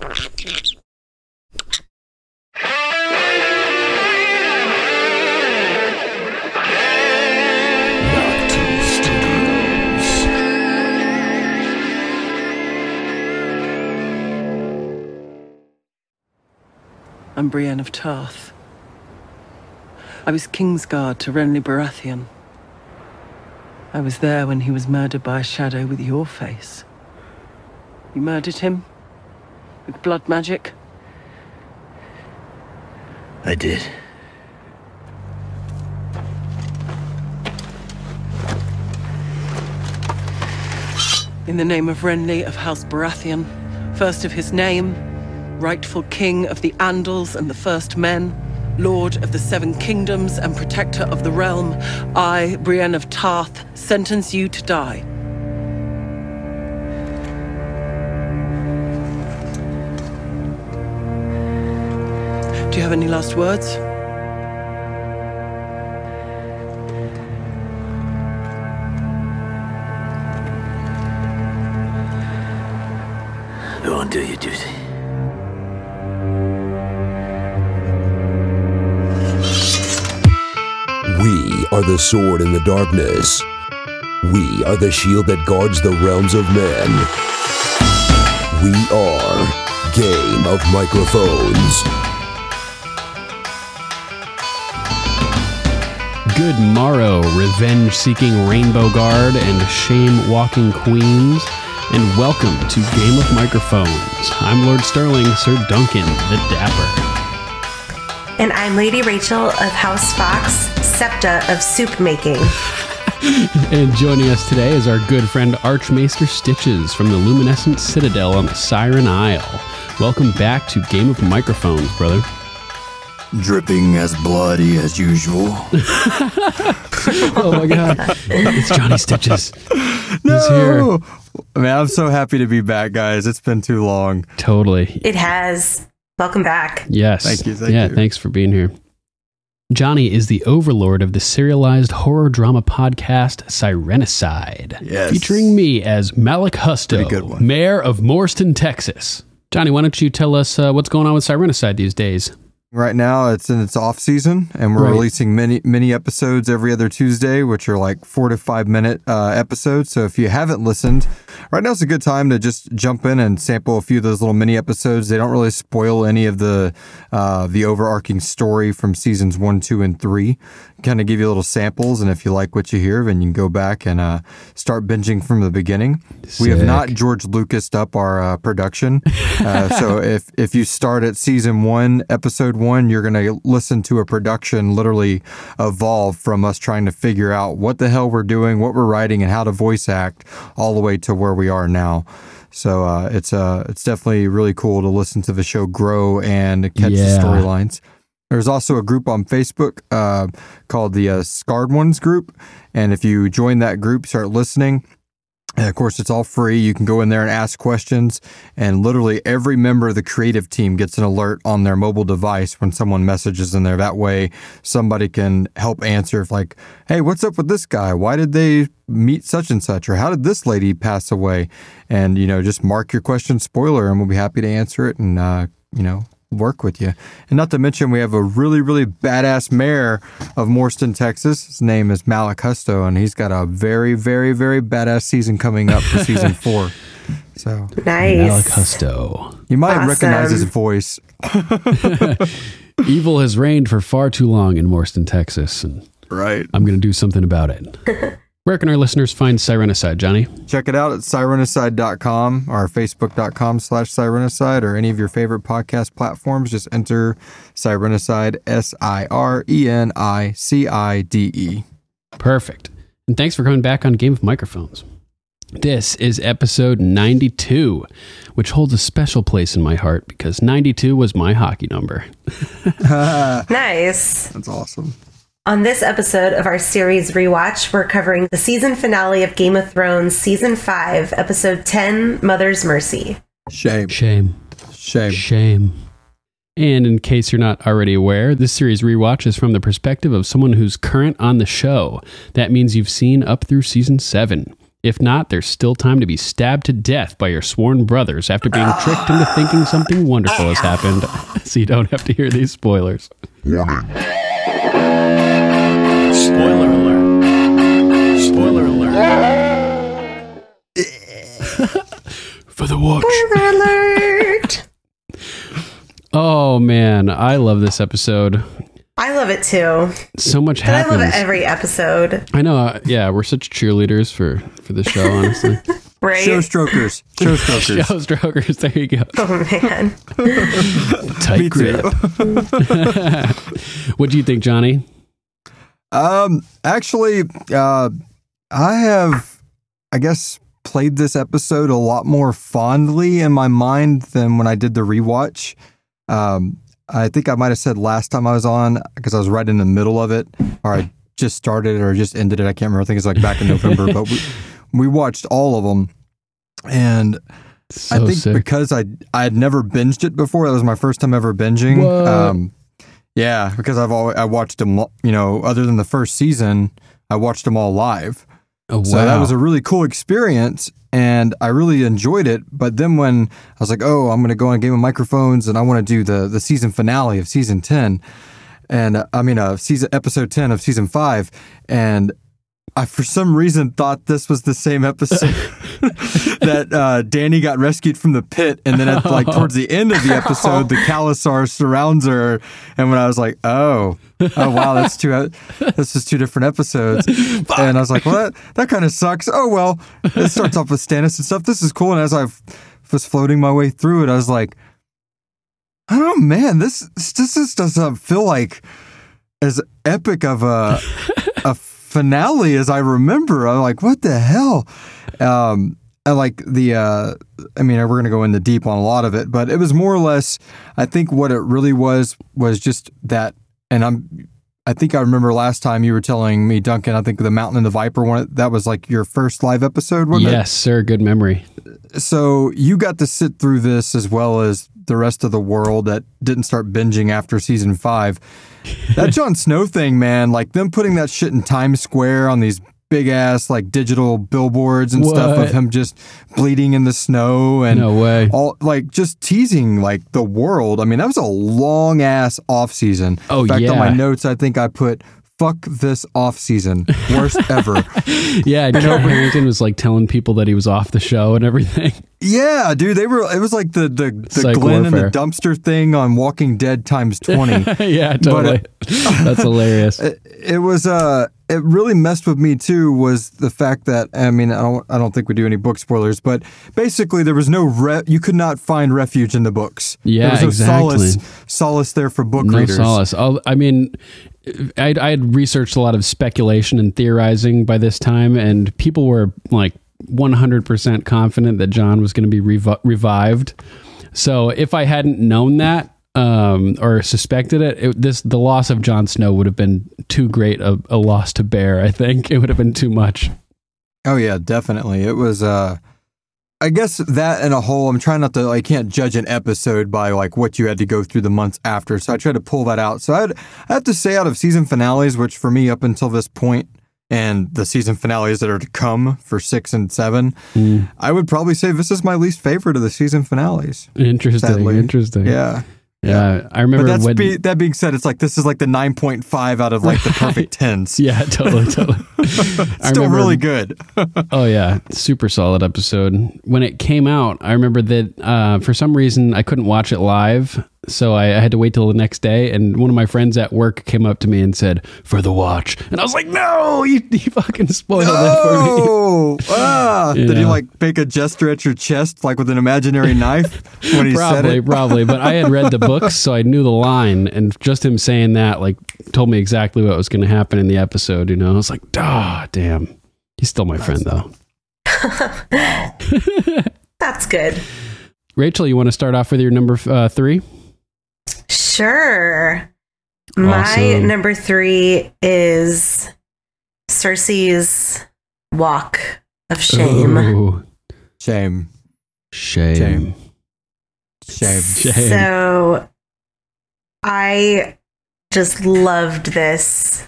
I'm Brienne of Tarth. I was Kingsguard to Renly Baratheon. I was there when he was murdered by a shadow with your face. You murdered him? With blood magic? I did. In the name of Renly of House Baratheon, first of his name, rightful king of the Andals and the First Men, Lord of the Seven Kingdoms and Protector of the Realm, I, Brienne of Tarth, sentence you to die. You have any last words? Go and do your duty. We are the sword in the darkness. We are the shield that guards the realms of men. We are Game of Microphones. Good morrow, revenge seeking Rainbow Guard and shame walking queens, and welcome to Game of Microphones. I'm Lord Sterling, Sir Duncan the Dapper. And I'm Lady Rachel of House Fox, Septa of Soup Making. And joining us today is our good friend Archmaester Stitches from the Luminescent Citadel on the Siren Isle. Welcome back to Game of Microphones, brother. Dripping as bloody as usual. Oh my god. it's Johnny Stitches. He's here. Man, I'm so happy to be back, guys. It's been too long. Totally. It has. Welcome back. Yes. Thank you, thank yeah, you. thanks for being here. Johnny is the overlord of the serialized horror drama podcast Sirenicide, Yes. featuring me as Malik Husto, good one. mayor of Morston, Texas. Johnny, why don't you tell us uh, what's going on with Sirenicide these days? Right now, it's in its off season, and we're Right. releasing many mini episodes every other Tuesday, which are like four to five minute uh, episodes. So if you haven't listened, right now is a good time to just jump in and sample a few of those little mini episodes. They don't really spoil any of the uh, the overarching story from seasons one, two, and three. Kind of give you little samples, and if you like what you hear, then you can go back and uh, start binging from the beginning. We have not George Lucas up our uh, production, uh, so if if you start at season one, episode one, you're gonna listen to a production literally evolve from us trying to figure out what the hell we're doing, what we're writing, and how to voice act, all the way to where we are now. So uh, it's uh, it's definitely really cool to listen to the show grow and catch Yeah. the storylines. There's also a group on Facebook uh, called the uh, Scarred Ones group, and if you join that group, start listening, And of course, it's all free. You can go in there and ask questions, and literally every member of the creative team gets an alert on their mobile device when someone messages in there. That way, somebody can help answer, if like, hey, what's up with this guy? Why did they meet such and such? Or how did this lady pass away? And, you know, just mark your question spoiler, and we'll be happy to answer it and, uh, you know, work with you. And not to mention, we have a really, really badass mayor of Morston, Texas. His name is Malik Husto, and he's got a very, very, very badass season coming up for season four. So Nice. Malik Husto. you might Awesome. recognize his voice. Evil has reigned for far too long in Morston, Texas, and Right. I'm going to do something about it. Where can our listeners find Sirenicide, Johnny? Check it out at sirenicide.com or facebook.com slash sirenicide or any of your favorite podcast platforms. Just enter sirenicide, S I R E N I C I D E. Perfect. And thanks for coming back on Game of Microphones. This is episode 92, which holds a special place in my heart because 92 was my hockey number. Nice. That's awesome. On this episode of our series Rewatch, we're covering the season finale of Game of Thrones, Season 5, Episode 10, Mother's Mercy. Shame. Shame. Shame. Shame. And in case you're not already aware, this series rewatch is from the perspective of someone who's current on the show. That means you've seen up through season seven. If not, there's still time to be stabbed to death by your sworn brothers after being tricked into thinking something wonderful has happened. So you don't have to hear these spoilers. Spoiler alert. Spoiler alert. For the watch. Spoiler Alert! Oh man, I love this episode. I love it too. So much And I love it every episode, I know. uh, yeah, we're such cheerleaders for for the show. Honestly, right? Show strokers. Show strokers. show strokers. There you go. oh man. Tight grip. what do you think, Johnny? Um, actually, uh, I have, I guess, played this episode a lot more fondly in my mind than when I did the rewatch. Um, I think I might have said last time I was on because I was right in the middle of it, or I just started it or just ended it. I can't remember. I think it's like back in November, but we we watched all of them, and So I think sick. because I I had never binged it before. That was my first time ever binging. Um, yeah, because I've always I watched them. You know, other than the first season, I watched them all live. oh, wow. So that was a really cool experience, and I really enjoyed it. But then when I was like, "Oh, I'm going to go on a game of microphones, and I want to do the the season finale of season ten, and uh, I mean, uh, season episode ten of season five, and I for some reason thought this was the same episode that uh, Dany got rescued from the pit, and then at like towards the end of the episode, the khalasar surrounds her, and when I was like, "Oh, oh wow, that's two, this is two different episodes," and I was like, "Well, that, that kind of sucks." Oh well, it starts off with Stannis and stuff. This is cool, and as I was floating my way through it, I was like, "I don't man. This this just doesn't feel like as epic of a finale as I remember." I'm like, "What the hell?" Um, I like the. Uh, I mean, we're gonna go into deep on a lot of it, but it was more or less. I think what it really was was just that, and I'm. I think I remember last time you were telling me, Duncan. I think the Mountain and the Viper one. That was like your first live episode, wasn't it? yes, sir. Good memory. so you got to sit through this as well as the rest of the world that didn't start binging after season five. That Jon Snow thing, man, like them putting that shit in Times Square on these big ass like digital billboards and stuff of him just bleeding in the snow and No way. all like just teasing like the world. I mean, that was a long ass off season. Oh, in fact, on my notes, I think I put "fuck this off season, worst ever." Yeah, Joe Harington was like telling people that he was off the show and everything. Yeah, dude, they were. It was like the the, the Psych Glenn and the dumpster thing on Walking Dead times twenty. yeah, totally. That's hilarious. it, it was. Uh, it really messed with me too. Was the fact that I mean, I don't. I don't think we do any book spoilers, but basically there was no. Re- you could not find refuge in the books. Yeah, there was no exactly. solace. Solace there for book no readers. solace. I'll, I mean, I, I had researched a lot of speculation and theorizing by this time, and people were like 100% confident that Jon was going to be revi- revived. So if I hadn't known that um, or suspected it, it, this the loss of Jon Snow would have been too great a, a loss to bear. I think it would have been too much. Oh yeah, definitely. It was uh I guess that in a whole I'm trying not to I can't judge an episode by like what you had to go through the months after. So I try to pull that out. So I'd I have to say out of season finales, which for me up until this point and the season finales that are to come for six and seven, Mm. I would probably say this is my least favorite of the season finales. Interesting. Sadly. Interesting. Yeah. Yeah. I But remember that's when. be, that being said, it's like this is like the 9.5 out of like the perfect tens. yeah, totally, totally. Still remember- really good. Oh yeah, super solid episode. When it came out, I remember that uh, for some reason I couldn't watch it live, so I, I had to wait till the next day. And one of my friends at work came up to me and said, "For the watch," and I was like, "No, you, you fucking spoiled it for me." Oh, ah. You Did he know. like make a gesture at your chest, like with an imaginary knife when he said Probably, it? probably. But I had read the books, so I knew the line, and just him saying that like told me exactly what was going to happen in the episode. You know, I was like, "Ah, damn." He's still my friend, though. That's good. Rachel, you want to start off with your number uh, three? Sure. My Awesome. number three is Cersei's walk of shame. Ooh, Shame, shame. Shame. shame. Shame. So I just loved this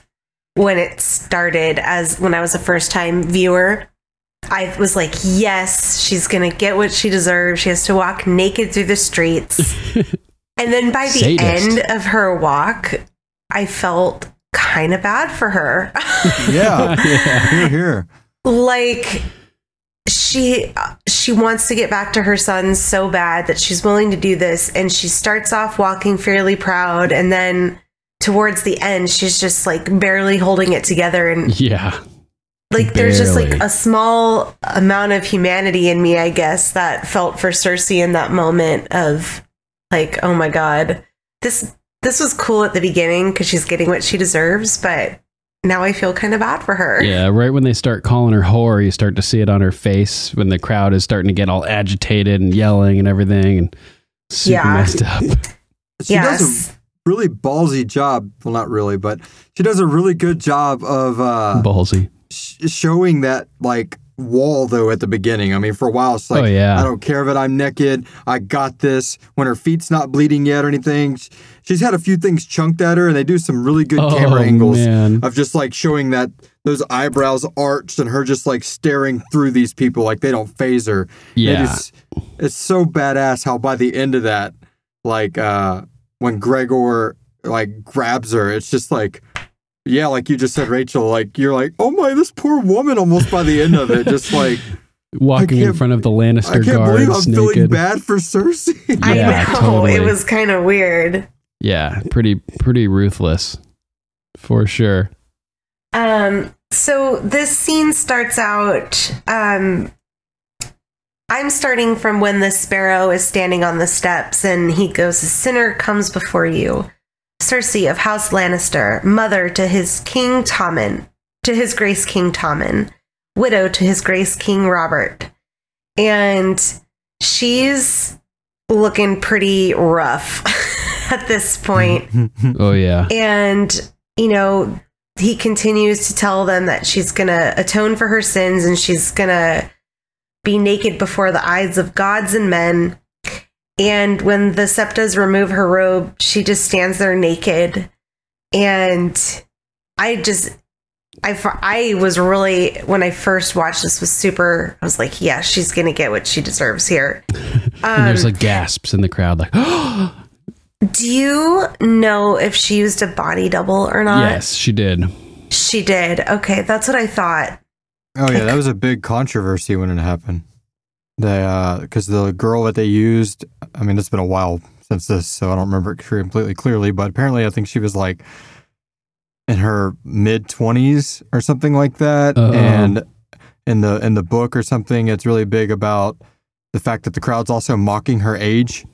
when it started as when I was a first time viewer. I was like, yes, she's going to get what she deserves. She has to walk naked through the streets. and then by the Sadist. end of her walk, I felt kind of bad for her. Yeah, Yeah. here, here. like she she wants to get back to her son so bad that she's willing to do this and she starts off walking fairly proud and then towards the end she's just like barely holding it together and Yeah. like there's just like a small amount of humanity in me i guess that felt for cersei in that moment of like oh my god this this was cool at the beginning because she's getting what she deserves but now i feel kind of bad for her Yeah. Right when they start calling her whore, you start to see it on her face when the crowd is starting to get all agitated and yelling and everything and super Yeah. messed up. She yes does a really ballsy job. Well, not really, but she does a really good job of uh, Ballsy. sh- showing that like wall though at the beginning. I mean, for a while it's like, Oh, yeah. I don't care that I'm naked. I got this. When her feet's not bleeding yet or anything, she's had a few things chunked at her, and they do some really good Oh, camera angles man. of just like showing that those eyebrows arched and her just like staring through these people like they don't phase her. Yeah. is, it's so badass how by the end of that, like uh when Gregor like grabs her, it's just like yeah, like you just said, Rachel, like you're like, oh my, this poor woman almost by the end of it, just like Walking in front of the Lannister I can't believe I'm guards feeling naked. bad for Cersei. I know. totally. It was kind of weird. Yeah. Pretty, pretty ruthless for sure. Um, so this scene starts out. Um, I'm starting from when the sparrow is standing on the steps and he goes, A sinner comes before you. Cersei of House Lannister, mother to his King Tommen, to his Grace King Tommen, widow to his Grace King Robert. And she's looking pretty rough at this point. Oh, yeah. And, you know, he continues to tell them that she's going to atone for her sins and she's going to be naked before the eyes of gods and men. And when the septas remove her robe, she just stands there naked. And I just, I, I was really, when I first watched this, was super, I was like, yeah, she's going to get what she deserves here. and there's Um, like gasps in the crowd, like, oh, do you know if she used a body double or not? yes, she did. She did. Okay, that's what I thought. Oh yeah, that was a big controversy when it happened. They uh, because the girl that they used, I mean, it's been a while since this, so I don't remember it completely clearly. But apparently, I think she was like in her mid twenties or something like that. Uh-oh. And in the in the book or something, it's really big about the fact that the crowd's also mocking her age.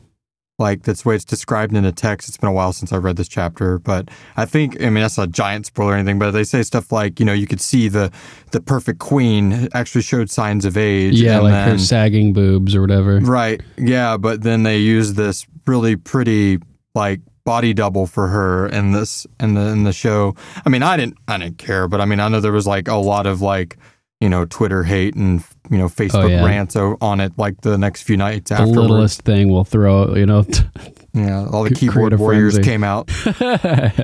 Like that's the way it's described in the text. It's been a while since I read this chapter, but I think I mean that's not a giant spoiler or anything. But they say stuff like you know you could see the the perfect queen actually showed signs of age. Yeah, and like her sagging boobs or whatever. Right. Yeah, but then they use this really pretty like body double for her in this in the in the show. I mean, I didn't I didn't care, but I mean, I know there was like a lot of like you know, Twitter hate and you know, Facebook Oh, yeah. rants on it like the next few nights The afterwards. littlest thing will throw, you know. Yeah, all the Create keyboard a warriors frenzy. came out.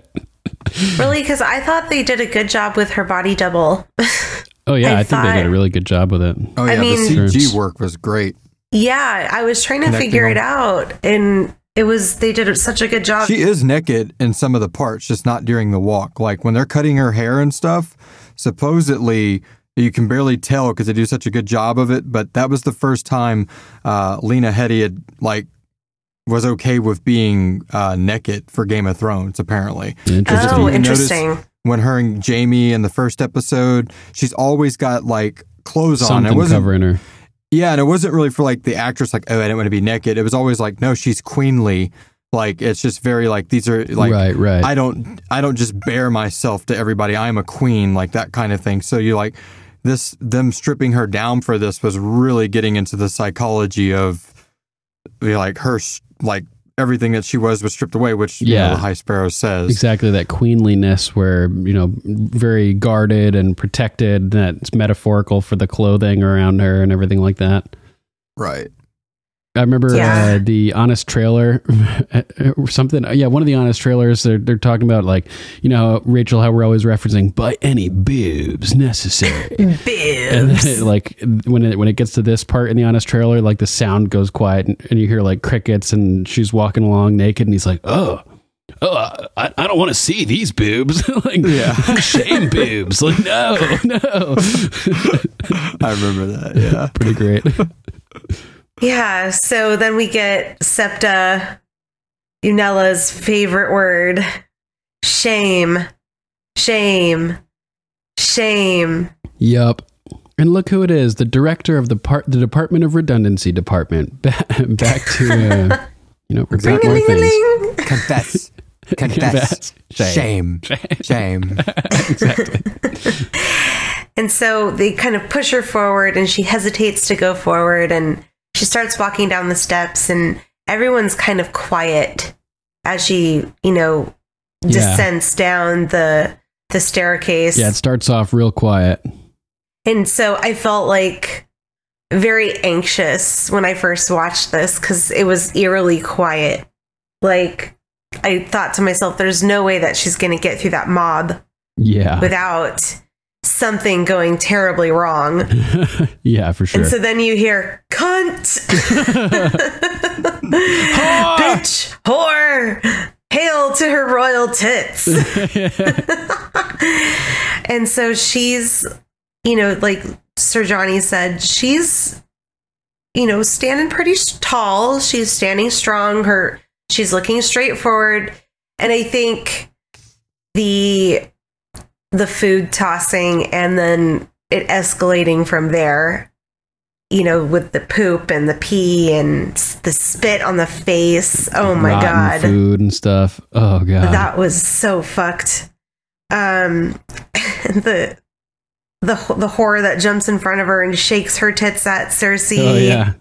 Really? Because I thought they did a good job with her body double. oh yeah, I I, think they did a really good job with it. Oh I yeah, mean- the CG work was great. yeah, I was trying to Connecting figure it out, and it was they did such a good job. She is naked in some of the parts, just not during the walk. Like when they're cutting her hair and stuff, supposedly you can barely tell because they do such a good job of it. But that was the first time uh, Lena Headey had like was okay with being uh, naked for Game of Thrones. Apparently, Interesting. oh, you notice- interesting. when her and Jaime in the first episode, she's always got like clothes on. Something It wasn't covering her. Yeah, and it wasn't really for like the actress, like, oh, I didn't want to be naked. It was always like, no, she's queenly. Like it's just very like these are like right, right. I don't I don't just bare myself to everybody. I'm a queen, like that kind of thing. So you like this them stripping her down for this was really getting into the psychology of you know, like her like everything that she was was stripped away, which you know, Yeah. the High Sparrow says. exactly that queenliness where you know very guarded and protected that's metaphorical for the clothing around her and everything like that Right. I remember Yeah. uh, the honest trailer or something yeah one of the honest trailers they're, they're talking about like you know rachel how we're always referencing by any boobs necessary and then Boobs. it, like when it when it gets to this part in the honest trailer like the sound goes quiet and, and you hear like crickets and she's walking along naked and he's like oh oh i, I don't want to see these boobs like Yeah. shame boobs like no no I remember that. Yeah. pretty great Yeah, so then we get Septa Unella's favorite word shame. Shame. Shame. yup and look who it is the director of the part the department of redundancy department back, back to uh, you know report more things Ring-a-ling-a-ling. Confess. Confess. Shame. Shame. exactly And so they kind of push her forward and she hesitates to go forward and she starts walking down the steps and everyone's kind of quiet as she, you know, Yeah. descends down the the staircase. yeah it starts off real quiet And so I felt like very anxious when I first watched this because it was eerily quiet. Like, I thought to myself, there's no way that she's going to get through that mob yeah without something going terribly wrong. yeah for sure And so then you hear, cunt, bitch, whore, hail to her royal tits. and so she's, you know, like Sir Johnny said, she's, you know, standing pretty tall. She's standing strong. Her, she's looking straight forward. And I think the, the food tossing and then it escalating from there you know, with the poop and the pee and the spit on the face. Oh my Rotten god. food and stuff oh god That was so fucked. Um the the the horror that jumps in front of her and shakes her tits at Cersei. oh yeah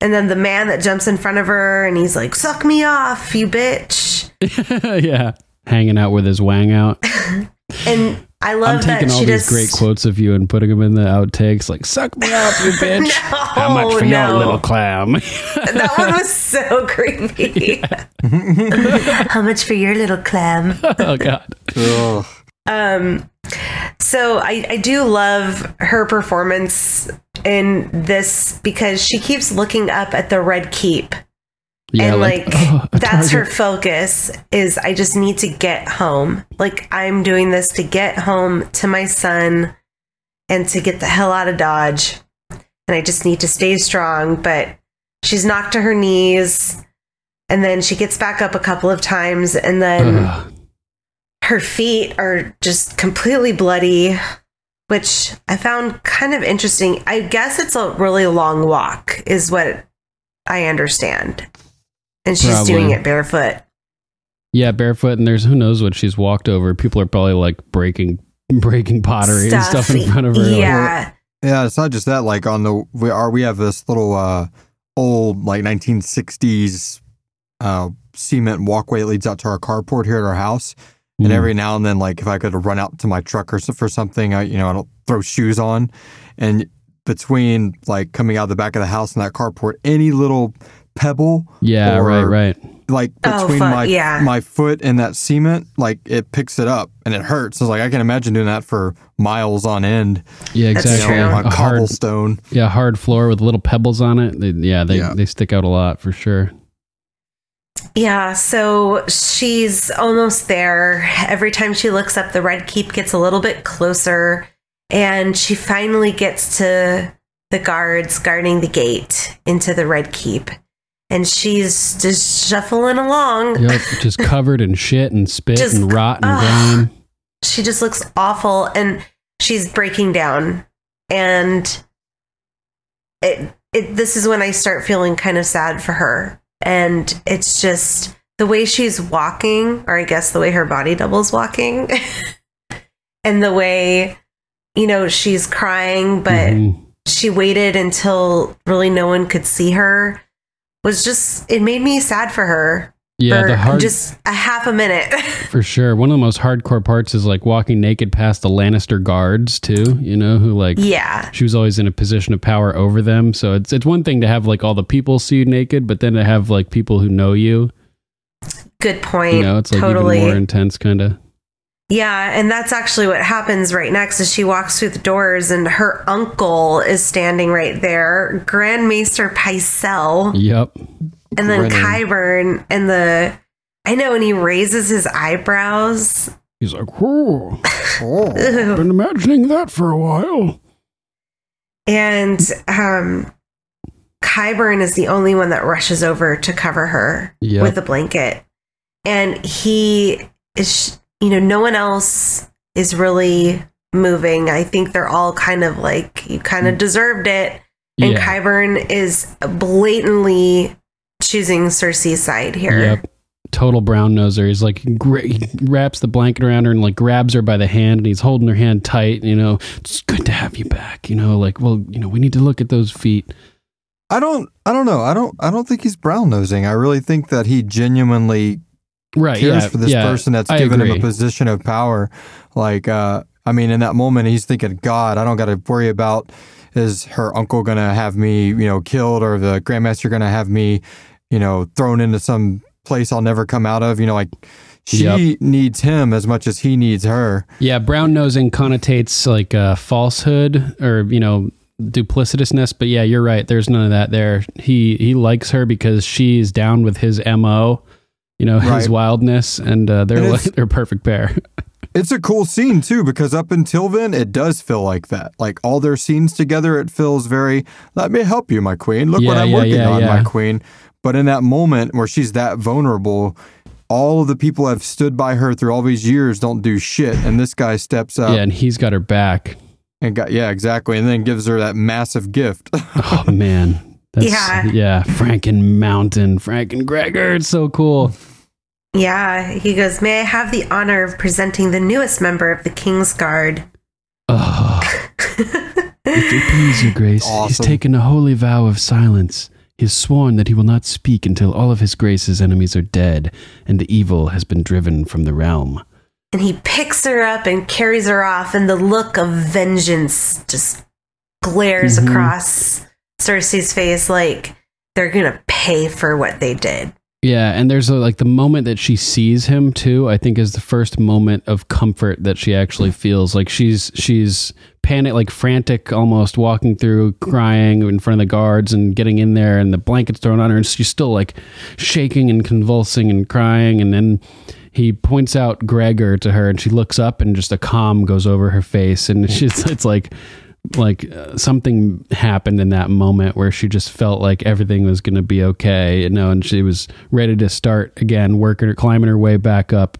And then the man that jumps in front of her and he's like, "Suck me off, you bitch." yeah hanging out with his wang out And I love I'm love that taking all she these just great quotes of you and putting them in the outtakes. Like, suck me up, you bitch. No, How much for no. your little clam? that one was so creepy. How much for your little clam? oh god. Ugh. Um, so I, I do love her performance in this because she keeps looking up at the red keep Yeah, and like, oh, a that's her focus is I just need to get home. Like I'm doing this to get home to my son and to get the hell out of Dodge. And I just need to stay strong, but she's knocked to her knees and then she gets back up a couple of times and then Ugh. her feet are just completely bloody, which I found kind of interesting. I guess it's a really long walk, is what I understand. And she's Probably. doing it barefoot. Yeah, barefoot, and there's who knows what she's walked over. People are probably like breaking breaking pottery and stuff in front of her. like- Yeah. Yeah, it's not just that. Like on the we are we have this little uh old like 1960s uh cement walkway that leads out to our carport here at our house. And Hmm. every now and then, like if I could run out to my truck or for something, I you know I don't throw shoes on, and between like coming out the back of the house and that carport, any little pebble, Yeah, or, right, right. like Oh, between fuck, my yeah. my foot and that cement, like it picks it up and it hurts. I was like, I can imagine doing that for miles on end. Yeah, That's exactly. true. on A hard, cobblestone. yeah, hard floor with little pebbles on it. They, yeah, they Yeah. they stick out a lot for sure. Yeah, so she's almost there. Every time she looks up, the red keep gets a little bit closer, and she finally gets to the guards guarding the gate into the red keep. And she's just shuffling along. Yep, just covered in shit and spit Just- and rot and Ugh. grime. She just looks awful, and she's breaking down. And it, it, this is when I start feeling kind of sad for her. And it's just the way she's walking, or I guess the way her body double's walking, and the way, you know, she's crying, but Mhm. she waited until really no one could see her was just, it made me sad for her. Yeah, for the hard just a half a minute. for sure. One of the most hardcore parts is like walking naked past the Lannister guards too. You know who like yeah. she was always in a position of power over them. So it's it's one thing to have like all the people see you naked, but then to have like people who know you. Good point. You know, it's like totally. even more intense, kind of. Yeah, and that's actually what happens right next as she walks through the doors and her uncle is standing right there, Grand Maester Pycelle, Yep. and then Grinning. Qyburn and the I know, and he raises his eyebrows. He's like, "Whoa, Oh. Ugh. been imagining that for a while." And um Qyburn is the only one that rushes over to cover her Yep. with a blanket. And he is you know, no one else is really moving. I think they're all kind of like you kind of mm. deserved it. And yeah. Qyburn is blatantly choosing Cersei's side here. Yep. Total brown noser. He's like, gra- he wraps the blanket around her and like grabs her by the hand and he's holding her hand tight. You know, it's good to have you back. You know, like, well, you know, we need to look at those feet. I don't. I don't know. I don't. I don't think he's brown nosing. I really think that he genuinely Right. cares yeah. for this yeah, person that's I given him a position of power. Like, uh, I mean, in that moment, he's thinking, God, I don't got to worry about is her uncle going to have me, you know, killed or the Grand Maester going to have me, you know, thrown into some place I'll never come out of. You know, like she Yep. needs him as much as he needs her. Yeah, brown nosing connotates like uh, falsehood or you know duplicitousness. But yeah, you're right. There's none of that there. He he likes her because she's down with his mo. You know his wildness, and uh, they're And like, they're a perfect pair. It's a cool scene too because up until then it does feel like that. Like all their scenes together, it feels very. Let me help you, my queen. Look what I'm yeah, working yeah, on, yeah. my queen. But in that moment where she's that vulnerable, all of the people have stood by her through all these years don't do shit, and this guy steps up yeah, and he's got her back. and got yeah exactly, and then gives her that massive gift. Oh man. That's, Yeah. yeah, Franken Mountain, Franken Gregor. It's so cool. Yeah, he goes, May I have the honor of presenting the newest member of the King's Guard? Oh, if it please your grace, he's taken a holy vow of silence. He has sworn that he will not speak until all of his grace's enemies are dead and the evil has been driven from the realm. And he picks her up and carries her off, and the look of vengeance just glares Mhm. across Cersei's face like they're gonna pay for what they did. Yeah, and there's a, like the moment that she sees him too. I think is the first moment of comfort that she actually feels. Like she's she's panic, like frantic, almost walking through, crying in front of the guards and getting in there, and the blanket's thrown on her, and she's still like shaking and convulsing and crying. And then he points out Gregor to her, and she looks up, and just a calm goes over her face, and she's it's like like uh, something happened in that moment where she just felt like everything was going to be okay you know and she was ready to start again working her climbing her way back up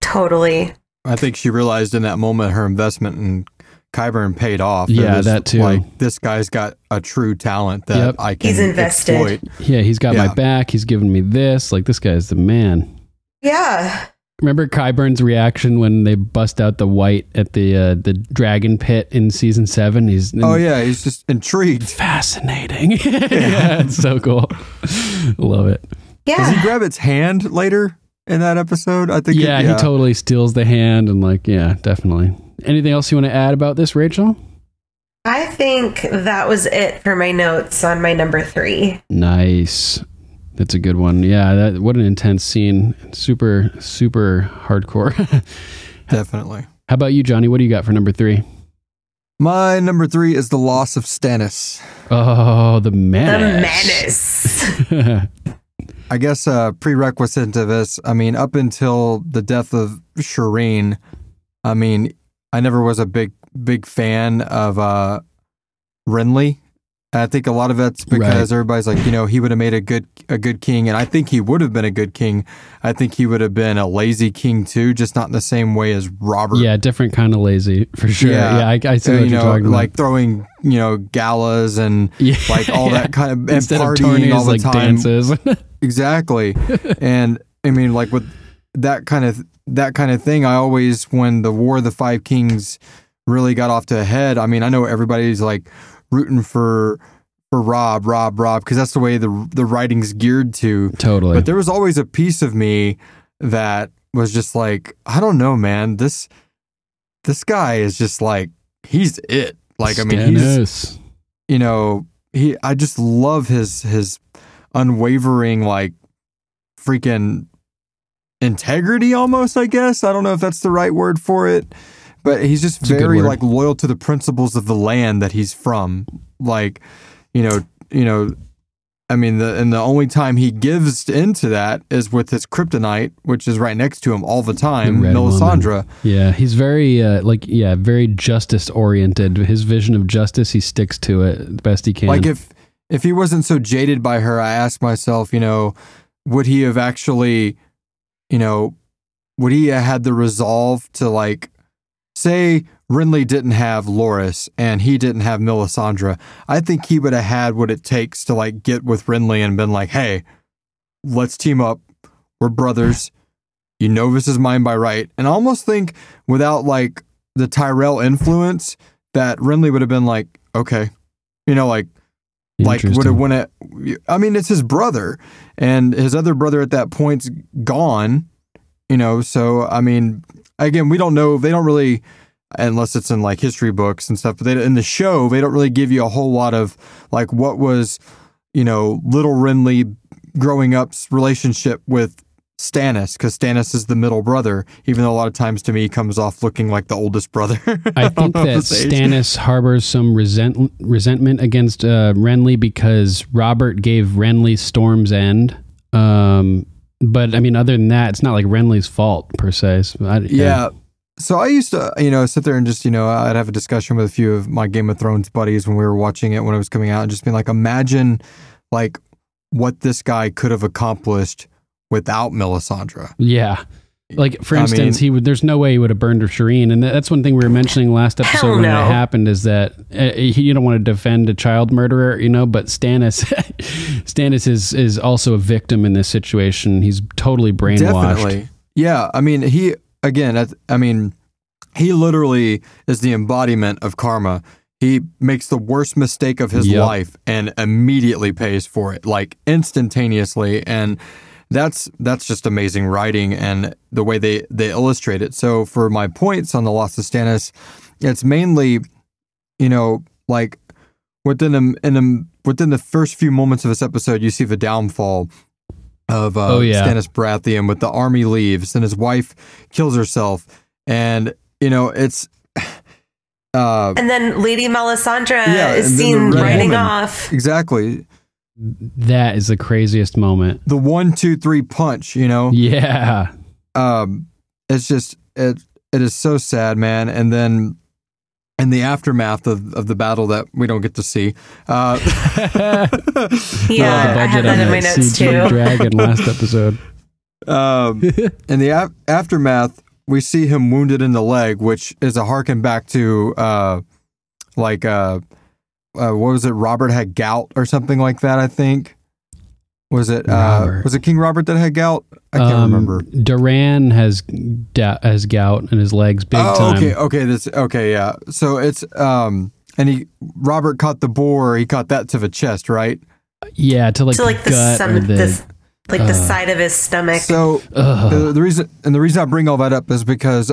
Totally. I think she realized in that moment her investment in Qyburn paid off. Yeah, was that too. Like this guy's got a true talent that Yep. I can He's invested. exploit. yeah he's got Yeah. my back he's giving me this like this guy's the man Yeah. Remember Qyburn's reaction when they bust out the white at the uh, the dragon pit in season 7 he's Oh yeah, he's just intrigued. fascinating yeah it's so cool love it Yeah. Does he grab its hand later? in that episode. I think. Yeah, it- he totally steals the hand and like, yeah, definitely. Anything else you want to add about this, Rachel? I think that was it for my notes on my number three. Nice. That's a good one. Yeah, that what an intense scene. Super, super hardcore. definitely. How about you, Johnny? What do you got for number three? My number three is the loss of Stannis. Oh, the menace. The menace. menace. I guess a prerequisite to this. I mean, up until the death of Shireen, I mean, I never was a big big fan of uh Renly. I think a lot of that's because Right. everybody's like, you know, he would have made a good a good king, and I think he would have been a good king. I think he would have been a lazy king too, just not in the same way as Robert. yeah, different kind of lazy for sure. Yeah, I, I see Uh, what you you're know, talking about. like throwing, you know, galas and Yeah, like all yeah. that kind of and Instead of partying tourneys, all the like time. dances. Exactly. and I mean like with that kind of that kind of thing, I always when the War of the Five Kings really got off to a head, I mean, I know everybody's like rooting for for Robb, Robb, Robb because that's the way the the writing's geared to. totally. But there was always a piece of me that was just like, I don't know, man. This this guy is just like he's it. Like I mean, he's you know, he I just love his his unwavering like freaking integrity almost, I guess. I don't know if that's the right word for it, but he's just It's very like loyal to the principles of the land that he's from. Like, you know, you know, I mean, the and the only time he gives into that is with his kryptonite, which is right next to him all the time, Woman. Melisandre. Yeah, he's very uh, like yeah, very justice oriented. His vision of justice, he sticks to it the best he can. Like if if he wasn't so jaded by her, I ask myself, you know, would he have actually, you know, would he have had the resolve to like say Renly didn't have Loras and he didn't have Melisandre? I think he would have had what it takes to like get with Renly and been like, hey, let's team up. We're brothers. You know this is mine by right. And I almost think without like the Tyrell influence, that Renly would have been like, okay. You know, like like would have when it I mean it's his brother and his other brother at that point's gone, you know, so I mean again, we don't know they don't really unless it's in like history books and stuff, but they in the show they don't really give you a whole lot of like what was, you know, little Renly growing up's relationship with Stannis because Stannis is the middle brother, even though a lot of times to me he comes off looking like the oldest brother. I think that. Stannis harbors some resent- resentment against uh, Renly because Robert gave Renly Storm's End. Um, but I mean, other than that, it's not like Renly's fault per se. So I, Yeah. So I used to, you know, sit there and just, you know, I'd have a discussion with a few of my Game of Thrones buddies when we were watching it when it was coming out and just being like, imagine like what this guy could have accomplished without Melisandre. Yeah. Like for I instance, mean- he would. There's no way he would have burned Shireen, and that's one thing we were mentioning last episode when no. it happened. Is that uh, you don't want to defend a child murderer, you know? But Stannis, Stannis is is also a victim in this situation. He's totally brainwashed. Definitely. Yeah. I mean, he, again, I, I mean, he literally is the embodiment of karma. He makes the worst mistake of his Yep. life and immediately pays for it, like instantaneously. And that's that's just amazing writing and the way they they illustrate it. So for my points on the loss of Stannis, it's mainly, you know, like within the in the within the first few moments of this episode, you see the downfall of uh, Oh, yeah. Stannis Baratheon with the army leaves and his wife kills herself, and you know it's. Uh, And then Lady Melisandre Yeah, is and then the seen Red riding Woman. off. exactly That is the craziest moment. the one, two, three punch. You know, Yeah. um, it's just it it is so sad, man. And then in the aftermath of, of the battle that we don't get to see, uh, Yeah, the I budget have that on in my notes CG too. dragon last episode. um, in the af- aftermath, we see him wounded in the leg, which is a harken back to uh, like uh, uh, what was it? Robert had gout or something like that. I think was it uh, was it King Robert that had gout? I can't Um, remember. Doran has da- has gout in his legs big oh, time. okay, okay, that's okay, yeah. So it's um, and he Robert caught the boar. He caught that to the chest, right? Yeah, to like to the like the, gut some, or the, this, like like the side of his stomach. So the, the reason and the reason I bring all that up is because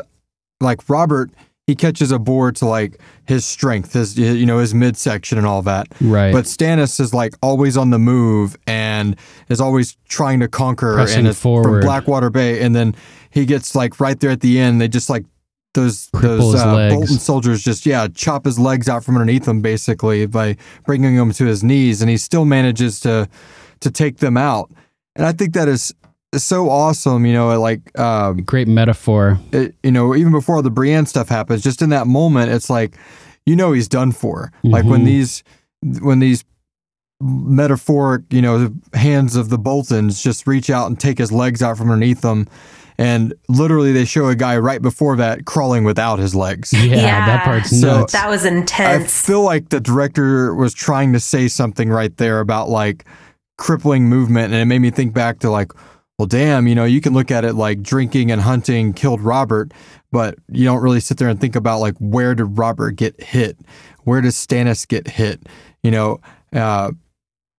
like Robert, he catches a board to like his strength, his you know his midsection and all that. Right. But Stannis is like always on the move and is always trying to conquer Pressing and forward. from Blackwater Bay, and then he gets like right there at the end. They just like those Cripple those uh. Bolton soldiers just yeah chop his legs out from underneath him basically by bringing him to his knees, and he still manages to to take them out. And I think that is so awesome. You know, like um, Great metaphor. it, you know, even before the Brienne stuff happens, just in that moment, it's like, you know, he's done for. Like when Mhm. these, when these metaphoric, you know, hands of the Boltons just reach out and take his legs out from underneath them. And literally, they show a guy right before that crawling without his legs. Yeah, that part's So- nuts. that was intense. I feel like the director was trying to say something right there about like crippling movement, and it made me think back to like, well, damn, you know, you can look at it like drinking and hunting killed Robert, but you don't really sit there and think about like where did Robert get hit, where does Stannis get hit, you know, uh,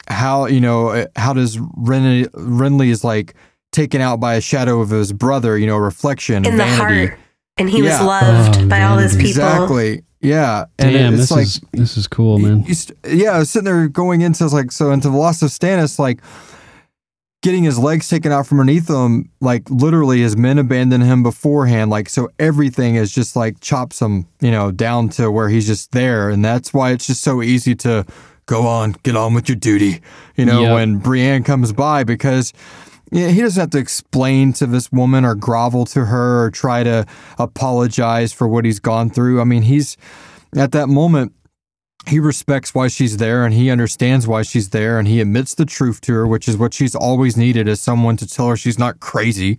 how you know uh, how does Renly Renly is like taken out by a shadow of his brother, you know, reflection, in the vanity. heart. And he was loved Oh, by all his people. Exactly. Yeah. And Damn, it's this like is this is cool, man. you st- yeah, I was sitting there going into like so into the loss of Stannis, like getting his legs taken out from underneath him, like literally his men abandoned him beforehand. Like so everything is just like chops him, you know, down to where he's just there. And that's why it's just so easy to go on, get on with your duty, you know, Yep. when Brienne comes by because yeah, he doesn't have to explain to this woman or grovel to her or try to apologize for what he's gone through. I mean, he's at that moment he respects why she's there and he understands why she's there and he admits the truth to her, which is what she's always needed as someone to tell her she's not crazy.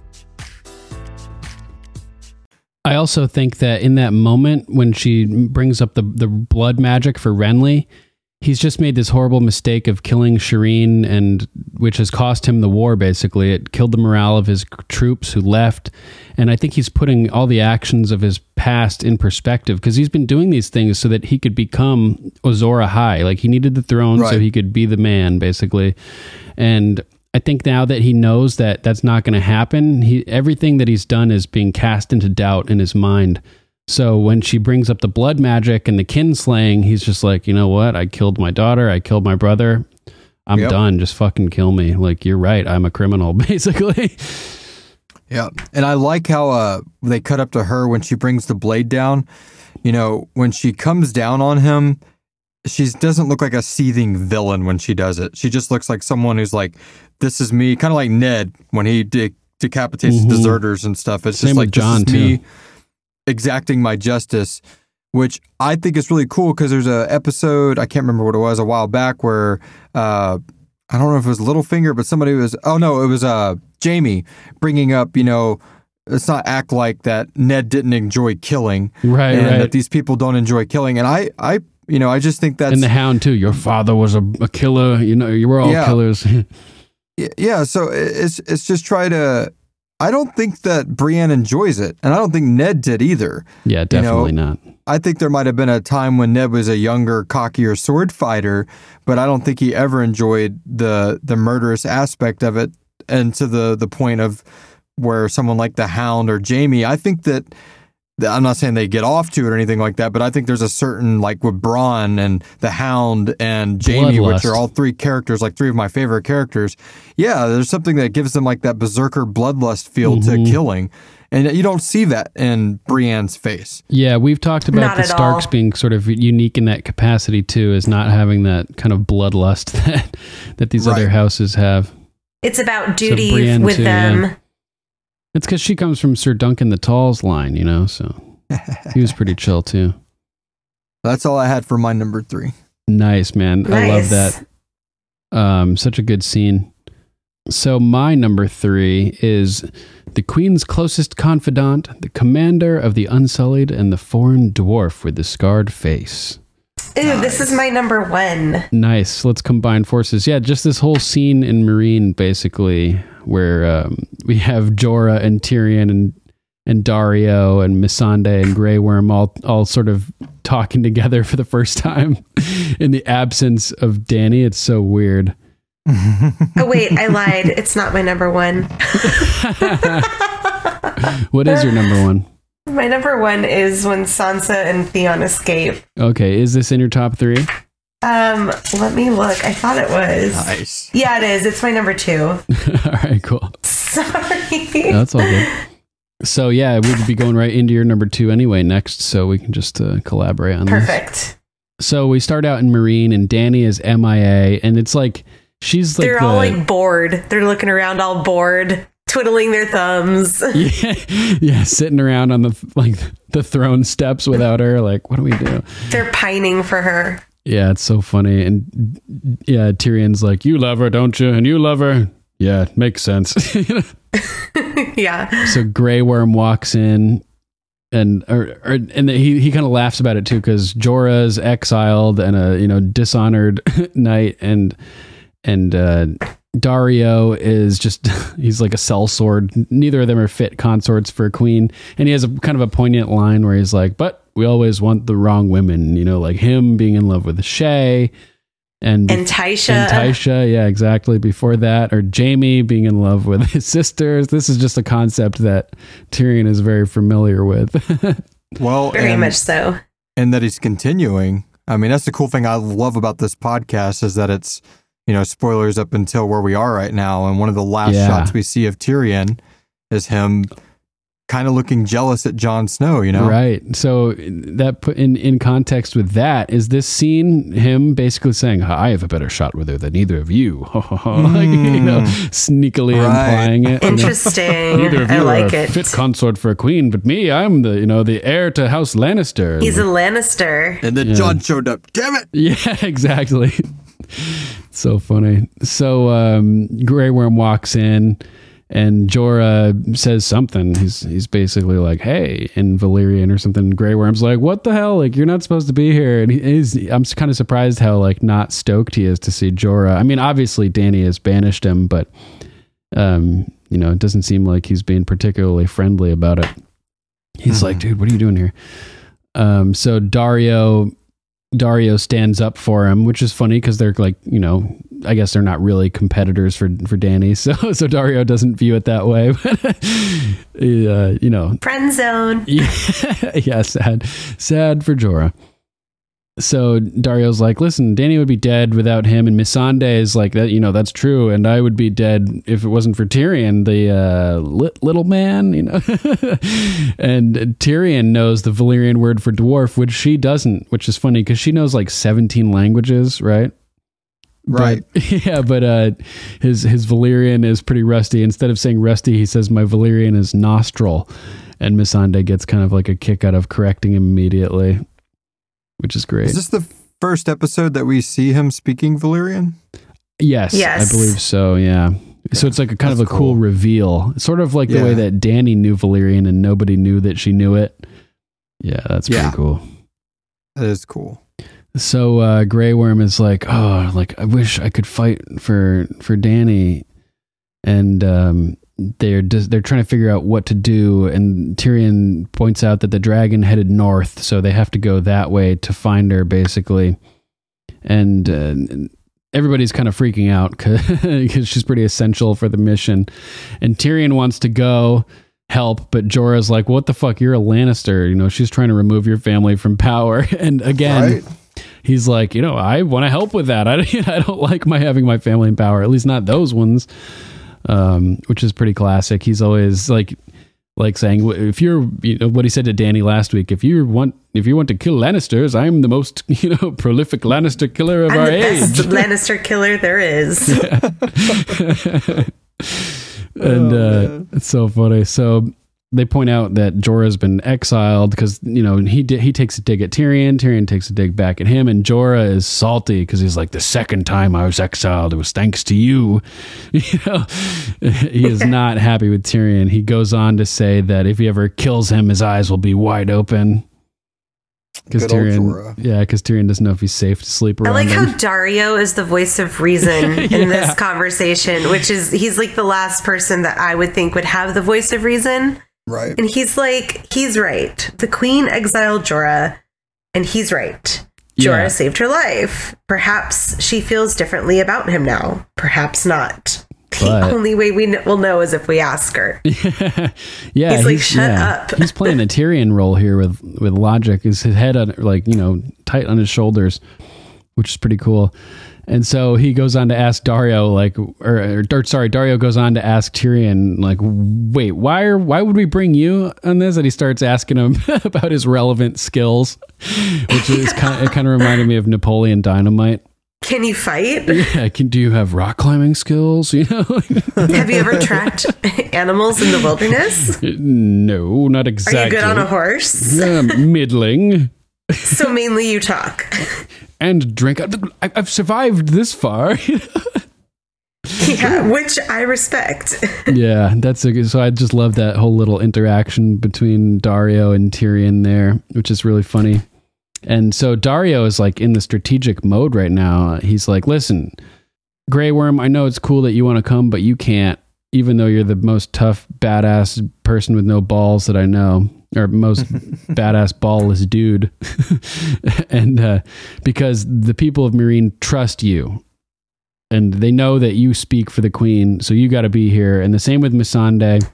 I also think that in that moment when she brings up the the blood magic for Renly, he's just made this horrible mistake of killing Shireen, and which has cost him the war. Basically, it killed the morale of his troops who left, and I think he's putting all the actions of his past in perspective because he's been doing these things so that he could become Azor Ahai. Like he needed the throne so he could be the man, basically, and. I think now that he knows that that's not going to happen, he everything that he's done is being cast into doubt in his mind. So when she brings up the blood magic and the kin slaying, he's just like, you know what? I killed my daughter. I killed my brother. I'm Yep. done. Just fucking kill me. Like you're right. I'm a criminal, basically. Yeah. And I like how uh, they cut up to her when she brings the blade down. You know, when she comes down on him, she doesn't look like a seething villain when she does it. She just looks like someone who's like, this is me, kind of like Ned when he de- decapitates Mhm. deserters and stuff. It's Same just like, John, this is me too. exacting my justice, which I think is really cool because there's a episode, I can't remember what it was, a while back where, uh, I don't know if it was Littlefinger, but somebody was, oh no, it was uh, Jaime bringing up, you know, let's not act like that Ned didn't enjoy killing. Right, and right. that these people don't enjoy killing. And I, I, you know, I just think that's and the hound too. Your father was a, a killer. You know, you were all Yeah. killers. Yeah. So it's it's just try to. I don't think that Brienne enjoys it, and I don't think Ned did either. yeah, You know, definitely not. I think there might have been a time when Ned was a younger, cockier sword fighter, but I don't think he ever enjoyed the the murderous aspect of it, and to the the point of where someone like the Hound or Jaime. I think that I'm not saying they get off to it or anything like that, but I think there's a certain like with Bronn and the Hound and Jaime, Bloodlust. which are all three characters, like three of my favorite characters. Yeah, there's something that gives them like that berserker bloodlust feel Mm-hmm. to killing, and you don't see that in Brienne's face. Yeah, we've talked about Not the Starks all. being sort of unique in that capacity too, is not having that kind of bloodlust that that these other houses have. It's about duty Brienne with too, them. yeah. It's because she comes from Sir Duncan the Tall's line, you know, so he was pretty chill too. That's all I had for my number three. Nice, man. I love that. Um, such a good scene. So my number three is the Queen's closest confidant, the commander of the Unsullied, and the foreign dwarf with the scarred face. Ooh, this is my number one. Nice. Let's combine forces. Yeah, just this whole scene in Meereen, basically, where um, we have Jorah and Tyrion and and Daario and Missandei and Grey Worm all all sort of talking together for the first time in the absence of Dany. It's so weird. Oh wait, I lied. It's not my number one. What is your number one? My number one is when Sansa and Theon escape. Okay, is this in your top three? Um, let me look. I thought it was. Nice. Yeah, it is. It's my number two. all right, cool. Sorry. That's all good. So yeah, we'd be going right into your number two anyway next, so we can just uh, collaborate on this. Perfect. So we start out in Meereen, and Dany is MIA, and it's like she's like They're the, all like bored. They're looking around all bored, twiddling their thumbs. yeah, yeah, sitting around on the like the throne steps without her. Like, what do we do? They're pining for her. Yeah, it's so funny. And yeah, Tyrion's like, "You love her, don't you? And you love her." Yeah, it makes sense. yeah. so Grey Worm walks in, and or, or and he he kind of laughs about it too because Jorah's exiled and a you know dishonored knight, and and uh, Daario is just he's like a sellsword. Neither of them are fit consorts for a queen, and he has a kind of a poignant line where he's like, "But we always want the wrong women," you know, like him being in love with Shae. And, And Tysha. and Tysha, yeah, exactly. Before that, or Jaime being in love with his sisters. This is just a concept that Tyrion is very familiar with. Well, Very and, much so. and that he's continuing. I mean, that's the cool thing I love about this podcast is that it's, you know, spoilers up until where we are right now. And one of the last Yeah. shots we see of Tyrion is him kind of looking jealous at Jon Snow, you know? Right. So that put in in context with that is this scene him basically saying, "I have a better shot with her than either of you," like you know, sneakily Hmm. Right. implying it. Interesting. Neither of I you like are a it. fit consort for a queen, but me, I'm the you know the heir to House Lannister. He's a Lannister. And then Yeah. Jon showed up. Damn it. Yeah, exactly. so funny. So um, Grey Worm walks in, and Jorah says something. He's he's basically like, "Hey," in Valyrian or something. Grey Worm's like, "What the hell? Like, you're not supposed to be here." And he's. I'm kind of surprised how like not stoked he is to see Jorah. I mean, obviously Dany has banished him, but um, you know, it doesn't seem like he's being particularly friendly about it. He's like, "Dude, what are you doing here?" Um, so Daario Daario stands up for him, which is funny because they're like, you know, I guess they're not really competitors for for Dany, so so Daario doesn't view it that way. But uh, you know, Friend zone. yeah, yeah, sad, sad for Jorah. So Daario's like, listen, Dany would be dead without him, and Missandei is like that. You know, that's true, and I would be dead if it wasn't for Tyrion, the uh, li- little man. You know, and Tyrion knows the Valyrian word for dwarf, which she doesn't, which is funny because she knows like seventeen languages, right? Right. But, yeah, but uh, his his Valyrian is pretty rusty. Instead of saying rusty, he says my Valyrian is nostril, and Missandei gets kind of like a kick out of correcting him immediately, which is great. Is this the first episode that we see him speaking Valyrian? yes, Yes. I believe so. Yeah. So it's like a kind of a cool cool. reveal, sort of like the way that Dany knew Valyrian and nobody knew that she knew it. Yeah, that's pretty Yeah. cool. That is cool. So uh, Grey Worm is like, oh, like I wish I could fight for for Dany, and um, they're just, they're trying to figure out what to do. And Tyrion points out that the dragon headed north, so they have to go that way to find her, basically. And uh, everybody's kind of freaking out because she's pretty essential for the mission. And Tyrion wants to go, help, but Jorah's like, "What the fuck? You're a Lannister. You know, she's trying to remove your family from power." And again, Right. he's like, "You know, I want to help with that. I, I don't like my having my family in power. At least not those ones." Um, which is pretty classic. He's always like, like saying, "If you're, you know, what he said to Dany last week. If you want, if you want to kill Lannisters, I'm the most, you know, prolific Lannister killer of I'm our the age." best Lannister killer there is. and uh, it's so funny. So they point out that Jorah's been exiled because you know he di- he takes a dig at Tyrion. Tyrion takes a dig back at him, and Jorah is salty because he's like, the second time I was exiled, it was thanks to you. You know, he is not happy with Tyrion. He goes on to say that if he ever kills him, his eyes will be wide open. Because Tyrion, yeah, because Tyrion doesn't know if he's safe to sleep or not. I around like him. how Daario is the voice of reason in Yeah. this conversation, which is he's like the last person that I would think would have the voice of reason. Right. And he's like, he's right. The queen exiled Jorah, and he's right. Jorah Yeah. saved her life. Perhaps she feels differently about him now. Perhaps not. The only way we kn- will know is if we ask her. yeah, He's like, "Shut up." he's playing a Tyrion role here with with logic. Is his head on, like you know tight on his shoulders, which is pretty cool. And so he goes on to ask Daario, like, or, or sorry, Daario goes on to ask Tyrion, like, wait, why are why would we bring you on this? And he starts asking him about his relevant skills, which is kind of, it kind of reminded me of Napoleon Dynamite. Can you fight? Yeah, can do you have rock climbing skills? You know, Have you ever tracked animals in the wilderness? no, not exactly. Are you good on a horse? Yeah, middling. So mainly you talk. and drink. I've survived this far. Yeah, which I respect. yeah, that's a good. So I just love that whole little interaction between Daario and Tyrion there, which is really funny. And so Daario is like in the strategic mode right now. He's like, "Listen, Grey Worm, I know it's cool that you want to come, but you can't. Even though you're the most tough, badass person with no balls that I know." Or most badass ballless dude, and uh, because the people of Meereen trust you, and they know that you speak for the queen, so you got to be here. And the same with Missandei.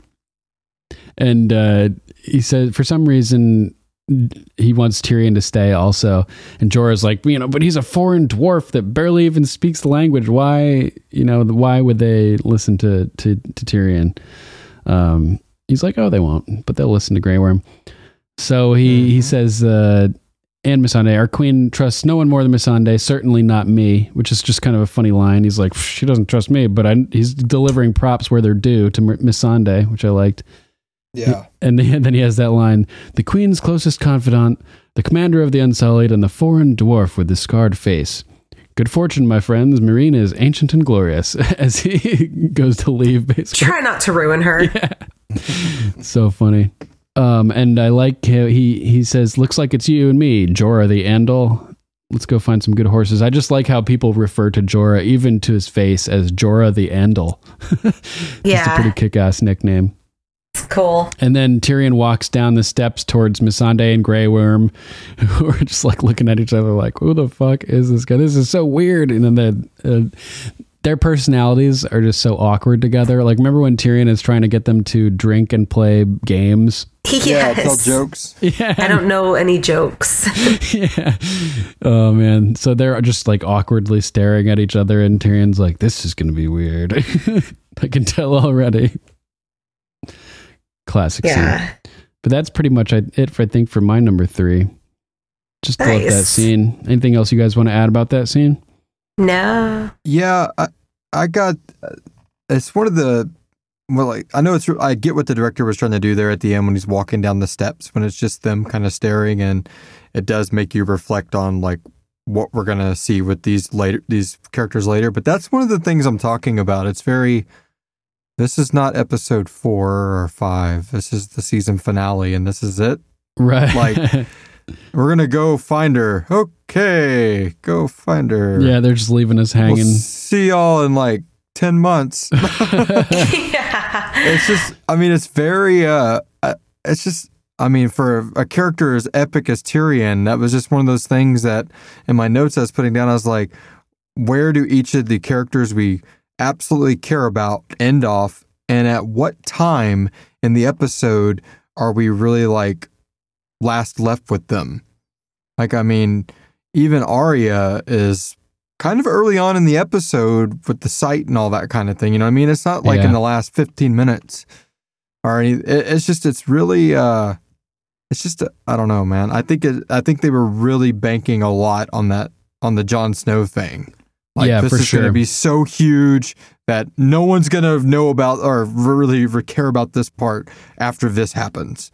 And uh, he said for some reason he wants Tyrion to stay also. And Jorah's like, you know, but he's a foreign dwarf that barely even speaks the language. Why, you know, why would they listen to to, to Tyrion? Um, he's like, oh, they won't, but they'll listen to Grey Worm. So he he says. Uh, and Missandei. Our queen trusts no one more than Missandei, certainly not me, which is just kind of a funny line. He's like, she doesn't trust me, but I, he's delivering props where they're due to Missandei, which I liked. Yeah. And then he has that line the queen's closest confidant, the commander of the Unsullied, and the foreign dwarf with the scarred face. Good fortune, my friends. Meereen is ancient and glorious as he goes to leave, basically. Try not to ruin her. Yeah. so funny. Um, and I like how he he says, "Looks like it's you and me, Jorah the Andal. Let's go find some good horses." I just like how people refer to Jorah, even to his face, as Jorah the Andal. It's a Yeah. pretty kick-ass nickname. Cool. And then Tyrion walks down the steps towards Missandei and Grey Worm, who are just like looking at each other, like, "Who the fuck is this guy? This is so weird." And then the uh, their personalities are just so awkward together. Like, remember when Tyrion is trying to get them to drink and play games? Yeah, tell jokes. Yeah, I don't know any jokes. yeah. Oh man. So they're just like awkwardly staring at each other, and Tyrion's like, "This is going to be weird." I can tell already. Classic scene. But that's pretty much it, for, I think, for my number three. Just love that scene. Anything else you guys want to add about that scene? No. Yeah, I, I got. uh, It's one of the. Well, like I know it's. I get what the director was trying to do there at the end when he's walking down the steps when it's just them kind of staring, and it does make you reflect on like what we're gonna see with these later these characters later. But that's one of the things I'm talking about. It's very. This is not episode four or five. This is the season finale, and this is it. Right. Like- We're gonna go find her. Okay, go find her. yeah, they're just leaving us We'll hanging. see y'all in like 10 months. yeah. it's just, I mean, it's very, uh, uh, it's just, I mean, for a character as epic as Tyrion, that was just one of those things that in my notes I was putting down, I was like, where do each of the characters we absolutely care about end off? And at what time in the episode are we really like last left with them? Like, I mean, even Arya is kind of early on in the episode with the sight and all that kind of thing. You know I mean? It's not like Yeah. in the last 15 minutes or any, it, it's just, it's really, uh, it's just, I don't know, man. I think it, I think they were really banking a lot on that, on the Jon Snow thing. Like, Yeah, this for is going sure. to be so huge that no one's going to know about or really care about this part after this happens.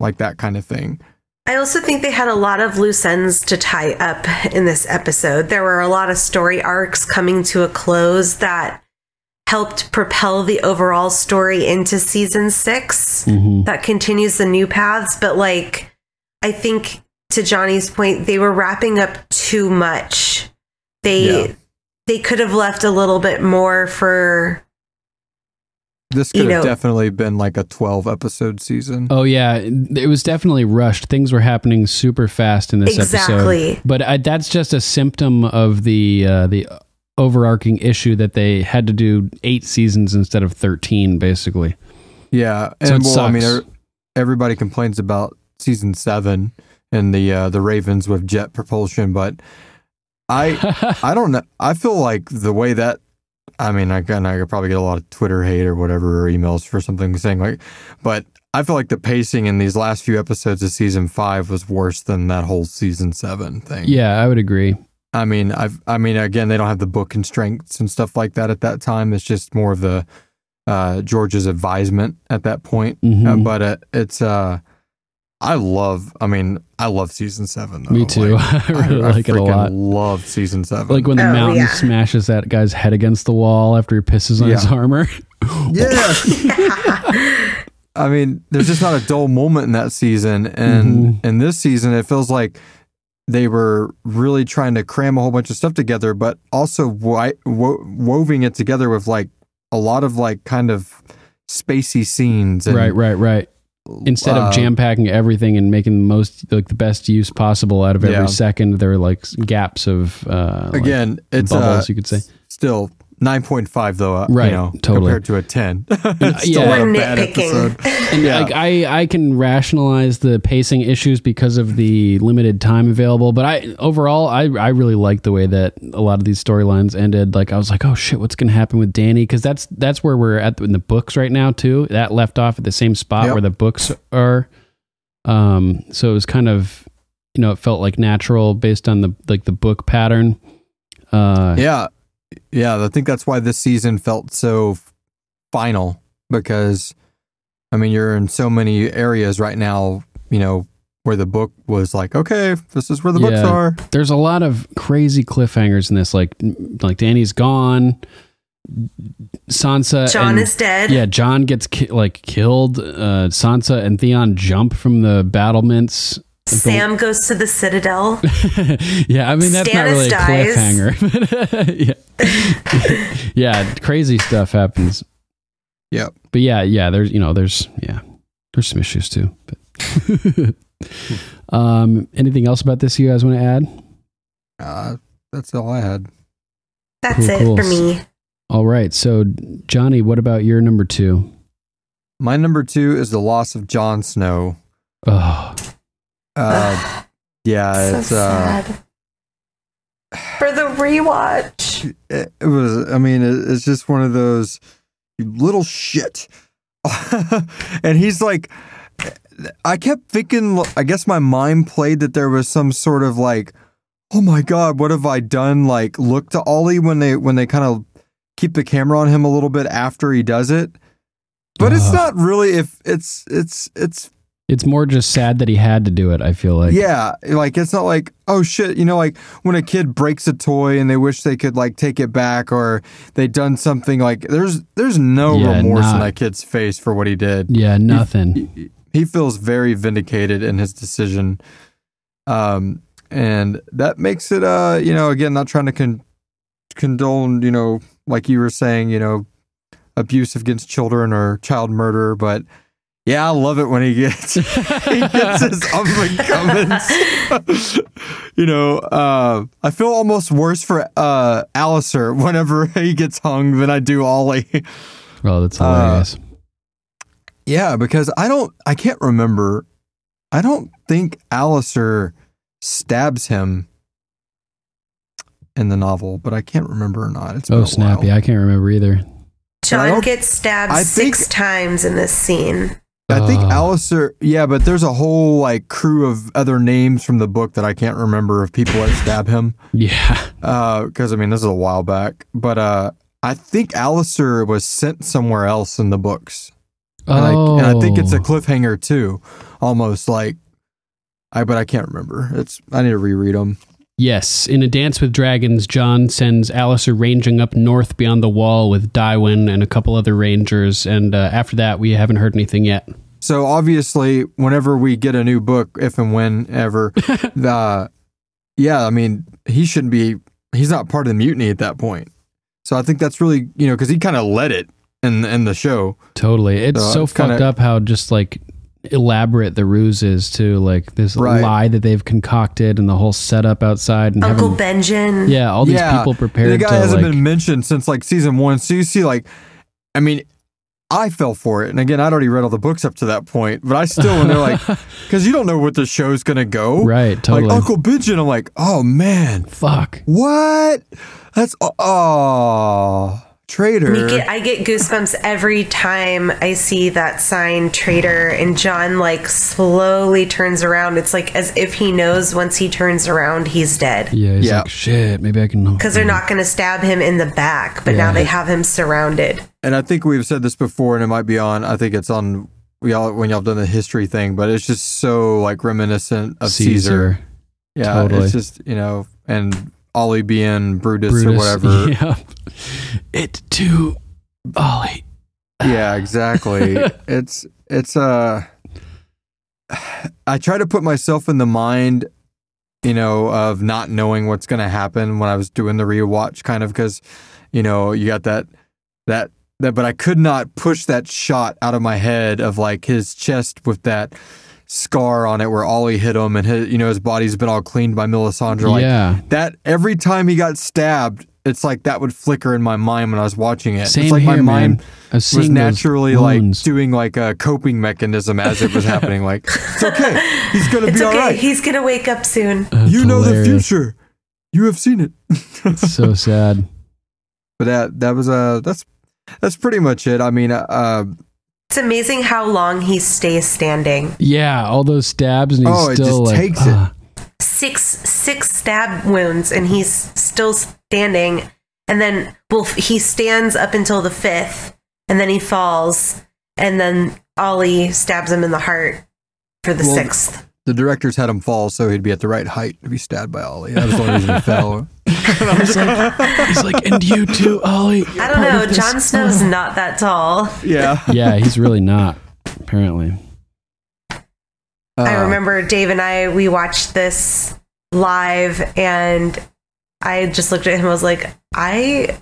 Like that kind of thing. I also think they had a lot of loose ends to tie up in this episode. There were a lot of story arcs coming to a close that helped propel the overall story into season 6 Mhm. that continues the new paths. But, like, I think to Johnny's point, they were wrapping up too much. They. Yeah. They could have left a little bit more for This You could have know- definitely been like a 12 episode season. Oh yeah, it was definitely rushed. Things were happening super fast in this Exactly. episode. But I, that's just a symptom of the uh, the overarching issue that they had to do eight seasons instead of thirteen, basically. Yeah, So and it well, I mean, er- everybody complains about season seven and the uh, the Ravens with jet propulsion, but I I don't know. I feel like the way that I mean, I again, I could probably get a lot of Twitter hate or whatever or emails for something saying like, but I feel like the pacing in these last few episodes of season five was worse than that whole season seven thing. yeah, I would agree. I mean, I've, I mean, again, they don't have the book constraints and stuff like that at that time. It's just more of the uh, George's advisement at that point. Mhm. Uh, but uh, it's, uh, I love. I mean, I love season seven. Though. Me too. Like, I really like it a lot. Love season seven. Like when the Oh, mountain yeah. smashes that guy's head against the wall after he pisses on his armor. yeah. I mean, there's just not a dull moment in that season, and Mm-hmm. in this season, it feels like they were really trying to cram a whole bunch of stuff together, but also wi- wo- woving it together with like a lot of like kind of spacey scenes. And, right, right, right. Instead uh, of jam packing everything and making the most like the best use possible out of every Yeah. second, there are like gaps of uh, like, Again, it's bubbles, uh, you could say. still nine point five though. Uh, Right, you know, totally. compared to a ten. It's yeah. still a bad episode. And Yeah. like I, I can rationalize the pacing issues because of the limited time available, but I overall I, I really like the way that a lot of these storylines ended. Like I was like, oh shit, what's gonna happen with Dany? Because that's that's where we're at in the books right now too. That left off at the same spot Yep. where the books are. Um, so it was kind of you know it felt like natural based on the like the book pattern. Uh, Yeah. Yeah. I think that's why this season felt so final because, I mean, you're in so many areas right now, you know, where the book was like, okay, this is where the books are. there's a lot of crazy cliffhangers in this. Like like Dany's gone. Sansa Jon and- is dead. Yeah, Jon gets ki- like killed. Uh, Sansa and Theon jump from the battlements. Sam goes to the Citadel. yeah, I mean that's not really a dies. cliffhanger. yeah. yeah, crazy stuff happens. Yep. But yeah, yeah, there's you know there's yeah there's some issues too. But um, anything else about this you guys want to add? Uh, that's all I had. That's Cool, it cool. for me. All right, so Johnny, what about your number two? My number two is the loss of Jon Snow. Oh, Uh, yeah, so it's uh, sad. For the rewatch. it, it was. I mean, it, it's just one of those little shit. and he's like, I kept thinking. I guess my mind played that there was some sort of like, oh my god, what have I done? Like, look to Olly when they when they kind of keep the camera on him a little bit after he does it. But it's not really. If it's it's it's it's more just sad that he had to do it. I feel like yeah, like it's not like oh shit, you know, like when a kid breaks a toy and they wish they could like take it back or they done something like there's there's no Yeah, remorse in that kid's face for what he did. yeah, nothing. He, he feels very vindicated in his decision, um, and that makes it uh you know again not trying to con- condone you know like you were saying you know abuse against children or child murder, but. Yeah, I love it when he gets he gets his unbecomings. you know, uh, I feel almost worse for uh, Alliser whenever he gets hung than I do Olly. Oh, that's Uh, hilarious. Yeah, because I don't, I can't remember. I don't think Alliser stabs him in the novel, but I can't remember or not. It's Oh a snap! while. Yeah, I can't remember either. I John gets stabbed think- six times in this scene. I think Oh. Alliser, yeah, but there's a whole like crew of other names from the book that I can't remember of people that stab him. Yeah. Because I mean, this is a while back, but uh, I think Alliser was sent somewhere else in the books, and, I, and I think it's a Oh. cliffhanger too, almost like. I but I can't remember. It's I need to reread them. Yes, in A Dance with Dragons, Jon sends Alliser ranging up north beyond the wall with Dywen and a couple other rangers, and uh, after that, we haven't heard anything yet. So obviously, whenever we get a new book, if and whenever, the yeah, I mean, he shouldn't be. He's not part of the mutiny at that point. So I think that's really you know because he kind of led it in in the show. Totally, it's So so it's fucked kinda- up how just like elaborate the ruse is too. Like this Right. lie that they've concocted and the whole setup outside and Uncle having, Benjen. yeah, all these yeah, people prepared The guy to hasn't like, been mentioned since like season one. So you see, like, I mean. I fell for it, and again, I'd already read all the books up to that point, but I still, when they're like, because you don't know what the show's gonna go, right, totally. Like Uncle Benjen, I'm like, oh man, Fuck. what? That's oh, traitor. Get, I get goosebumps every time I see that sign traitor and Jon like slowly turns around. It's like as if he knows once he turns around he's dead. Yeah, he's Yeah. like shit. Maybe I can. Because they're not going to stab him in the back, but now they have him surrounded. and I think we've said this before, and it might be on. I think it's on we all when y'all have done the history thing, but it's just so like reminiscent of Caesar. Caesar. Yeah, Totally. it's just you know, and Olly being Brutus, Brutus, or whatever. Yeah. It too, Olly. yeah, exactly. it's it's uh I try to put myself in the mind, you know, of not knowing what's going to happen when I was doing the rewatch kind of because you know, you got that that that but I could not push that shot out of my head of like his chest with that scar on it where Olly hit him and his, you know his body's been all cleaned by Melisandre like yeah. that every time he got stabbed it's like that would flicker in my mind when I was watching it. Same it's like here, my mind man. I was was seeing those naturally like doing like a coping mechanism as it was happening. Like it's okay, he's gonna It's be okay. all right. He's going to wake up soon. That's you know the future. You have seen it. so sad. but that that was uh that's that's pretty much it. I mean, uh, It's amazing how long he stays standing. Yeah, all those stabs, and he's Oh, it still just like, takes it. "Ah." Six six stab wounds and he's still standing. And then well he stands up until the fifth and then he falls and then Olly stabs him in the heart for the Well, sixth. the directors had him fall so he'd be at the right height to be stabbed by Olly. That was the only reason he fell. he's, like, he's like, and you too, Olly. I don't know. Jon Snow's not that tall. Yeah. yeah, he's really not. Apparently, I Uh, remember Dave and I we watched this live and I just looked at him and was like, I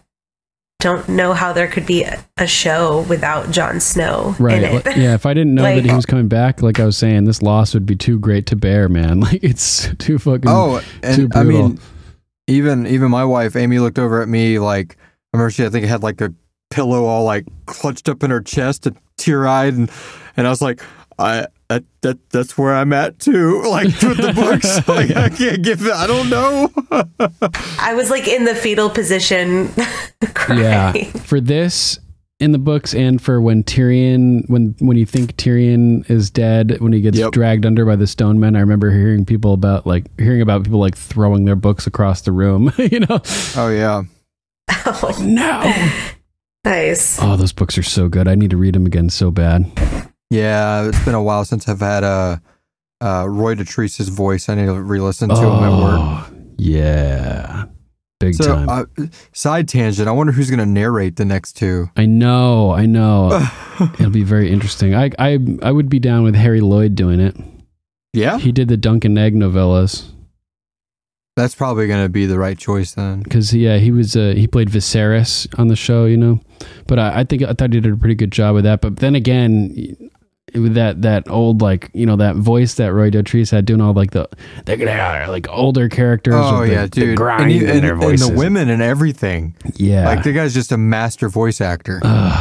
don't know how there could be a, a show without Jon Snow right? in it. Like, yeah, if I didn't know Like- that he was coming back, like I was saying, this loss would be too great to bear, man. Like it's too fucking. Oh, too and I mean, even even my wife Amy looked over at me like I remember she I think had like a pillow all like clutched up in her chest, and tear eyed, and and I was like, I that that that's where I'm at too. Like with the books, like I can't give it. I don't know. I was like in the fetal position crying. yeah, for this in the books, and for when Tyrion, when when you think Tyrion is dead, when he gets Yep. dragged under by the stone men, I remember hearing people about like hearing about people like throwing their books across the room. you know, oh yeah, Oh no. nice. Oh, those books are so good. I need to read them again so bad. yeah. It's been a while since I've had uh, uh, Roy Dotrice's voice. I need to re-listen to him at work. Oh, yeah, big So, time. uh, side tangent. I wonder who's going to narrate the next two. I know, I know. It'll be very interesting. I, I, I would be down with Harry Lloyd doing it. Yeah, He did the Dunk and Egg novellas that's probably going to be the right choice then. because yeah, he was uh, he played Viserys on the show, you know. But I, I think I thought he did a pretty good job with that. But then again, that that old like you know that voice that Roy Dotrice had doing all like the they're gonna have like older characters. Oh with the, yeah, the dude. grind and, you- in and- their and the women and everything. Yeah, Like the guy's just a master voice actor,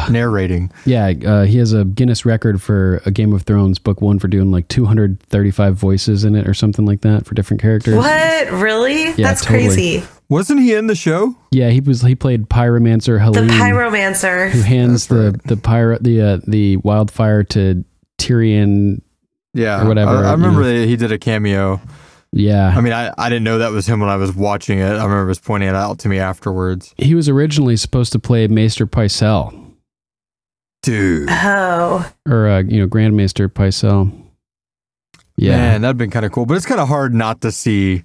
narrating. yeah. Uh, he has a Guinness record for a Game of Thrones book one for doing like 235 voices in it or something like that for different characters. What? Really? That's totally. crazy. Wasn't he in the show? Yeah, he was. He played Pyromancer The Hallyne, pyromancer. who hands the the pyro the uh, the wildfire to Tyrion. Yeah, Or whatever, I, I you remember know. that he did a cameo. Yeah, I mean, I, I didn't know that was him when I was watching it. I remember was pointing it out to me afterwards. he was originally supposed to play Maester Pycelle Dude, Oh. or uh, you know Grand Maester Pycelle. Yeah, man, that'd been kind of cool. But it's kind of hard not to see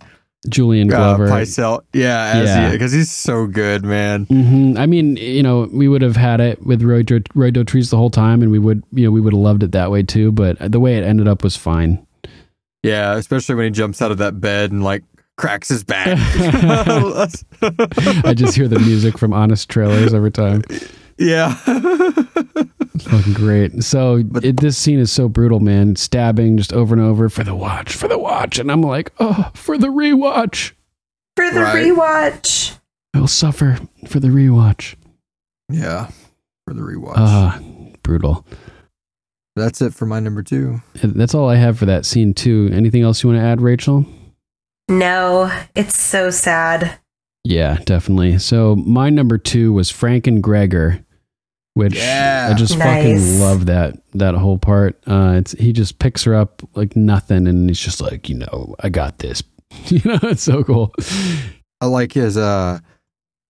Julian uh, Glover. Pycelle. Yeah, as Yeah. because he's so good, man. hmm I mean, you know, we would have had it with Roy, Dr- Roy Dotrice the whole time, and we would, you know, we would have loved it that way too. But the way it ended up was fine. Yeah, especially when he jumps out of that bed and like cracks his back. I just hear the music from Honest Trailers every time. yeah. Fucking great. So it, this scene is so brutal, man. Stabbing just over and over for the watch, for the watch, and I'm like, oh, for the rewatch. For the Right. rewatch. I will suffer for the rewatch. yeah. For the rewatch. Ah, brutal. That's it for my number two. And That's all I have for that scene too. Anything else you want to add, Rachel? No, it's so sad. Yeah, definitely. So my number two was Frankengregor, which Yeah. I just Nice. fucking love that that whole part. Uh, it's he just picks her up like nothing, and he's just like, you know, I got this. you know, it's so cool. I like his uh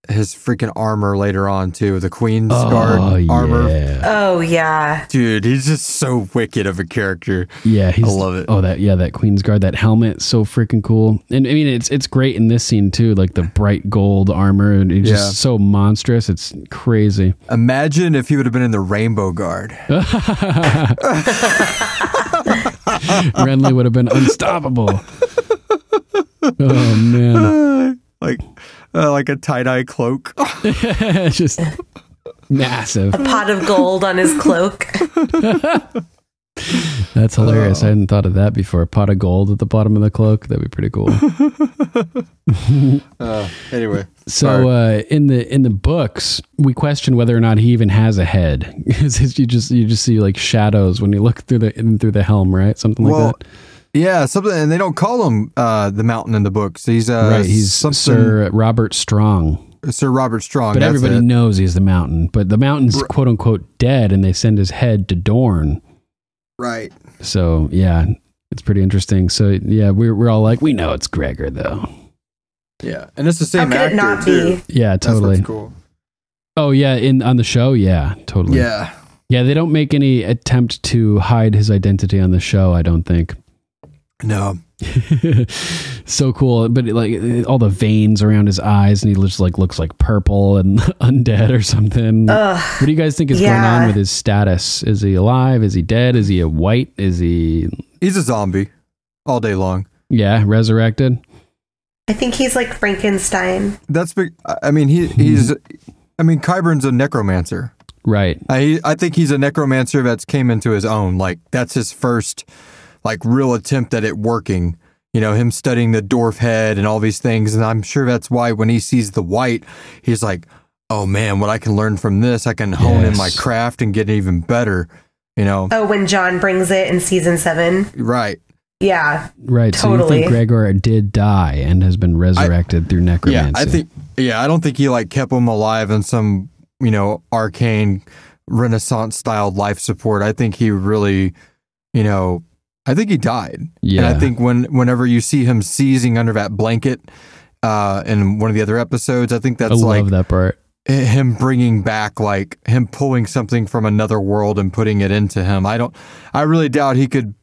his freaking armor later on too, the Queen's Oh Guard armor. yeah, Oh, yeah. Dude, he's just so wicked of a character. yeah. He's, I love it. Oh, that yeah, that Queen's Guard, that helmet, so freaking cool. And I mean, it's it's great in this scene too, like the bright gold armor, and it's Yeah. just so monstrous. It's crazy. Imagine if he would have been in the Rainbow Guard. Renly would have been unstoppable. Oh man. like uh, like a tie-dye cloak. just massive. A pot of gold on his cloak. That's hilarious. I hadn't thought of that before. A pot of gold at the bottom of the cloak. That'd be pretty cool. Uh, anyway, so uh, in the in the books, we question whether or not he even has a head. 'Cause you just you just see like shadows when you look through the in through the helm, right? Something like well, that. Yeah, something, and they don't call him uh, the Mountain in the books. He's uh, right. He's something, Sir Robert Strong. Sir Robert Strong. But that's everybody it. knows he's the mountain. But the mountain's R- quote unquote dead, and they send his head to Dorne. right. So yeah, it's pretty interesting. So yeah, we're we're all like, we know it's Gregor though. Yeah, and it's the How same could actor it not too. be? Yeah, totally. what's cool. Oh yeah, in on the show, yeah, totally. Yeah, Yeah, they don't make any attempt to hide his identity on the show, I don't think. No, so cool, but like all the veins around his eyes and he just like looks like purple and undead or something. Ugh. what do you guys think is going on with his status? Is he alive? Is he dead? Is he a white? Is he he's a zombie all day long. yeah, resurrected? I think he's like Frankenstein. That's big. I mean, he he's. I mean, Qyburn's a necromancer. Right. I I think he's a necromancer that's came into his own. Like that's his first, like real attempt at it working. You know, him studying the dwarf head and all these things, and I'm sure that's why when he sees the white, he's like, "Oh man, what I can learn from this, I can hone in my craft and get even better." You know, Oh, when Jon brings it in season seven. right? Yeah. Right. So you Totally. think Gregor did die and has been resurrected through necromancy? Yeah, I think. Yeah, I don't think he like kept him alive in some you know arcane Renaissance style life support. I think he really, you know, I think he died. and Yeah. I think when whenever you see him seizing under that blanket uh, in one of the other episodes, I think I that's like love that part. him bringing back like him pulling something from another world and putting it into him. I don't. I really doubt he could.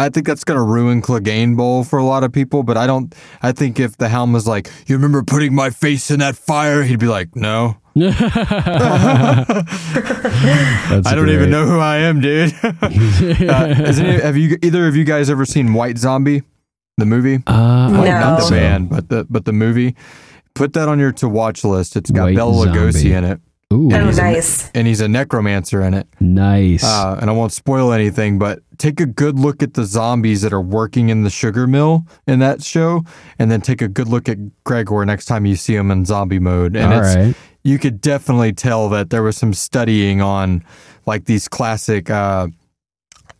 I think that's going to ruin Clegane Bowl for a lot of people, but I don't. I think if the Helm was like, "You remember putting my face in that fire?" He'd be like, "No, I don't great. even know who I am, dude." uh, is any, have you either of you guys ever seen White Zombie, the movie? Uh, I No. don't the think so. band, but the but the movie. Put that on your to watch list. It's got White Bela Lugosi Zombie. in it. Ooh, Oh, he's a- nice. and he's a necromancer in it. nice. Uh, and I won't spoil anything, but take a good look at the zombies that are working in the sugar mill in that show, and then take a good look at Gregor next time you see him in zombie mode. And All it's, right. You could definitely tell that there was some studying on like these classic. Uh,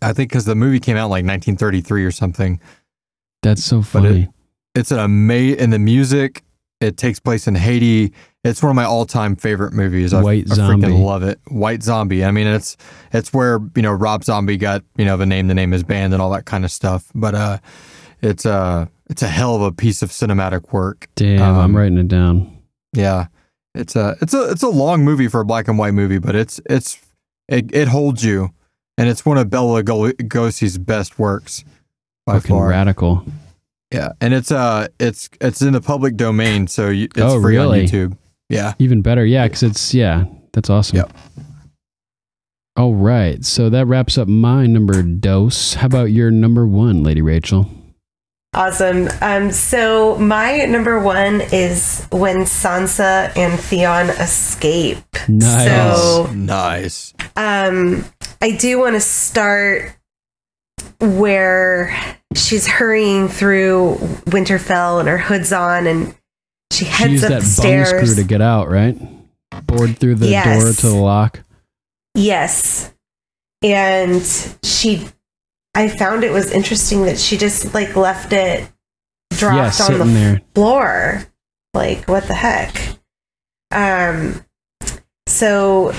I think because the movie came out in like 1933 or something. That's so funny. it, it's an amazing in the music. It takes place in Haiti. It's one of my all-time favorite movies. I, White I Zombie. freaking love it. White Zombie. I mean, it's it's where you know Rob Zombie got you know the name, the name his band, and all that kind of stuff. But uh, it's uh it's a hell of a piece of cinematic work. Damn, um, I'm writing it down. Yeah, it's a it's a it's a long movie for a black and white movie, but it's it's it, it holds you, and it's one of Bela Lugosi's best works by Fucking far. radical. Yeah, and it's uh it's it's in the public domain, so you, it's Oh, free really? on YouTube. Yeah. Even better. Yeah, because it's, yeah, that's awesome. Yep. All right. So that wraps up my number dose. How about your number one, Lady Rachel? Awesome. Um, so my number one is when Sansa and Theon escape. Nice. So Nice. um, I do want to start where she's hurrying through Winterfell and her hood's on, and she She heads used that bung upstairs. screw to get out, right? Bored through the Yes. door to the lock. Yes. And she I found it was interesting that she just like left it dropped yeah, on the there. floor. Like what the heck? Um so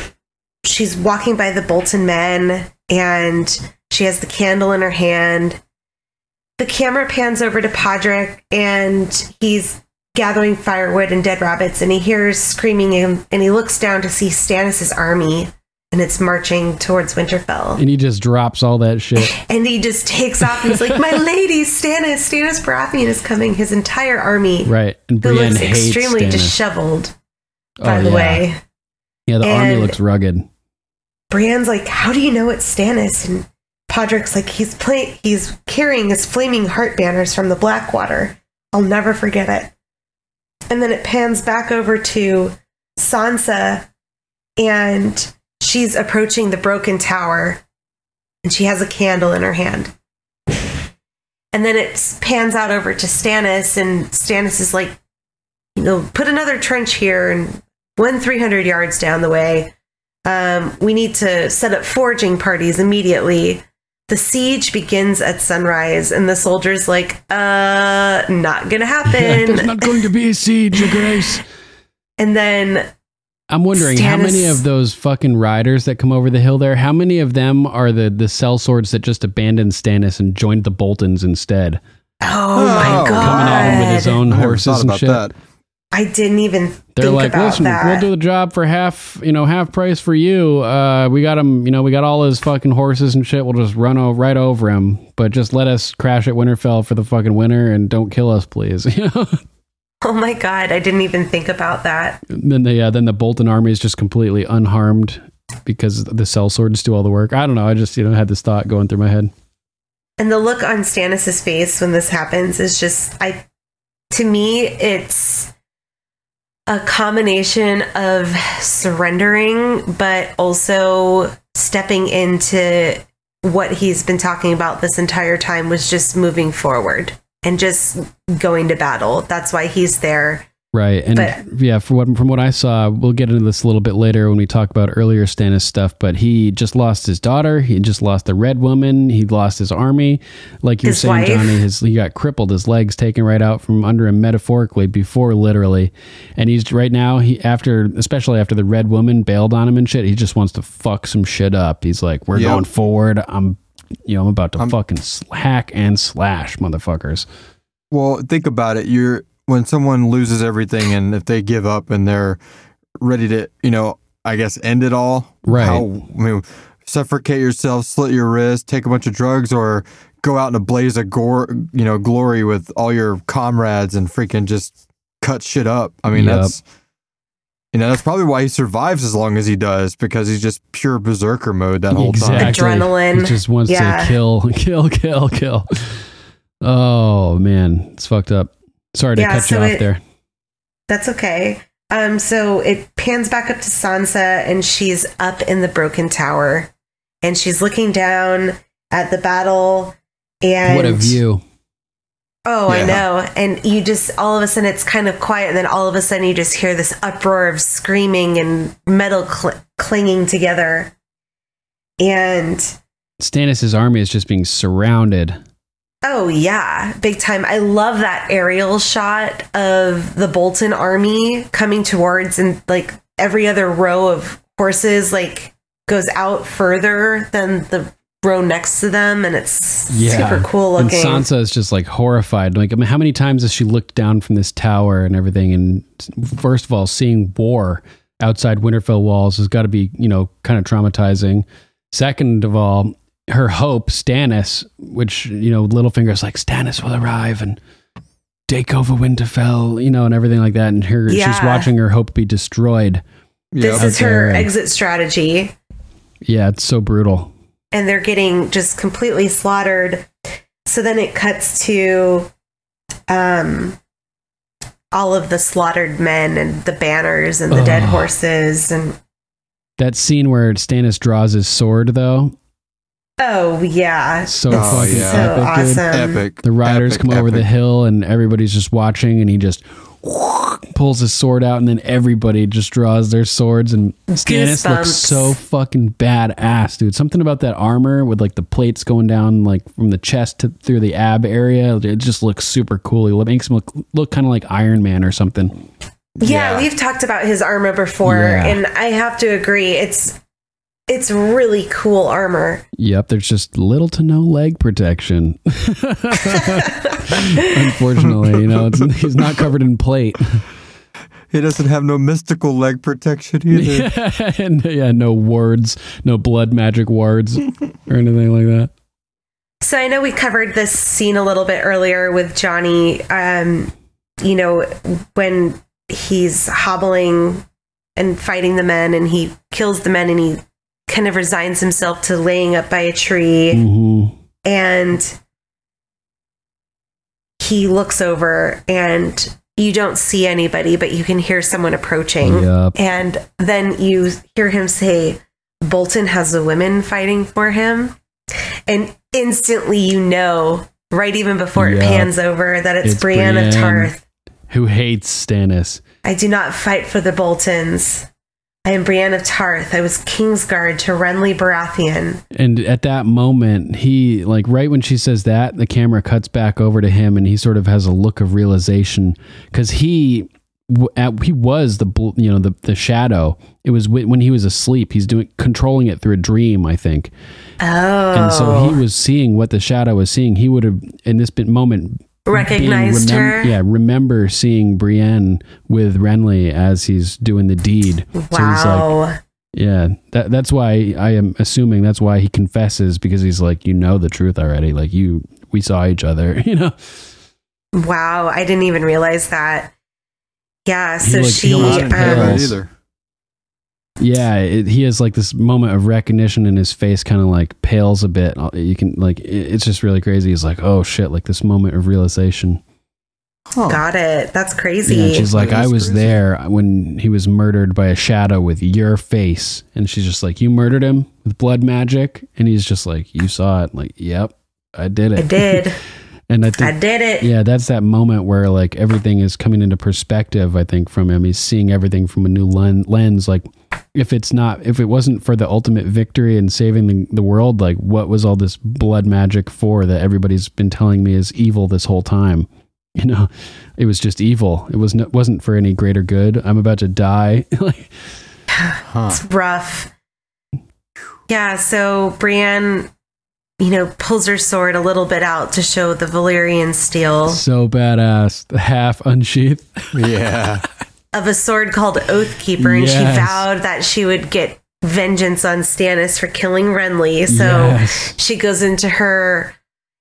she's walking by the Bolton men and she has the candle in her hand. The camera pans over to Podrick and he's gathering firewood and dead rabbits and he hears screaming and, and he looks down to see Stannis' army and it's marching towards Winterfell. And he just drops all that shit. And he just takes off and he's like, My lady, Stannis, Stannis Baratheon is coming. His entire army Right. And who Brienne looks hates extremely Stannis. disheveled, oh, by Oh, the yeah. way. Yeah, the army looks rugged. Brienne's like, How do you know it's Stannis? And Podrick's like, He's play- he's carrying his flaming heart banners from the Blackwater. I'll never forget it. And then it pans back over to Sansa, and she's approaching the broken tower, and she has a candle in her hand. And then it pans out over to Stannis, and Stannis is like, you know, put another trench here and one 300 yards down the way. Um, we need to set up foraging parties immediately. The siege begins at sunrise, and the soldiers like, uh, not gonna There's happen. not going to be a siege, Your Grace. and then I'm wondering how many of those fucking riders that come over the hill there, how many of them are the the sellswords that just abandoned Stannis and joined the Boltons instead? Oh, my Oh, god! Coming at him with his own I horses and shit. that. I didn't even They're think like, about listen, that. we'll do the job for half, you know, half price for you. Uh, we got him, you know, we got all his fucking horses and shit. We'll just run o- right over him, but just let us crash at Winterfell for the fucking winter and don't kill us, please. You know? oh my god! I didn't even think about that. And then the yeah, then the Bolton army is just completely unharmed because the sellswords do all the work. I don't know. I just you know had this thought going through my head. And the look on Stannis's face when this happens is just I to me it's a combination of surrendering but also stepping into what he's been talking about this entire time was just moving forward and just going to battle. That's why he's there. Right. And But- yeah, for what, from what I saw, we'll get into this a little bit later when we talk about earlier Stannis stuff, but he just lost his daughter. He just lost the red woman. He lost his army. Like you're saying, wife. Johnny, his, he got crippled, his legs taken right out from under him metaphorically before literally. And he's right now, he after, especially after the red woman bailed on him and shit, he just wants to fuck some shit up. He's like, we're Yep. going forward. I'm, you know, I'm about to I'm- fucking hack and slash motherfuckers. Well, think about it. You're when someone loses everything, and if they give up and they're ready to, you know, I guess end it all. Right. How, I mean, suffocate yourself, slit your wrist, take a bunch of drugs, or go out in a blaze of gore, you know, glory with all your comrades and freaking just cut shit up. I mean, Yep. that's. You know, that's probably why he survives as long as he does because he's just pure berserker mode that whole time. Exactly. Adrenaline. He just wants Yeah. to kill, kill, kill, kill. Oh man, it's fucked up. Sorry to Yeah, cut so you off it- there. That's okay. Um, so it pans back up to Sansa, and she's up in the broken tower, and she's looking down at the battle. And what a view. Oh, I know. And you just all of a sudden it's kind of quiet, and then all of a sudden you just hear this uproar of screaming and metal cl- clinging together. And Stannis' army is just being surrounded. oh yeah, big time. I love that aerial shot of the Bolton army coming towards, and like every other row of horses like goes out further than the row next to them, and it's super cool And looking. Sansa is just like horrified. Like, I mean, how many times has she looked down from this tower and everything? And first of all, seeing war outside Winterfell walls has got to be, you know, kind of traumatizing. Second of all, her hope, Stannis, which, you know, Littlefinger's like, Stannis will arrive and take over Winterfell, you know, and everything like that. And her, she's watching her hope be destroyed. this is Out there her exit strategy. Yeah, it's so brutal. And they're getting just completely slaughtered. So then it cuts to um all of the slaughtered men and the banners and the dead horses and That scene where Stannis draws his sword, though, oh yeah. so Oh, fucking yeah. So epic, dude. awesome. Epic. The riders Epic, come over the hill and everybody's just watching, and he just pulls his sword out, and then everybody just draws their swords. And Stannis Goosebumps. looks so fucking badass, dude. Something about that armor with like the plates going down like from the chest to through the ab area. It just looks super cool. It makes him look, look kind of like Iron Man or something. Yeah, Yeah. we've talked about his armor before Yeah. and I have to agree it's it's really cool armor. Yep, there's just little to no leg protection. Unfortunately, you know, it's, he's not covered in plate. He doesn't have no mystical leg protection either. and yeah, no wards, no blood magic wards or anything like that. So I know we covered this scene a little bit earlier with Johnny. Um, you know, when he's hobbling and fighting the men, and he kills the men, and he kind of resigns himself to laying up by a tree, hmm and he looks over, and you don't see anybody, but you can hear someone approaching, Yup. and then you hear him say, "Bolton has the women fighting for him." and instantly you know right even before it pans over that it's, It's Brienne, of Tarth. Who hates Stannis? I do not fight for the Boltons. I am Brienne of Tarth. I was Kingsguard to Renly Baratheon. And at that moment, he like right when she says that, the camera cuts back over to him, and he sort of has a look of realization because he at, he was the you know the the shadow. It was when he was asleep. He's doing controlling it through a dream, I think. Oh, And so he oh. was seeing what the shadow was seeing. He would have in this bit moment recognized being her. Yeah, remember seeing Brienne with Renly as he's doing the deed. So he's like, Wow. yeah, that that's why I am assuming that's why he confesses because he's like, you know the truth already. Like you, we saw each other. You know, wow. I didn't even realize that. Yeah. He, So like, she. he almost I didn't know um, either. Yeah, it, he has like this moment of recognition, and his face kind of like pales a bit. You can like, it, it's just really crazy. He's like, oh shit, like this moment of realization. Huh. Got it. That's crazy. Yeah, and she's like, I was crazy. there when he was murdered by a shadow with your face. And she's just like, You murdered him with blood magic? And he's just like, You saw it. Like, yep, I did it. I did. and I think, I did it. yeah, that's that moment where like everything is coming into perspective, I think, from him. He's seeing everything from a new lens. Like, if it's not, if it wasn't for the ultimate victory and saving the, the world, like, what was all this blood magic for that everybody's been telling me is evil this whole time? You know, it was just evil. It was no, wasn't for any greater good. I'm about to die. like, Huh. It's rough. Yeah, so Brienne, you know, pulls her sword a little bit out to show the Valyrian steel so badass. The half unsheathed. Yeah. of a sword called Oathkeeper, and she vowed that she would get vengeance on Stannis for killing Renly. So Yes. she goes into her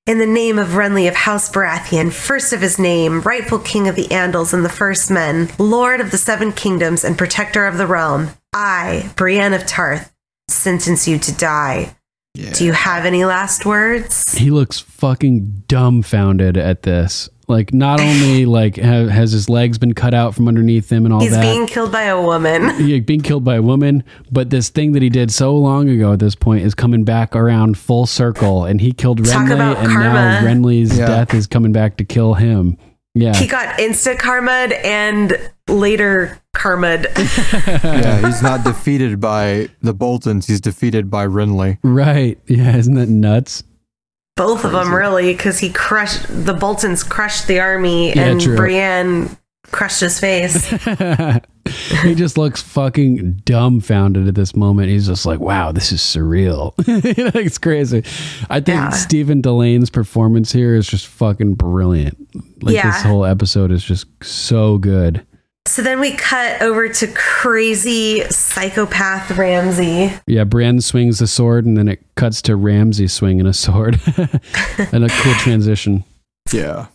in the name of Renly of House Baratheon, first of his name, rightful king of the Andals and the First Men, lord of the Seven Kingdoms and protector of the realm. I, Brienne of Tarth, sentence you to die. Yeah. Do you have any last words? He looks fucking dumbfounded at this. Like not only like ha- has his legs been cut out from underneath him and all He's that. being killed by a woman. yeah, being killed by a woman, but this thing that he did so long ago at this point is coming back around full circle, and he killed Talk Renly, about and now. Renly's Yeah. death is coming back to kill him. Yeah, He got insta karma'd and later karma'd. yeah, he's not defeated by the Boltons. He's defeated by Renly. right. Yeah, isn't that nuts? Both of them, really, because he crushed the Boltons, crushed the army, Yeah, and true. Brienne crushed his face. he just looks fucking dumbfounded at this moment. He's just like, "Wow, this is surreal." it's crazy. I think Yeah. Stephen Dillane's performance here is just fucking brilliant. Like Yeah. this whole episode is just so good. So then we cut over to crazy psychopath Ramsay. Yeah, Brienne swings the sword, and then it cuts to Ramsay swinging a sword, and a cool transition. Yeah.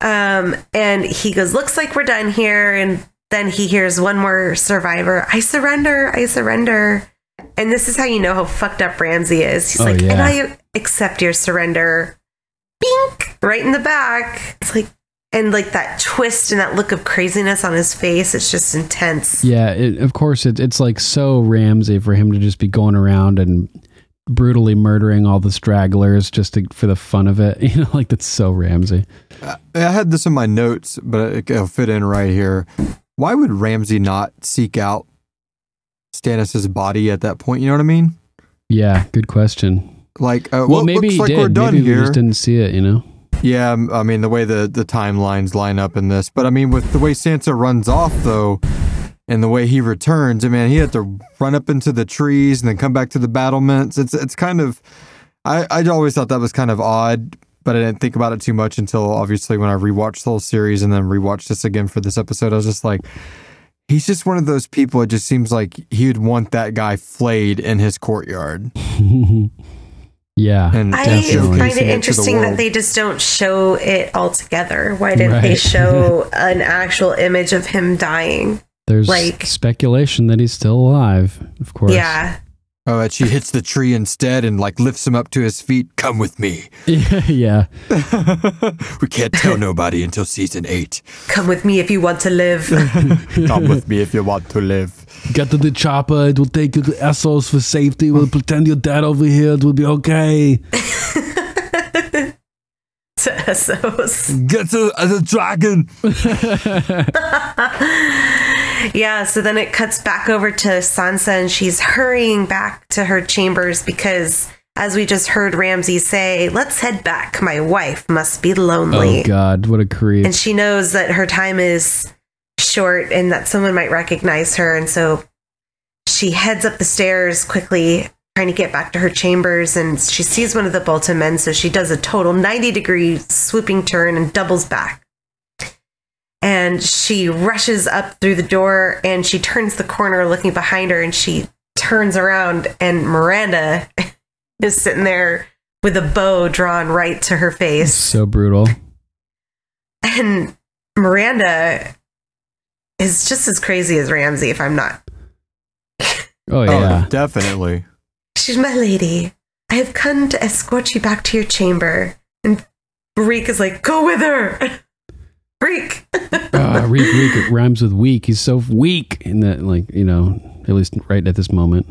Um, and he goes, Looks like we're done here. And then he hears one more survivor I surrender, I surrender. And this is how you know how fucked up Ramsay is. He's Oh, like, yeah. And I accept your surrender. Bink! Right in the back. It's like, and like that twist and that look of craziness on his face, it's just intense. Yeah, it, of course, it, it's like so Ramsay for him to just be going around and brutally murdering all the stragglers just to, for the fun of it. You know, like that's so Ramsay. I had this in my notes, but it- it'll fit in right here. Why would Ramsay not seek out Stannis's body at that point? You know what I mean? Yeah, good question. Like, uh, Well, well, maybe looks he like did. we're done maybe we just didn't see it. You know. Yeah, um, I mean the way the the timelines line up in this, but I mean with the way Sansa runs off though, and the way he returns, I mean he had to run up into the trees and then come back to the battlements. It's it's kind of, I I always thought that was kind of odd, but I didn't think about it too much until obviously when I rewatched the whole series and then rewatched this again for this episode. I was just like. He's just one of those people. It just seems like he would want that guy flayed in his courtyard. yeah, And I Definitely. find it to the interesting that they just don't show it all together. Why didn't they show an actual image of him dying? There's like- speculation that he's still alive. Of course. Yeah. Oh, that she hits the tree instead and like lifts him up to his feet. Come with me. yeah. we can't tell nobody until season eight. Come with me if you want to live. Come with me if you want to live. Get to the chopper. It will take you to Essos for safety. We'll pretend you're dead over here. It will be okay. to Essos. Get to the dragon. Yeah, so then it cuts back over to Sansa and she's hurrying back to her chambers because, as we just heard Ramsay say, let's head back. My wife must be lonely. Oh God, what a creep. and she knows that her time is short and that someone might recognize her and so she heads up the stairs quickly trying to get back to her chambers and she sees one of the bolton men so she does a total 90 degree swooping turn and doubles back and she rushes up through the door and she turns the corner looking behind her and she turns around and myranda is sitting there with a bow drawn right to her face so brutal. and Myranda is just as crazy as Ramsay, if I'm not. Oh, oh yeah. Oh, definitely. She's my lady. I have come to escort you back to your chamber. And Reek is like, go with her. Reek. uh, Reek, Reek rhymes with weak. He's so weak in that, like, you know, at least right at this moment.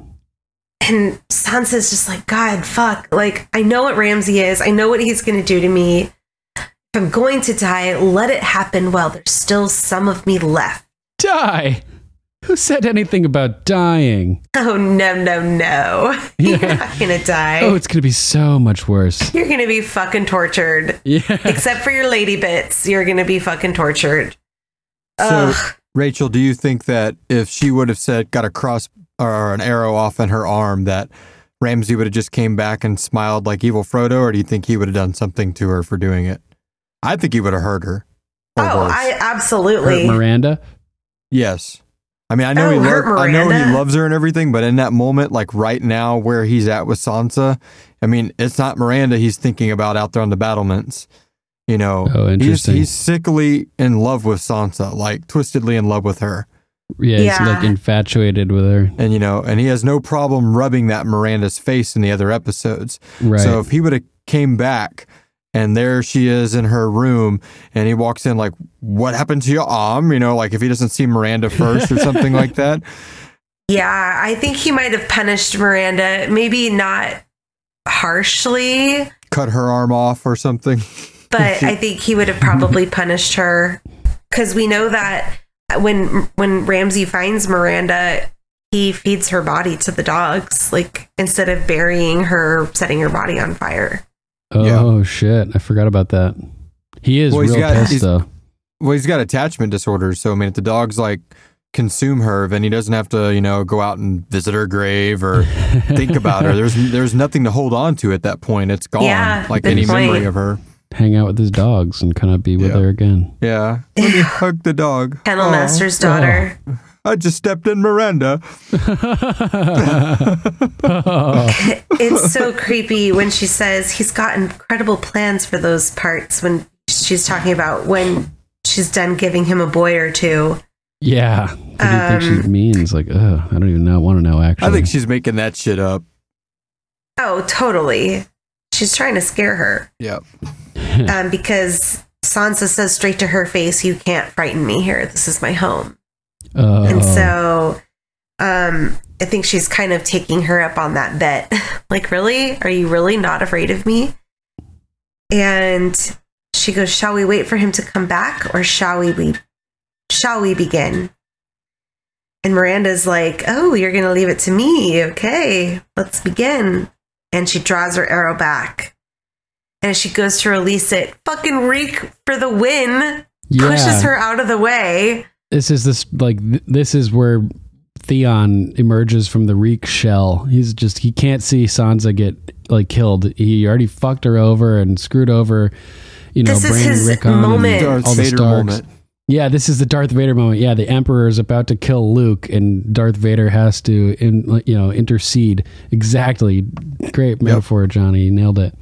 And Sansa's just like, God, fuck. Like, I know what Ramsay is. I know what he's going to do to me. If I'm going to die, let it happen while there's still some of me left. Die! Who said anything about dying? Oh, no, no, no. You're not going to die. Oh, it's gonna be so much worse. You're going to be fucking tortured. Yeah. Except for your lady bits, you're going to be fucking tortured. So, Ugh. Rachel, do you think that if she would have said, got a cross or an arrow off in her arm, that Ramsay would have just came back and smiled like evil Frodo, or do you think he would have done something to her for doing it? I think he would have hurt her. Oh, worse. I Hurt absolutely. Myranda. Yes. I mean, I know he hurt lo- I know he loves her and everything, but in that moment, like right now, where he's at with Sansa, I mean, it's not Myranda he's thinking about out there on the battlements. You know, Oh, he's, interesting. he's sickly in love with Sansa, like twistedly in love with her, Yeah, he's Yeah. like infatuated with her. and you know, and he has no problem rubbing that Myranda's face in the other episodes. Right. So if he would have came back And there she is in her room, and he walks in like, "What happened to your arm?" You know, like if he doesn't see Myranda first or something like that. Yeah, I think he might have punished Myranda, maybe not harshly, Cut her arm off or something. but I think he would have probably punished her because we know that when when Ramsay finds Myranda, he feeds her body to the dogs, like instead of burying her, setting her body on fire. Oh shit! I forgot about that. He is Well, real got- pissed though. Well, he's got attachment disorders, so I mean, if the dogs like consume her, then he doesn't have to, you know, go out and visit her grave or think about her. There's there's nothing to hold on to at that point. It's gone, Yeah, like good any memory of her. Hang out with his dogs and kind of be with Yeah. her again. Yeah, let me hug the dog. Kennel Aw. Master's daughter. I just stepped in Myranda. it's so creepy when she says he's got incredible plans for those parts when she's talking about when she's done giving him a boy or two. Yeah. What do you think she Um, means? Like, ugh, I don't even know. Want to know actually. I think she's making that shit up. Oh, totally. She's trying to scare her Yep. um, because Sansa says straight to her face, "You can't frighten me here. This is my home." Oh. And so, um, I think she's kind of taking her up on that bet. like, really? Are you really not afraid of me? And she goes, "Shall we wait for him to come back, or shall we? we shall we begin?" And Myranda's like, "Oh, you're gonna leave it to me? Okay, let's begin." And she draws her arrow back, and she goes to release it, fucking reek for the win Yeah. pushes her out of the way. This is this like th- this is where Theon emerges from the reek shell. He's just he can't see Sansa get like killed. He already fucked her over and screwed over, you know, This is Bran and Rickon moment. and Darth all the Vader Starks. moment. Yeah, this is the Darth Vader moment. Yeah, the Emperor is about to kill Luke, and Darth Vader has to, in, you know, intercede. Exactly. Great metaphor, Johnny. You nailed it.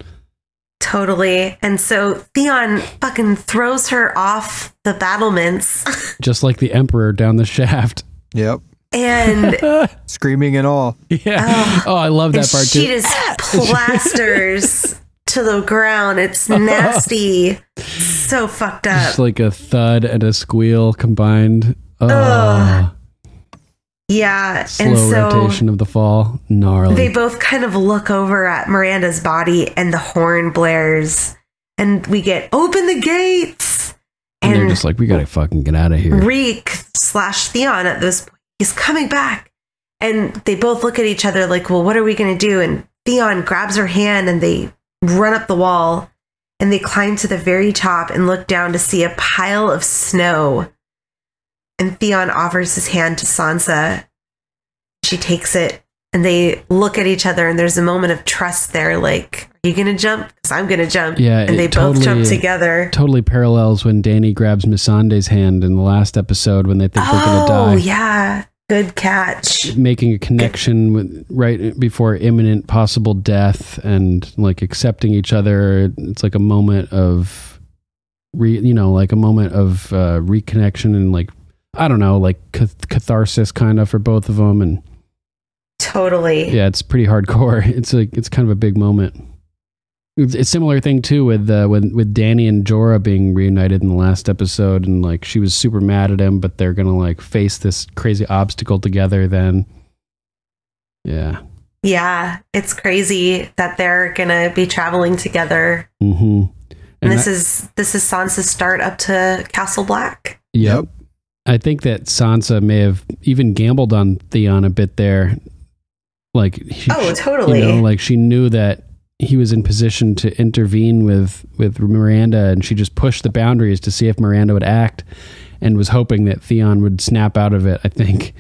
Totally. And so Theon fucking throws her off the battlements Just like the Emperor down the shaft. Yep. and Screaming and all. Yeah. Oh. oh, I love that and part she too. She just plasters to the ground. It's nasty. so fucked up. Just like a thud and a squeal combined. Oh, Ugh. Ah. Yeah. and slow so rotation of the fall. Gnarly. they both kind of look over at Myranda's body and the horn blares. And we get open the gates. and they're just like, we gotta fucking get out of here. Reek slash Theon at this point. He's coming back. And they both look at each other like, well, what are we going to do? And Theon grabs her hand and they run up the wall and they climb to the very top and look down to see a pile of snow. And Theon offers his hand to Sansa. She takes it and they look at each other and there's a moment of trust there like, are you going to jump? Because I'm going to jump. Yeah, And they it both jump together. Totally parallels when Dany grabs Missandei's hand in the last episode when they think they're gonna die. Oh, yeah. Good catch. making a connection with right before imminent possible death and like accepting each other it's like a moment of re you know like a moment of uh reconnection and like i don't know like cath- catharsis kind of for both of them and Totally. yeah it's pretty hardcore it's like it's kind of a big moment it's a similar thing too with uh, with with Dany and Jorah being reunited in the last episode, and like she was super mad at him, but they're gonna like face this crazy obstacle together. Then, yeah, Yeah, it's crazy that they're gonna be traveling together. hmm And, this is this is Sansa's start up to Castle Black. Yep. I think that Sansa may have even gambled on Theon a bit there. Like, she, Oh, totally. You know, like she knew that he was in position to intervene with with Myranda, and she just pushed the boundaries to see if Myranda would act, and was hoping that Theon would snap out of it. I think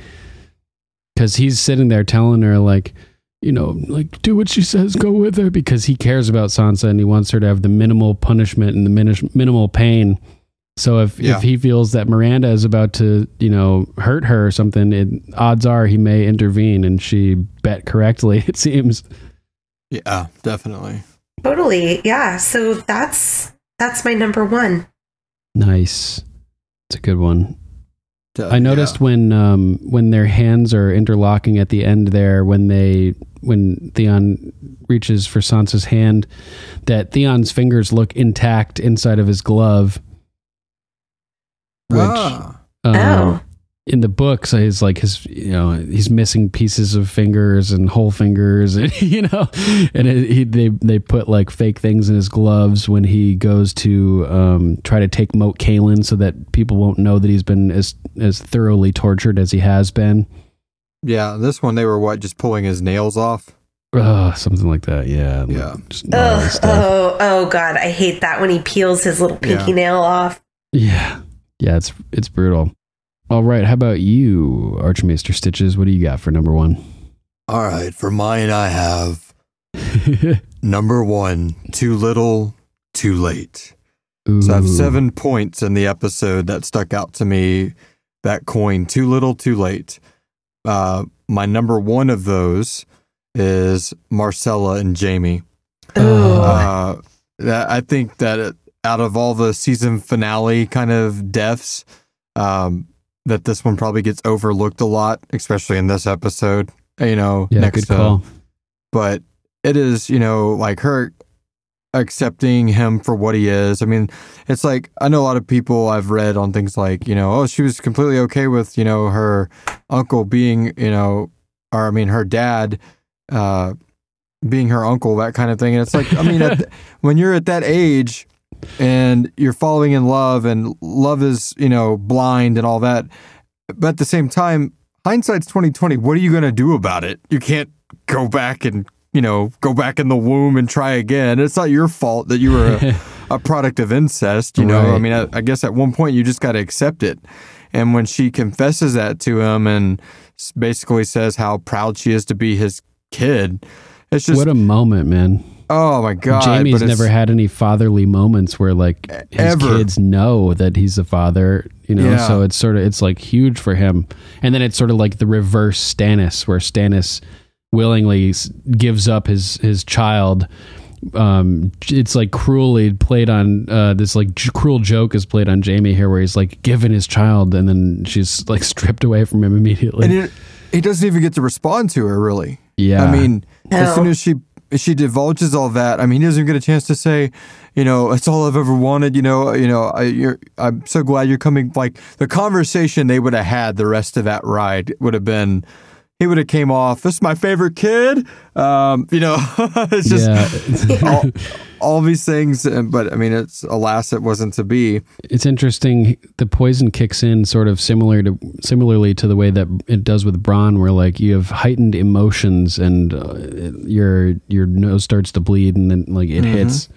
because he's sitting there telling her like. You know, like do what she says, go with her because he cares about Sansa and he wants her to have the minimal punishment and the minish, minimal pain. So if, Yeah. if he feels that Myranda is about to, you know, hurt her or something, it, odds are he may intervene. And she bet correctly, it seems. Yeah, definitely. Totally. Yeah. So that's that's my number one. Nice. It's a good one. Uh, I noticed yeah. when um, when their hands are interlocking at the end there, when they when Theon reaches for Sansa's hand, that Theon's fingers look intact inside of his glove. Which Ah. um, Oh. in the books, he's like his you know he's missing pieces of fingers and whole fingers, and you know, and it, he, they they put like fake things in his gloves when he goes to um, try to take Moat Cailin, so that people won't know that he's been as as thoroughly tortured as he has been. Yeah, this one they were what just pulling his nails off. Ugh, something like that. Yeah. Yeah. Just gnarly Ugh, stuff. oh, oh God, I hate that when he peels his little pinky Yeah. nail off. Yeah. Yeah. It's it's brutal. All right. How about you, Archmaester Stitches? What do you got for number one? All right, for mine, I have number one too little, too late. So I have seven points in the episode that stuck out to me. That coin, too little, too late. Uh, my number one of those is Myrcella and Jaime. Oh. Uh, that I think that it, out of all the season finale kind of deaths, um, that this one probably gets overlooked a lot, especially in this episode. You know, Yeah. next Good call. but it is, you know, like her accepting him for what he is. I mean, it's like I know a lot of people I've read on things like, you know, oh, she was completely okay with, you know, her uncle being, you know, or I mean, her dad uh being her uncle, that kind of thing. And it's like, I mean, at, when you're at that age and you're falling in love and love is, you know, blind and all that, but at the same time, hindsight's 2020. What are you going to do about it? You can't go back and you know go back in the womb and try again. It's not your fault that you were a, a product of incest. You know, I mean, I, I guess at one point you just got to accept it. And when she confesses that to him and basically says how proud she is to be his kid, it's just what a moment, man. Oh my god. Jaime's but never had any fatherly moments where like his Ever. kids know that he's a father, you know. Yeah. So it's sort of it's like huge for him. And then it's sort of like the reverse Stannis, where Stannis willingly gives up his his child. Um, it's like cruelly played on uh, this like j- cruel joke is played on Jaime here, where he's like given his child and then she's like stripped away from him immediately. and it, he doesn't even get to respond to her really. yeah, I mean, as soon as she she divulges all that, I mean, he doesn't even get a chance to say, you know, it's all I've ever wanted. You know, you know, I, I'm so glad you're coming. Like the conversation they would have had the rest of that ride would have been. He would have came off. This is my favorite kid. Um, you know, it's just yeah. all, all these things. uh, But I mean, it's alas, it wasn't to be. it's interesting the poison kicks in sort of similar to similarly to the way that it does with Bronn where like you have heightened emotions and uh, your your nose starts to bleed and then like it hits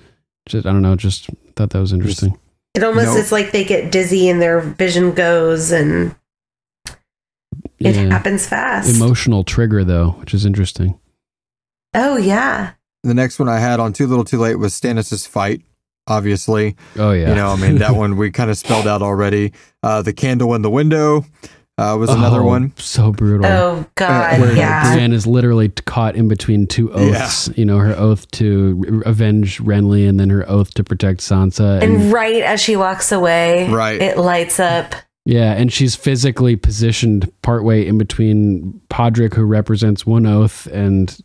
just I don't know just thought that was interesting It almost No. it's like they get dizzy and their vision goes and it Yeah. happens fast. emotional trigger though which is interesting oh yeah. The next one I had on Too Little Too Late was Stannis' fight. Obviously, oh yeah You know, I mean, that one we kind of spelled out already. Uh, the candle in the window uh, was another Oh, one. so brutal Oh God. where yeah. Brienne is literally caught in between two oaths. You know, her oath to avenge Renly and then her oath to protect Sansa. And right as she walks away, Right. it lights up. Yeah, and she's physically positioned partway in between Podrick, who represents one oath, and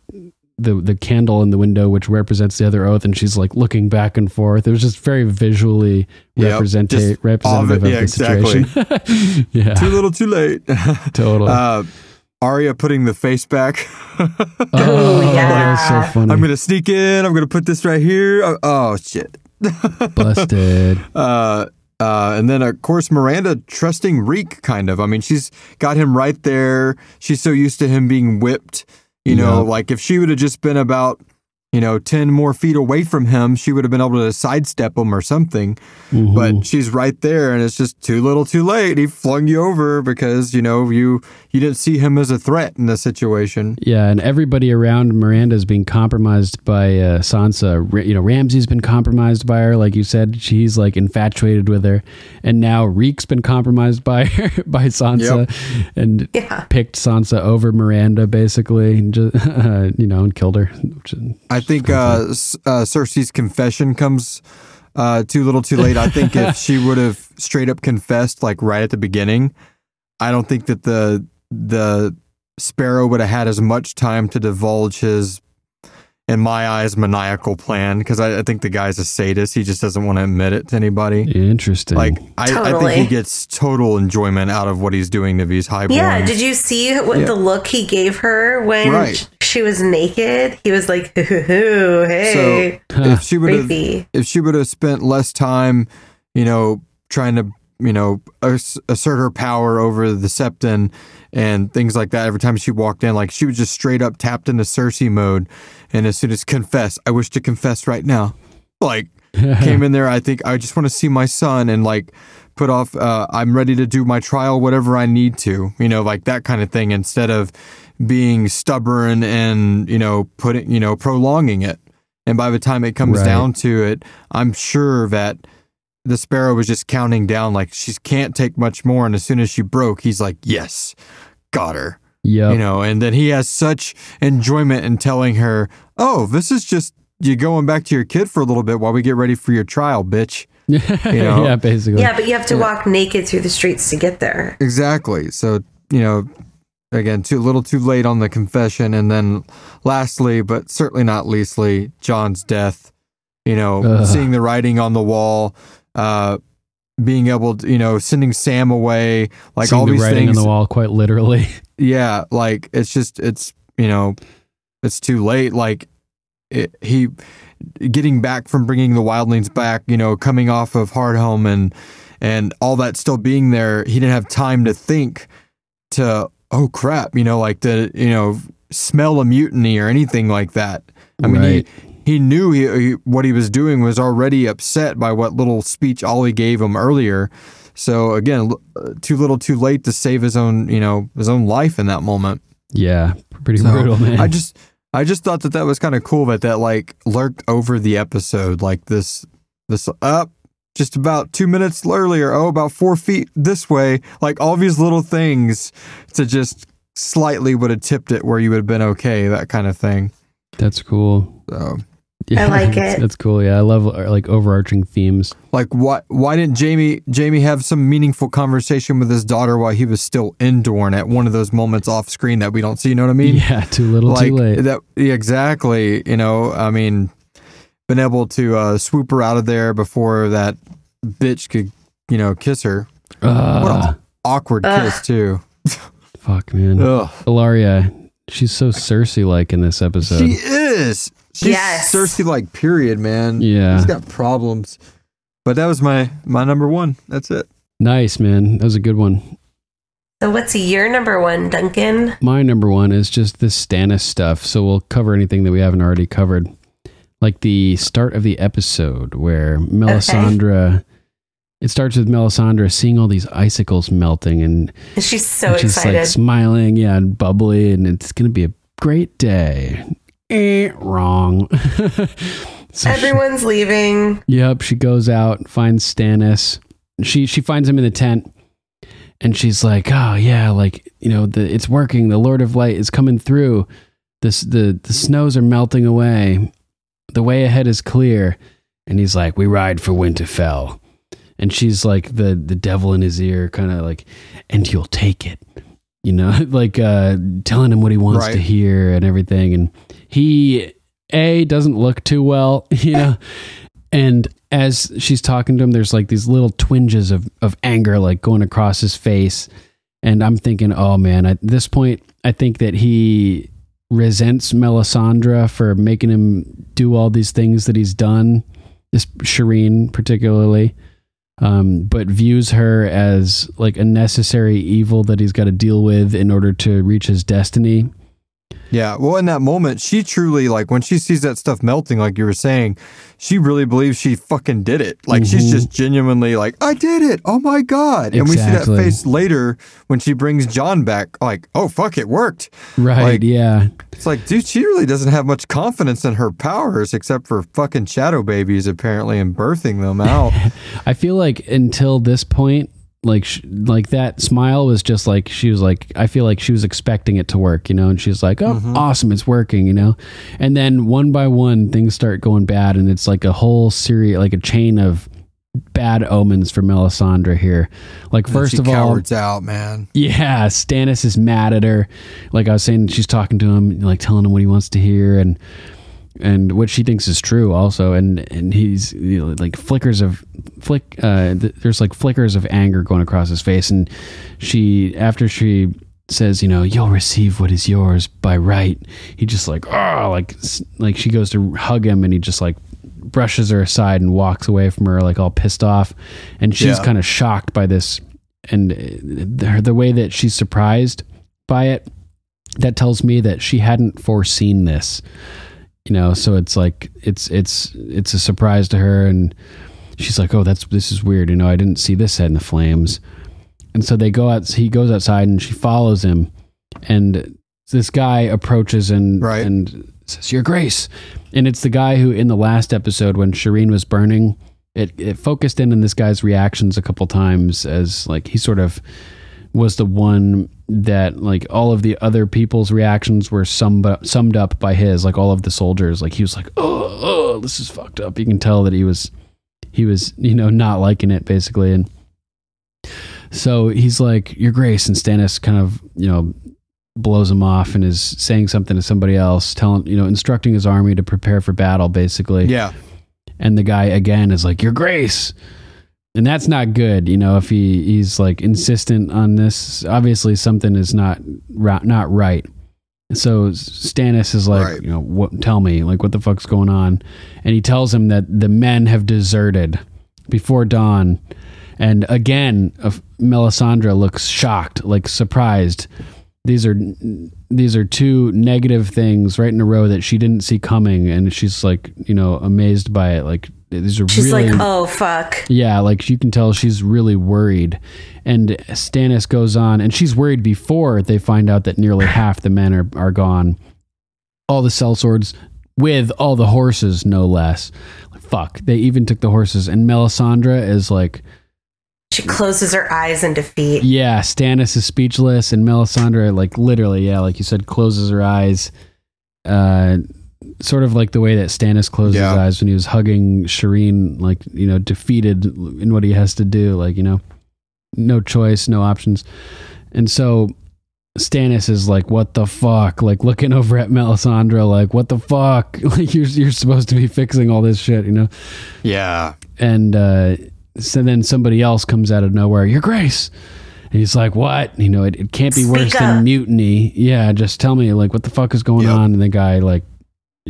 the the candle in the window, which represents the other oath, and she's like looking back and forth. It was just very visually Yep, representa- just representative of it- of yeah, the situation. yeah, Too little, too late. totally. uh, Arya putting the face back. oh, yeah. that was so funny. I'm gonna sneak in. I'm gonna put this right here. Oh, oh shit. Busted. Uh, uh, and then of course Myranda trusting Reek kind of. I mean, she's got him right there. She's so used to him being whipped. You know, Yeah. like if she would have just been about you know ten more feet away from him, she would have been able to sidestep him or something. Mhm. But she's right there, and it's just too little, too late. He flung you over because you know you you didn't see him as a threat in the situation. Yeah, and everybody around Myranda's being compromised by uh, Sansa. You know, Ramsay's been compromised by her, like you said. She's like infatuated with her, and now Reek's been compromised by her by Sansa, and Yeah. picked Sansa over Myranda, basically, and just, you know, and killed her. which is- I think uh, uh, Cersei's confession comes uh, too little, too late. I think if she would have straight up confessed, like right at the beginning, I don't think that the the Sparrow would have had as much time to divulge his, in my eyes, maniacal plan because I, I think the guy's a sadist. He just doesn't want to admit it to anybody. Interesting. Like I, I think he gets total enjoyment out of what he's doing to these highborns. Yeah, did you see what Yeah. the look he gave her when Right. she was naked? He was like, "Hoo, hoo, hoo, "Hey, So if she would have if she would have spent less time, you know, trying to you know assert her power over the Septon and things like that, every time she walked in, like she was just straight up tapped into Cersei mode, and as soon as confess, I wish to confess right now, like came in there. I think I just want to see my son and like put off. Uh, I'm ready to do my trial, whatever I need to, you know, like that kind of thing, instead of being stubborn and you know putting you know prolonging it. And by the time it comes Right. down to it, I'm sure that the sparrow was just counting down like she can't take much more. And as soon as she broke, he's like, "Yes, got her." Yep. You know, and then he has such enjoyment in telling her, "Oh, this is just you going back to your kid for a little bit while we get ready for your trial, bitch." You know? yeah, basically. Yeah, but you have to walk naked through the streets to get there. Exactly. So, you know, again, too little too late on the confession. And then lastly, but certainly not leastly, Jon's death. You know, Ugh. seeing the writing on the wall, uh, being able to, you know, sending Sam away, like Seeing all the these writing things. on the wall, quite literally. Yeah, like it's just it's you know, it's too late. Like it, he getting back from bringing the wildlings back, you know, coming off of Hardhome and and all that still being there, he didn't have time to think to oh crap, you know, like to you know smell a mutiny or anything like that. I mean, he he knew he, he what he was doing was already upset by what little speech Olly gave him earlier. So again, uh, too little, too late to save his own, you know, his own life in that moment. Yeah, pretty So, brutal, man. I just, I just thought that that was kind of cool that that like lurked over the episode, like this, this up. Just about two minutes earlier, oh, about four feet this way, like all these little things to just slightly would have tipped it where you would have been okay, that kind of thing. That's cool. So, Yeah, like that's, it. That's cool. Yeah, I love uh, like overarching themes. like, why, why didn't Jaime, Jaime have some meaningful conversation with his daughter while he was still in Dorne at one of those moments off screen that we don't see? You know what I mean? yeah, too little, like too late. that yeah, exactly you know i mean been able to uh swoop her out of there before that bitch could you know kiss her what Uh, an awkward Ugh. kiss too fuck, man. Ugh. Ellaria, she's so Cersei like in this episode. she is she's Yes. cersei like period man Yeah. she's got problems but that was my my number one that's it nice, man. That was a good one. So, what's your number one, Duncan? My number one is just the Stannis stuff. So we'll cover anything that we haven't already covered. Like the start of the episode where Melisandre, it starts with Melisandre seeing all these icicles melting and She's so she's excited. like smiling, yeah, and bubbly, and it's going to be a great day. Eh, wrong. so she- Everyone's leaving. Yep, she goes out, finds Stannis. She she finds him in the tent, and she's like, "Oh yeah, like you know, the it's working. The Lord of Light is coming through. This the the snows are melting away. The way ahead is clear." And he's like, "We ride for Winterfell." And she's like the the devil in his ear, kind of like, "And you'll take it." You know, like uh, telling him what he wants to hear and everything. And he a doesn't look too well, you know. and as she's talking to him, there's like these little twinges of of anger like going across his face. And I'm thinking, oh man, at this point, I think that he resents Melisandre for making him do all these things that he's done. This Shireen particularly. Um, but views her as like a necessary evil that he's got to deal with in order to reach his destiny. Yeah, well, in that moment, she truly like when she sees that stuff melting, like you were saying, she really believes she fucking did it. Like she's Mhm. just genuinely like, I did it. Oh my god! And we see that face later when she brings Jon back. Like, oh fuck, it worked. Right. Like- yeah. It's like, dude, she really doesn't have much confidence in her powers except for fucking shadow babies apparently and birthing them out. I feel like until this point, like sh- like that smile was just like she was like I feel like she was expecting it to work, you know, and she's like, "Oh, mm-hmm. awesome, it's working," you know. And then one by one things start going bad and it's like a whole series like a chain of bad omens for Melisandre here. Like first of all, cowards out, man. yeah, Stannis is mad at her. Like I was saying, she's talking to him, like telling him what he wants to hear, and and what she thinks is true also. And and he's you know, like flickers of flick. Uh, th- there's like flickers of anger going across his face, and she after she says, you know, you'll receive what is yours by right. He just like, oh, like like she goes to hug him, and he just like brushes her aside and walks away from her, like all pissed off, and she's Yeah. kind of shocked by this and uh, the, the way that she's surprised by it that tells me that she hadn't foreseen this you know so it's like it's it's it's a surprise to her. And she's like oh that's this is weird. You know i didn't see this set in the flames. And so they go out he goes outside and she follows him. And this guy approaches and Right. and says your grace. And it's the guy who in the last episode when shireen was burning it, it focused in on this guy's reactions a couple times as like he sort of was the one that like all of the other people's reactions were summed up, summed up by his like all of the soldiers. Like he was like oh, oh this is fucked up. You can tell that he was he was you know not liking it basically. And so he's like your grace and stannis kind of you know blows him off and is saying something to somebody else telling you know instructing his army to prepare for battle basically. Yeah. and the guy again is like your grace and that's not good you know if he he's like insistent on this. Obviously something is not not right. So Stannis is like Right. you know what tell me like what the fuck's going on? And he tells him that the men have deserted before dawn. And again Melisandre looks shocked like surprised. These are these are two negative things right in a row that she didn't see coming. And she's like you know amazed by it like these are She's really like, oh, fuck. yeah like you can tell she's really worried and stannis goes on and she's worried before they find out that nearly half the men are, are gone all the sellswords with all the horses no less fuck they even took the horses and melisandre is like She closes her eyes in defeat. yeah, Stannis is speechless, and Melisandre, like literally, yeah, like you said, closes her eyes. Uh, sort of like the way that Stannis closed Yeah. his eyes when he was hugging Shireen, like you know, defeated in what he has to do, like you know, no choice, no options, and so Stannis is like, "What the fuck?" Like looking over at Melisandre, like, "What the fuck?" Like you're you're supposed to be fixing all this shit, you know Yeah. and uh, so then somebody else comes out of nowhere, Your Grace. And he's like, What? You know, it, it can't be Speak worse up. than mutiny. Yeah, just tell me, like, what the fuck is going Yep. on? And the guy, like,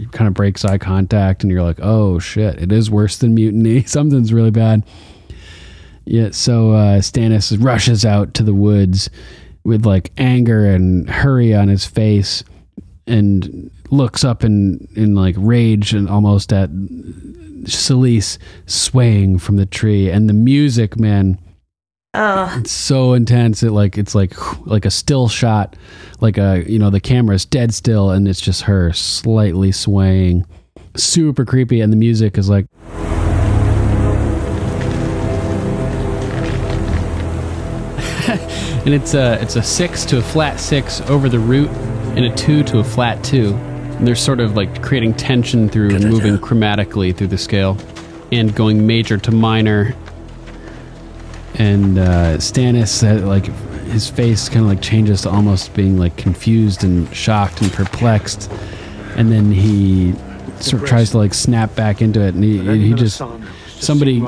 kind of breaks eye contact, and you're like, Oh shit, it is worse than mutiny. Something's really bad. Yeah, so uh, Stannis rushes out to the woods with like anger and hurry on his face and looks up in, in like rage and almost at Selyse swaying from the tree, and the music, man, Oh, it's so intense. It like it's like like a still shot, like a you know the camera is dead still, and it's just her slightly swaying, super creepy, and the music is like. and it's a it's a six to a flat six over the root, and a two to a flat two. And they're sort of like creating tension through moving chromatically through the scale, and going major to minor. And uh, Stannis, uh, like his face, kind of like changes to almost being like confused and shocked and perplexed, and then he sort of tries to like snap back into it, and he he just somebody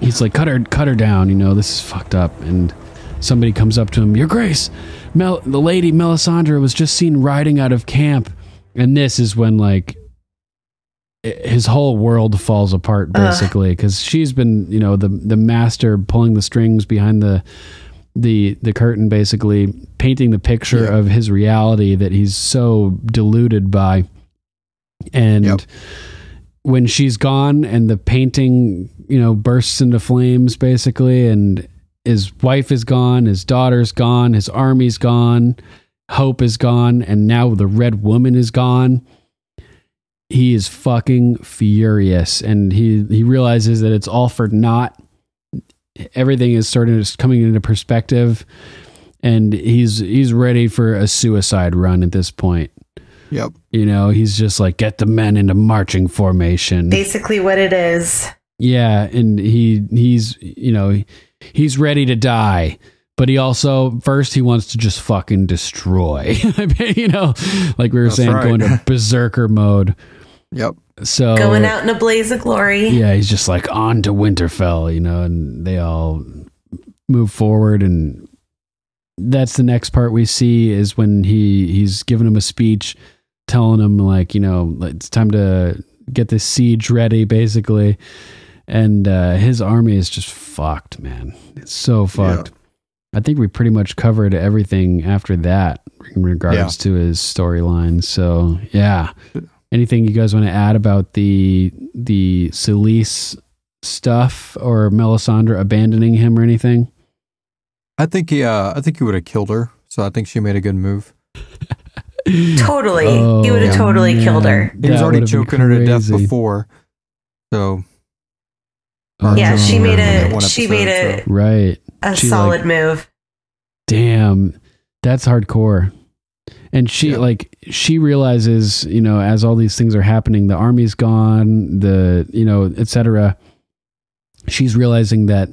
he's like cut her cut her down you know this is fucked up. And somebody comes up to him your grace Mel- the lady melisandre was just seen riding out of camp. And this is when like his whole world falls apart uh-huh. basically because she's been you know the the master pulling the strings behind the the the curtain basically painting the picture Yeah. of his reality that he's so deluded by and Yep. when she's gone and the painting you know bursts into flames basically and his wife is gone his daughter's gone his army's gone hope is gone and now the red woman is gone he is fucking furious and he he realizes that it's all for naught everything is starting to coming into perspective and he's he's ready for a suicide run at this point Yep. you know he's just like get the men into marching formation basically what it is. Yeah, and he he's you know he's ready to die, but he also first he wants to just fucking destroy. you know, like we were That's saying, right. going to berserker mode. Yep. So Going out in a blaze of glory. yeah, he's just like on to Winterfell, you know, and they all move forward and that's the next part we see is when he he's giving him a speech telling him like, you know, it's time to get this siege ready basically. And uh his army is just fucked, man. It's so fucked. I think we pretty much covered everything after that in regards Yeah. to his storyline. So, yeah. Anything you guys want to add about the the Selyse stuff or Melisandre abandoning him or anything? I think he. Uh, I think he would have killed her. So I think she made a good move. Totally. Oh, he would have totally killed her. He was That already choking her to death before. So Oh, Yeah, she made in a one she made a, Right. a She, solid like- move. Damn. That's hardcore. And she Yeah. like she realizes, you know, as all these things are happening, the army's gone, the you know, etc. She's realizing that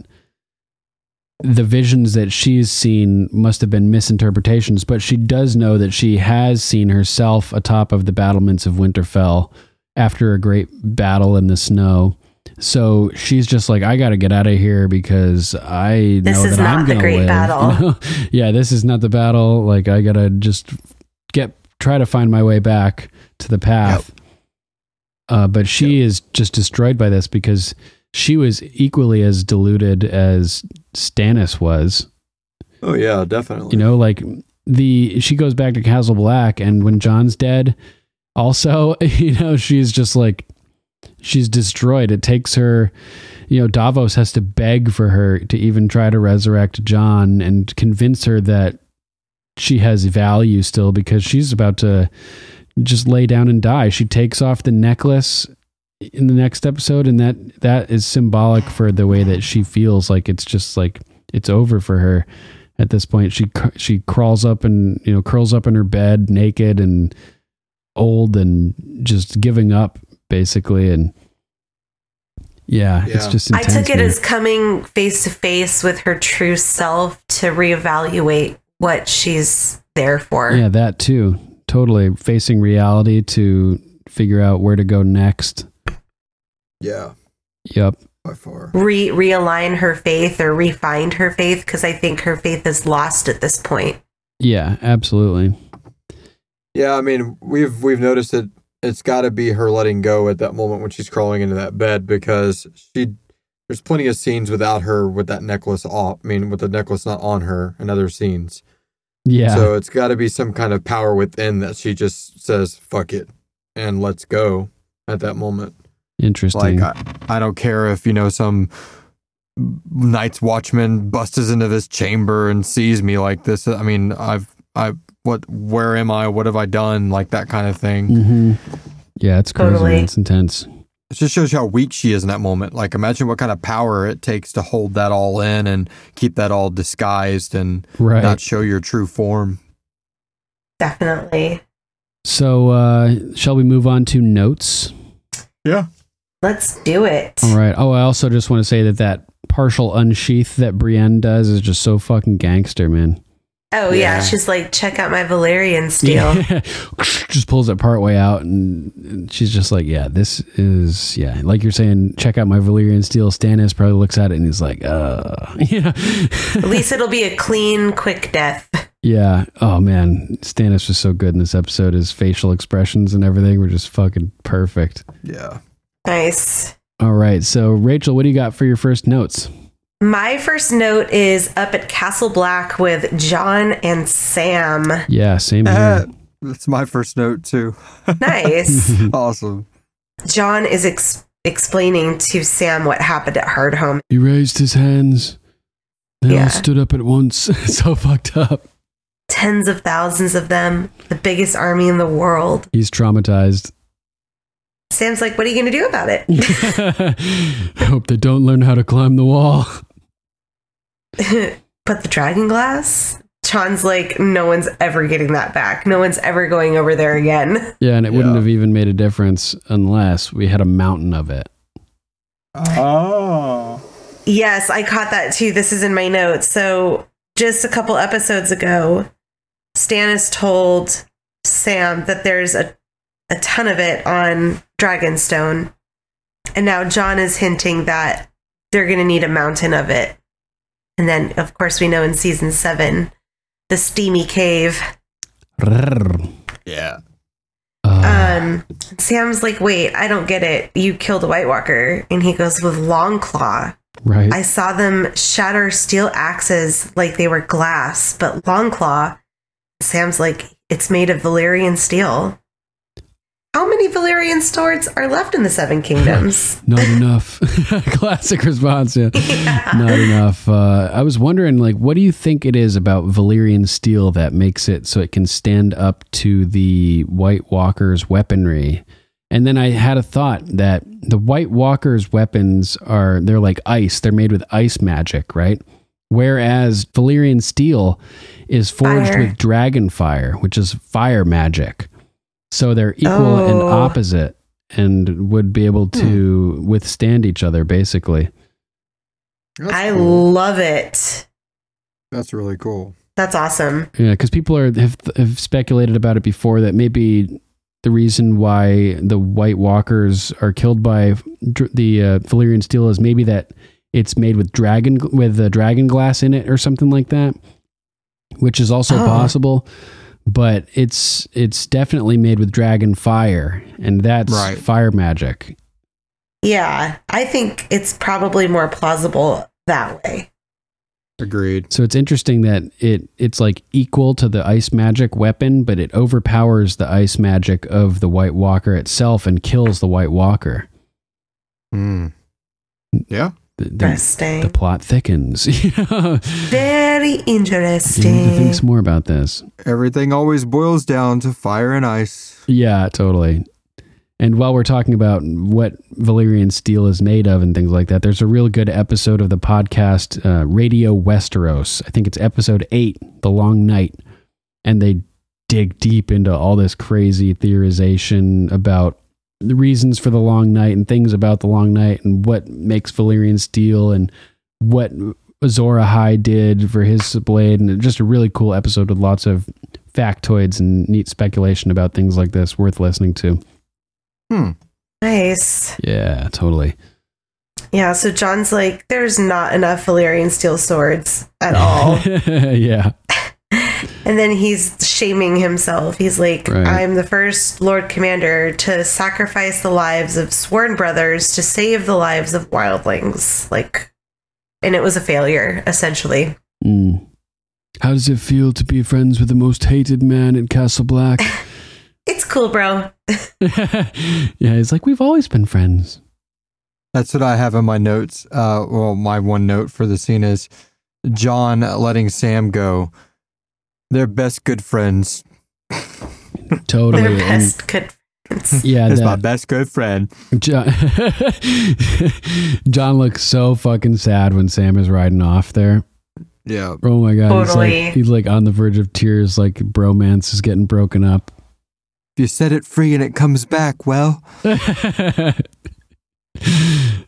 the visions that she's seen must have been misinterpretations, but she does know that she has seen herself atop of the battlements of Winterfell after a great battle in the snow. So she's just like, I got to get out of here because I This know is that not I'm the going to great live. battle. you know? yeah, this is not the battle. Like I got to just get try to find my way back to the path. Uh, but she is just destroyed by this because she was equally as deluded as Stannis was. Oh yeah, definitely. You know, like the she goes back to Castle Black, and when Jon's dead, also, you know, she's just like she's destroyed. It takes her, you know, Davos has to beg for her to even try to resurrect Jon and convince her that she has value still because she's about to just lay down and die. She takes off the necklace in the next episode and that that is symbolic for the way that she feels like it's just like it's over for her at this point she she crawls up and you know curls up in her bed naked and old and just giving up basically and yeah, it's Yeah. just I took it man. as coming face to face with her true self to reevaluate what she's there for. yeah that too totally facing reality to figure out where to go next Yeah, yep by far. Re realign her faith or refind her faith because I think her faith is lost at this point. yeah absolutely Yeah, I mean, we've we've noticed that it's got to be her letting go at that moment when she's crawling into that bed because she there's plenty of scenes without her with that necklace off. I mean, with the necklace not on her and other scenes. Yeah So it's got to be some kind of power within that she just says "fuck it" and lets go at that moment. interesting Like I, I don't care if you know some night's watchman busts into this chamber and sees me like this. I mean, I've I what where am I? What have I done? Like that kind of thing. hmm yeah it's crazy Totally. it's intense It just shows you how weak she is in that moment. Like imagine what kind of power it takes to hold that all in and keep that all disguised and right not show your true form. Definitely. so uh shall we move on to notes Yeah. Let's do it. All right. Oh, I also just want to say that that partial unsheath that Brienne does is just so fucking gangster, man. Oh, yeah. Yeah. She's like, check out my Valyrian steel. just pulls it part way out, and, and she's just like, "Yeah, this is yeah." Like you're saying, check out my Valyrian steel. Stannis probably looks at it and he's like, "Uh, yeah, At least it'll be a clean, quick death. yeah." Oh man, Stannis was so good in this episode. His facial expressions and everything were just fucking perfect. Yeah. Nice. All right, so Rachel, what do you got for your first notes? My first note is up at Castle Black with Jon and Sam. Yeah, same Uh, here. that's my first note too. Nice. awesome. Jon is ex- explaining to Sam what happened at Hardhome. He raised his hands. They Yeah. all stood up at once. so fucked up. Tens of thousands of them, the biggest army in the world. He's traumatized. Sam's like, What are you going to do about it? I hope they don't learn how to climb the wall. but the dragon glass? Jon's like, No one's ever getting that back. No one's ever going over there again. Yeah, and it wouldn't have even made a difference unless we had a mountain of it. Oh. Yes, I caught that too. This is in my notes. So, just a couple episodes ago, Stannis told Sam that there's a, a ton of it on Dragonstone. And now Jon is hinting that they're going to need a mountain of it. And then, of course, we know in season seven, the steamy cave. Yeah. Um, Sam's like, wait, I don't get it. You killed a White Walker. And he goes, with Longclaw. right. I saw them shatter steel axes like they were glass, but Longclaw, Sam's like, it's made of Valyrian steel. How many Valyrian swords are left in the Seven Kingdoms? Not enough. Classic response. Yeah. Not enough. Uh, I was wondering, like, what do you think it is about Valyrian steel that makes it so it can stand up to the White Walker's weaponry? And then I had a thought that the White Walker's weapons are, they're like ice. They're made with ice magic, right? Whereas Valyrian steel is forged Fire. with dragon fire, which is fire magic. So they're equal and Oh. opposite and would be able to withstand each other, basically. That's I cool. love it. That's really cool. That's awesome. Yeah, because people are have, have speculated about it before that maybe the reason why the White Walkers are killed by dr- the uh, Valyrian steel is maybe that it's made with dragon with uh, dragon glass in it or something like that, which is also Oh. possible. But it's it's definitely made with dragon fire, and that's Right. fire magic. Yeah, I think it's probably more plausible that way. Agreed. So it's interesting that it it's like equal to the ice magic weapon, but it overpowers the ice magic of the White Walker itself and kills the White Walker. Mm. Yeah. The, the, Interesting. the plot thickens. You know? Very You need to interesting. think some more about this. Everything always boils down to fire and ice. Yeah, totally. And while we're talking about what Valyrian steel is made of and things like that, there's a real good episode of the podcast uh, Radio Westeros. I think it's episode eight, The Long Night. And they dig deep into all this crazy theorization about the reasons for the long night and things about the long night and what makes Valyrian steel and what Azor Ahai did for his blade. And just a really cool episode with lots of factoids and neat speculation about things like this worth listening to. Hmm. Nice. Yeah, totally. Yeah, so Jon's like, there's not enough Valyrian steel swords at all. yeah. And then he's shaming himself. He's like, Right. I'm the first Lord Commander to sacrifice the lives of sworn brothers to save the lives of wildlings. Like, and it was a failure, essentially. Mm. How does it feel to be friends with the most hated man in Castle Black? It's cool, bro. yeah, it's like we've always been friends. That's what I have in my notes. Uh, well, my one note for the scene is Jon letting Sam go. They're best good friends. Totally. They're best good friends. yeah, That's my best good friend. Jon, Jon looks so fucking sad when Sam is riding off there. Yeah. Oh my god, he's Totally. like he's like on the verge of tears, like bromance is getting broken up. If you set it free and it comes back, well,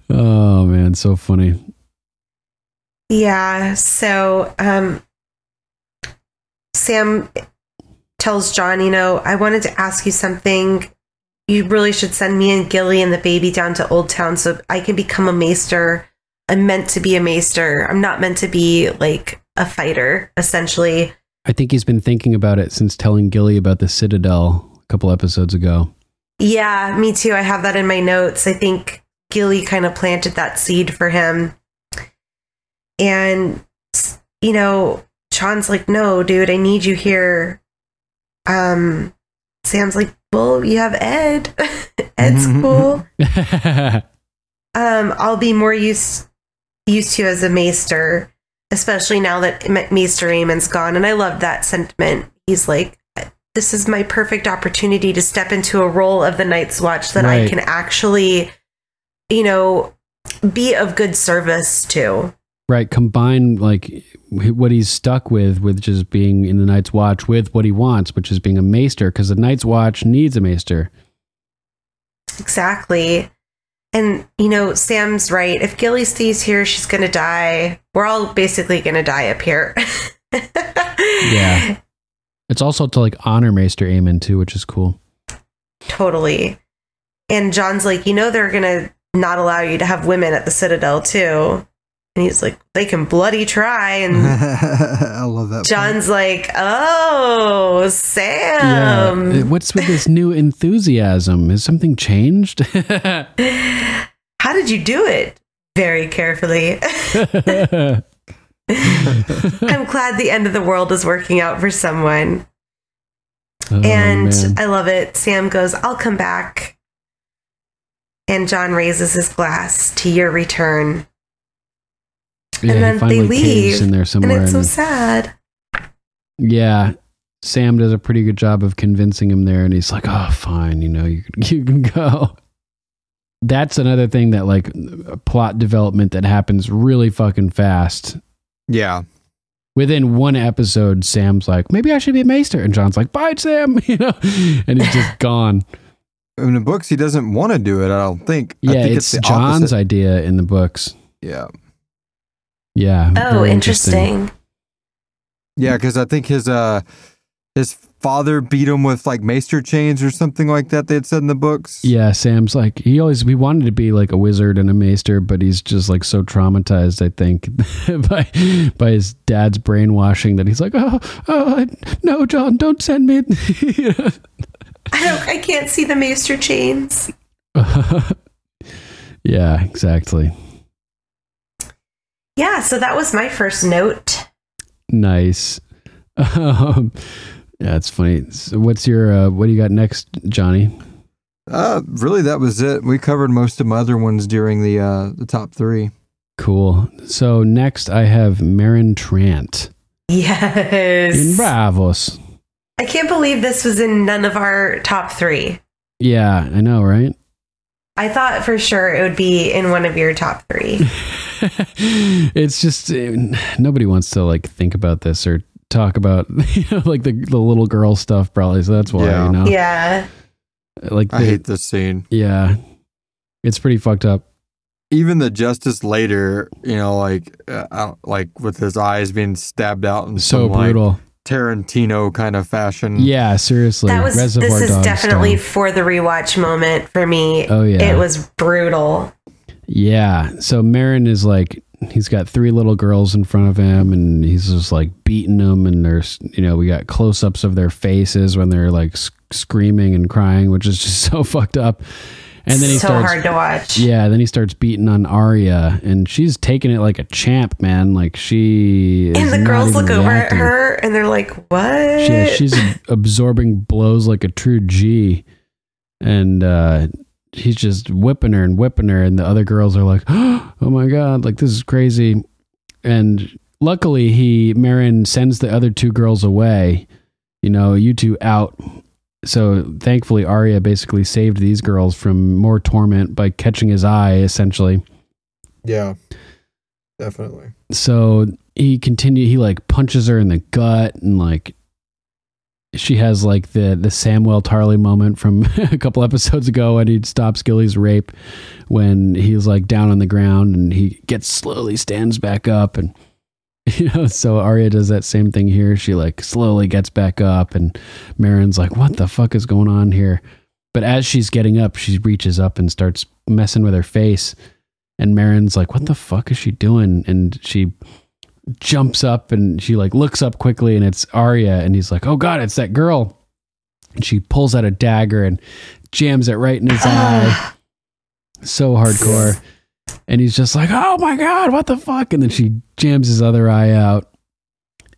oh man, so funny. Yeah. So, um, Sam tells Jon, you know, I wanted to ask you something. You really should send me and Gilly and the baby down to Old Town so I can become a maester. I'm meant to be a maester. I'm not meant to be like a fighter, essentially. I think he's been thinking about it since telling Gilly about the Citadel a couple episodes ago. Yeah, me too. I have that in my notes. I think Gilly kind of planted that seed for him. And, you know, Jon's like, no, dude, I need you here. Um, Sam's like, well, you have Edd. Edd's cool. Um, I'll be more used used to as a maester, especially now that Maester Aemon's gone. And I love that sentiment. He's like, this is my perfect opportunity to step into a role of the Night's Watch that I can actually, you know, be of good service to. Right, combine like what he's stuck with, with just being in the Night's Watch, with what he wants, which is being a maester, because the Night's Watch needs a maester. Exactly. And, you know, Sam's right. If Gilly stays here, she's going to die. We're all basically going to die up here. Yeah. It's also to like honor Maester Aemon too, which is cool. Totally. And Jon's like, you know, they're going to not allow you to have women at the Citadel, too. And he's like, they can bloody try. And I love that. Jon's like, oh, Sam. Yeah. What's with this new enthusiasm? Has something changed? How did you do it? Very carefully. I'm glad the end of the world is working out for someone. Oh, and man. I love it. Sam goes, I'll come back. And Jon raises his glass to your return. Yeah, and then they finally caves leave. in there And somewhere. it's so sad. yeah, Sam does a pretty good job of convincing him there, and he's like, "Oh, fine, you know, you you can go." That's another thing that like plot development that happens really fucking fast. Yeah. Within one episode, Sam's like, "Maybe I should be a maester," and Jon's like, "Bye, Sam," you know, and he's just gone. In the books, he doesn't want to do it. I don't think. I Yeah, think it's, the Jon's opposite. idea in the books. Yeah. Yeah. Oh, very interesting. Yeah, because I think his uh his father beat him with like maester chains or something like that. They had said in the books. Yeah, Sam's like he always he wanted to be like a wizard and a maester, but he's just like so traumatized, I think, by by his dad's brainwashing that he's like, oh, oh no, Jon, don't send me. I don't I can't see the maester chains. yeah, exactly. Yeah, so that was my first note. Nice. Um, yeah, it's funny. So what's your uh, what do you got next, Johnny? Uh, really, that was it. We covered most of my other ones during the uh the top three. Cool. So next, I have Meryn Trant Yes. in Yes. Braavos. I can't believe this was in none of our top three. Yeah, I know, right? I thought for sure it would be in one of your top three. it's just uh, nobody wants to like think about this or talk about you know, like the, the little girl stuff probably so that's why Yeah. you know yeah. like I hate this scene. yeah it's pretty fucked up Even the justice later, you know, like uh, I don't- like with his eyes being stabbed out and so some, like, brutal Tarantino kind of fashion. yeah seriously That was Reservoir this is Dogs definitely style. for the rewatch moment for me. Oh, yeah. It was brutal. Yeah so Meryn is like he's got three little girls in front of him and he's just like beating them and there's you know we got close-ups of their faces when they're like sc- screaming and crying which is just so fucked up and then he so starts hard to watch. Yeah, then he starts beating on Arya, and she's taking it like a champ, man. Like she is And the girls look over at her and they're like, "What?" She, she's absorbing blows like a true G, and uh, he's just whipping her and whipping her, and the other girls are like, "Oh my god, like this is crazy." And luckily, he Meryn sends the other two girls away. You know, you two out. So thankfully, Arya basically saved these girls from more torment by catching his eye, essentially. Yeah. Definitely. so he continue he like punches her in the gut and like she has like the the Samwell Tarly moment from a couple episodes ago when he stops Gilly's rape when he's like down on the ground and he gets slowly stands back up and you know so Arya does that same thing here she like slowly gets back up and Meryn's like what the fuck is going on here but as she's getting up she reaches up and starts messing with her face and Meryn's like, "What the fuck is she doing?" And she jumps up and she like looks up quickly, and it's Arya, and he's like, "Oh God, it's that girl!" And she pulls out a dagger and jams it right in his eye, so hardcore. And he's just like, "Oh my God, what the fuck?" And then she jams his other eye out,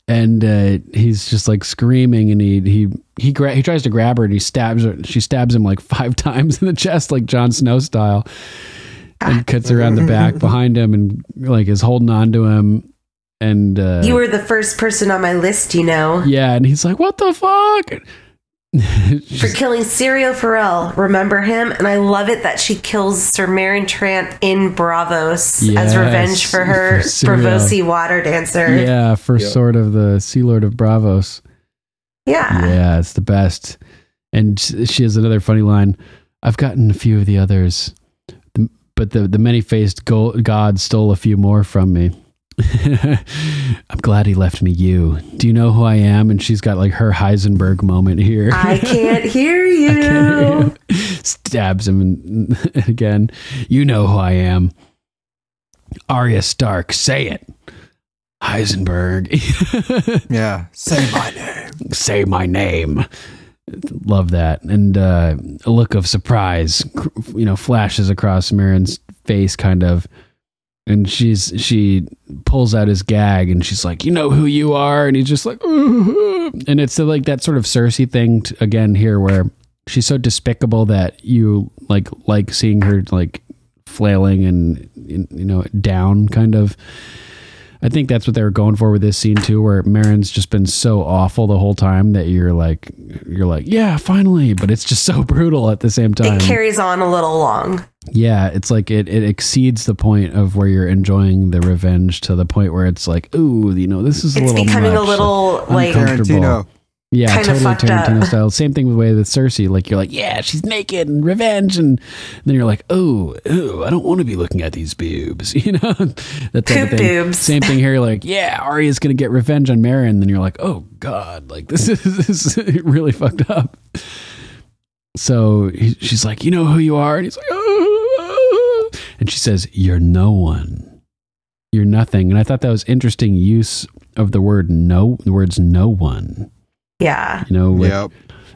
and uh, he's just like screaming, and he he he gra- he tries to grab her, and he stabs her. She stabs him like five times in the chest, like Jon Snow style and cuts around the back behind him and like is holding on to him and uh you were the first person on my list, you know, yeah and he's like what the fuck for killing Syrio Forel. Remember him? And I love it that she kills Sir Meryn Trant in Braavos as revenge for her for Braavosi water dancer. yeah for Yep. sword of the sea lord of Braavos Yeah. yeah it's the best and she has another funny line i've gotten a few of the others but the the many faced god stole a few more from me. I'm glad he left me you. Do you know who I am? And she's got like her Heisenberg moment here. I can't hear you. Can't hear you. Stabs him again. You know who I am. Arya Stark, say it. Heisenberg. yeah, say my name. Say my name. Love that. And uh, a look of surprise, you know, flashes across Meryn's face, kind of and she's she pulls out his gag and she's like you know who you are. And he's just like and it's like that sort of cersei thing to, again here where she's so despicable that you like like seeing her like flailing and you know down kind of I think that's what they were going for with this scene too, where Meryn's just been so awful the whole time that you're like, you're like, yeah, finally, but it's just so brutal at the same time. It carries on a little long. Yeah, it's like it, it exceeds the point of where you're enjoying the revenge to the point where it's like, ooh, you know, this is a it's little becoming much, a little like Tarantino. Yeah, kind totally of Tarantino up. style. Same thing with the way with Cersei. Like you're like, yeah, she's naked and revenge, and then you're like, oh, oh, I don't want to be looking at these boobs, you know, that type of Poop thing. boobs. Same thing here. Like, yeah, Arya's gonna get revenge on. And then you're like, oh god, like this is, this is really fucked up. So he, she's like, you know who you are, and he's like, oh, and she says, you're no one, you're nothing. And I thought that was interesting use of the word no, the words no one. Yeah. You know, like, Yep.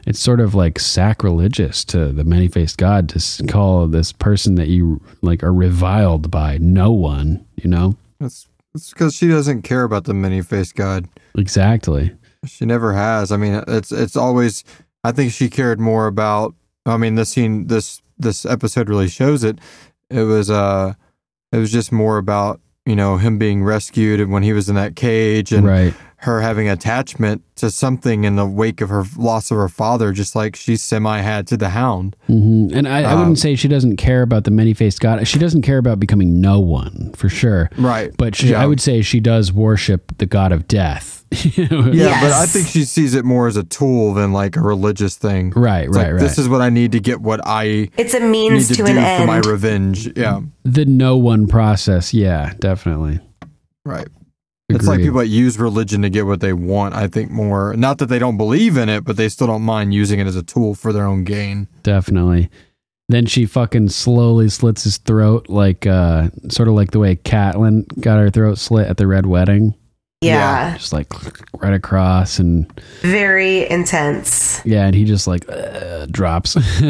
it's sort of like sacrilegious to the many faced God to call this person that you like are reviled by no one, you know? It's it's because she doesn't care about the many faced God. Exactly. She never has. I mean, it's it's always. I think she cared more about. I mean, this scene, this this episode really shows it. It was uh, it was just more about you know him being rescued and when he was in that cage and right. Her having attachment to something in the wake of her loss of her father, just like she semi had to the Hound. hmm And I, I Um, wouldn't say she doesn't care about the many faced God. She doesn't care about becoming no one for sure. Right. But she, Yeah. I would say she does worship the God of death. You know? Yeah, but I think she sees it more as a tool than like a religious thing. Right, It's right, like, right. This is what I need to get what I It's a need means to, to, do an for end. my revenge. Yeah, the no one process. Yeah, definitely. right. It's like people that use religion to get what they want. I think more, not that they don't believe in it, but they still don't mind using it as a tool for their own gain. Definitely. Then she fucking slowly slits his throat, like uh, sort of like the way Catelyn got her throat slit at the red wedding, yeah. just like right across, and Very intense. yeah, and he just like uh, drops.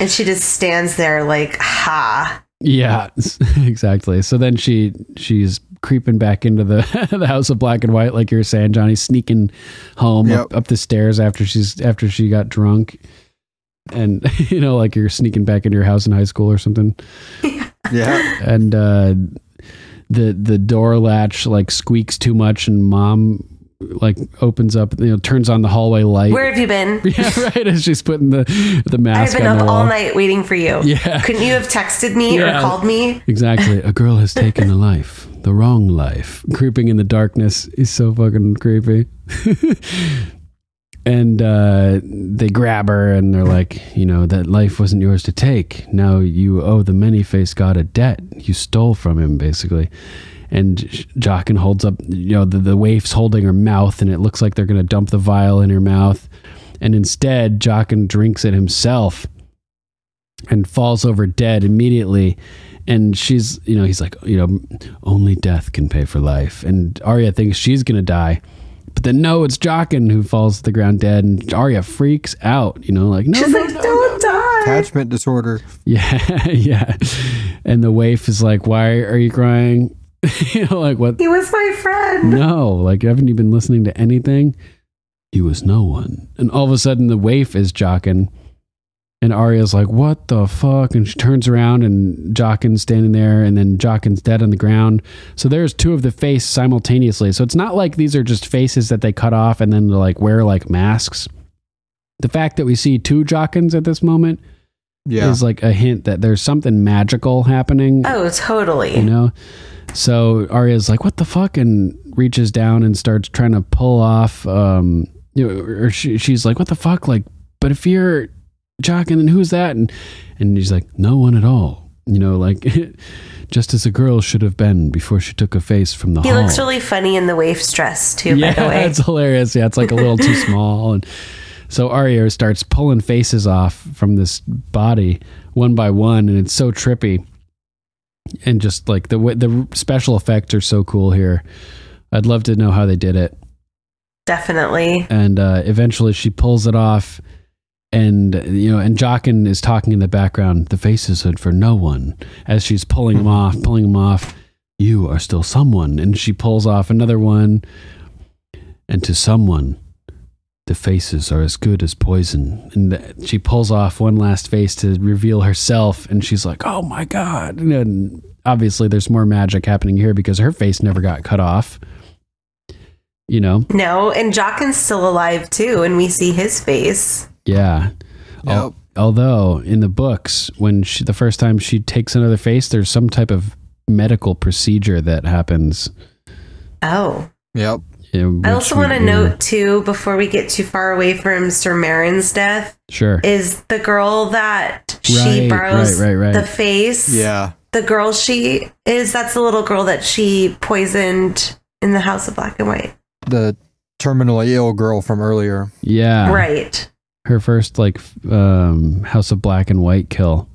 And she just stands there like, ha. yeah, exactly. So then she she's creeping back into the the house of black and white, like you were saying, Johnny, sneaking home up, up the stairs after she's after she got drunk. And you know, like you're sneaking back into your house in high school or something. Yeah, and uh, the the door latch like squeaks too much, and mom like opens up, you know, turns on the hallway light. Where have you been? yeah, right. As she's putting the the mask. I've been up all night waiting for you. Yeah. Couldn't you have texted me Yeah. or called me? Exactly. A girl has taken a life, the wrong life. Creeping in the darkness is so fucking creepy. and uh, they grab her and they're like, you know, that life wasn't yours to take. Now you owe the many faced god a debt. You stole from him, basically. And Jaqen holds up, you know, the, the waif's holding her mouth and it looks like they're going to dump the vial in her mouth. And instead, Jaqen drinks it himself and falls over dead immediately. And she's, you know, he's like, you know, only death can pay for life. And Arya thinks she's going to die. But then, no, it's Jaqen who falls to the ground dead. And Arya freaks out, you know, like, no, She's no, like, no, don't die. attachment disorder. Yeah, yeah. And the waif is like, why are you crying? you know, like, what? He was my friend. No, like, haven't you been listening to anything? He was no one. And all of a sudden, the waif is Jaqen. And Arya's like, what the fuck? And she turns around and Jaqen's standing there, and then Jaqen's dead on the ground. So there's two of the face simultaneously. So it's not like these are just faces that they cut off and then like wear like masks. The fact that we see two Jaqens at this moment Yeah, is like a hint that there's something magical happening. Oh, totally. You know? So Arya's like, what the fuck? And reaches down and starts trying to pull off, um, you know, or she, she's like, what the fuck? Like, but if you're Jaqen, then who's that? And, and he's like, no one at all. you know, like just as a girl should have been before she took a face from the He hall. looks really funny in the waif's dress too. yeah, by the way, it's hilarious. Yeah, it's like a little too small, and so Arya starts pulling faces off from this body one by one, and it's so trippy. And just like the the special effects are so cool here, I'd love to know how they did it. definitely. And uh, eventually, she pulls it off, and you know, and Jaqen is talking in the background. The faces are for no one as she's pulling them off, pulling them off. You are still someone, and she pulls off another one. And to someone, the faces are as good as poison. And she pulls off one last face to reveal herself, and she's like, "Oh my god!" You know, and obviously, there's more magic happening here because her face never got cut off. You know, No, and Jaqen's still alive too, and we see his face. Yeah. Yep. Al- although in the books, when she, the first time she takes another face, there's some type of medical procedure that happens. Oh. Yep. You I also want to note too, before we get too far away from Sir Meryn's death, Sure. is the girl that she Right, borrows right, right, right. the face. Yeah. The girl she is, that's the little girl that she poisoned in the House of Black and White. The terminally ill girl from earlier. yeah. Right. Her first like um, House of Black and White kill.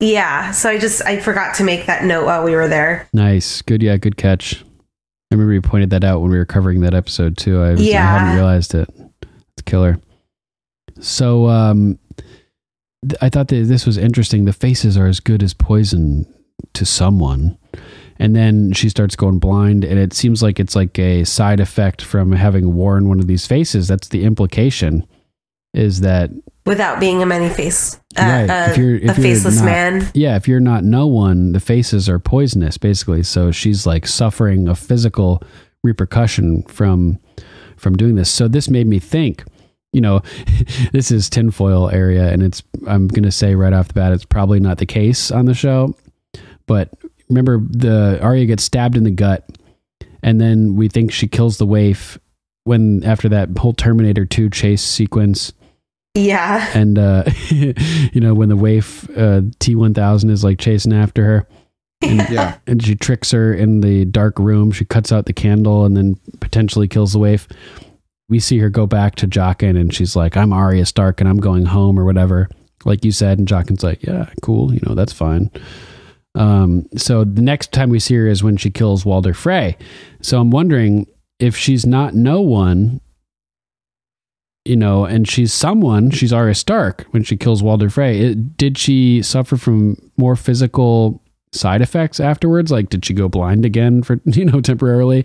Yeah. So I just I forgot to make that note while we were there. Nice. Good. Yeah. Good catch. I remember you pointed that out when we were covering that episode too. I, was, I hadn't realized it. It's killer. So um, th- I thought that this was interesting. The faces are as good as poison to someone. And then she starts going blind, and it seems like it's like a side effect from having worn one of these faces. That's the implication, is that Without being a many face, uh, Right. uh, If you're- a if you're faceless not- man. yeah, if you're not no one, the faces are poisonous, basically. So she's like suffering a physical repercussion from from doing this. So this made me think, you know, this is tinfoil area, and it's I'm gonna say right off the bat, it's probably not the case on the show. But remember, the Arya gets stabbed in the gut, and then we think she kills the waif when after that whole Terminator 2 chase sequence Yeah. and uh you know when the waif uh t1000 is like chasing after her and, Yeah. and she tricks her in the dark room she cuts out the candle and then potentially kills the waif we see her go back to Jaqen and she's like i'm Arya Stark and i'm going home or whatever like you said and Jaqen's like yeah cool you know that's fine um so the next time we see her is when she kills Walder Frey so i'm wondering if she's not no one you know, and she's someone, she's Arya Stark when she kills Walder Frey. It, did she suffer from more physical side effects afterwards? Like, did she go blind again for, you know, temporarily?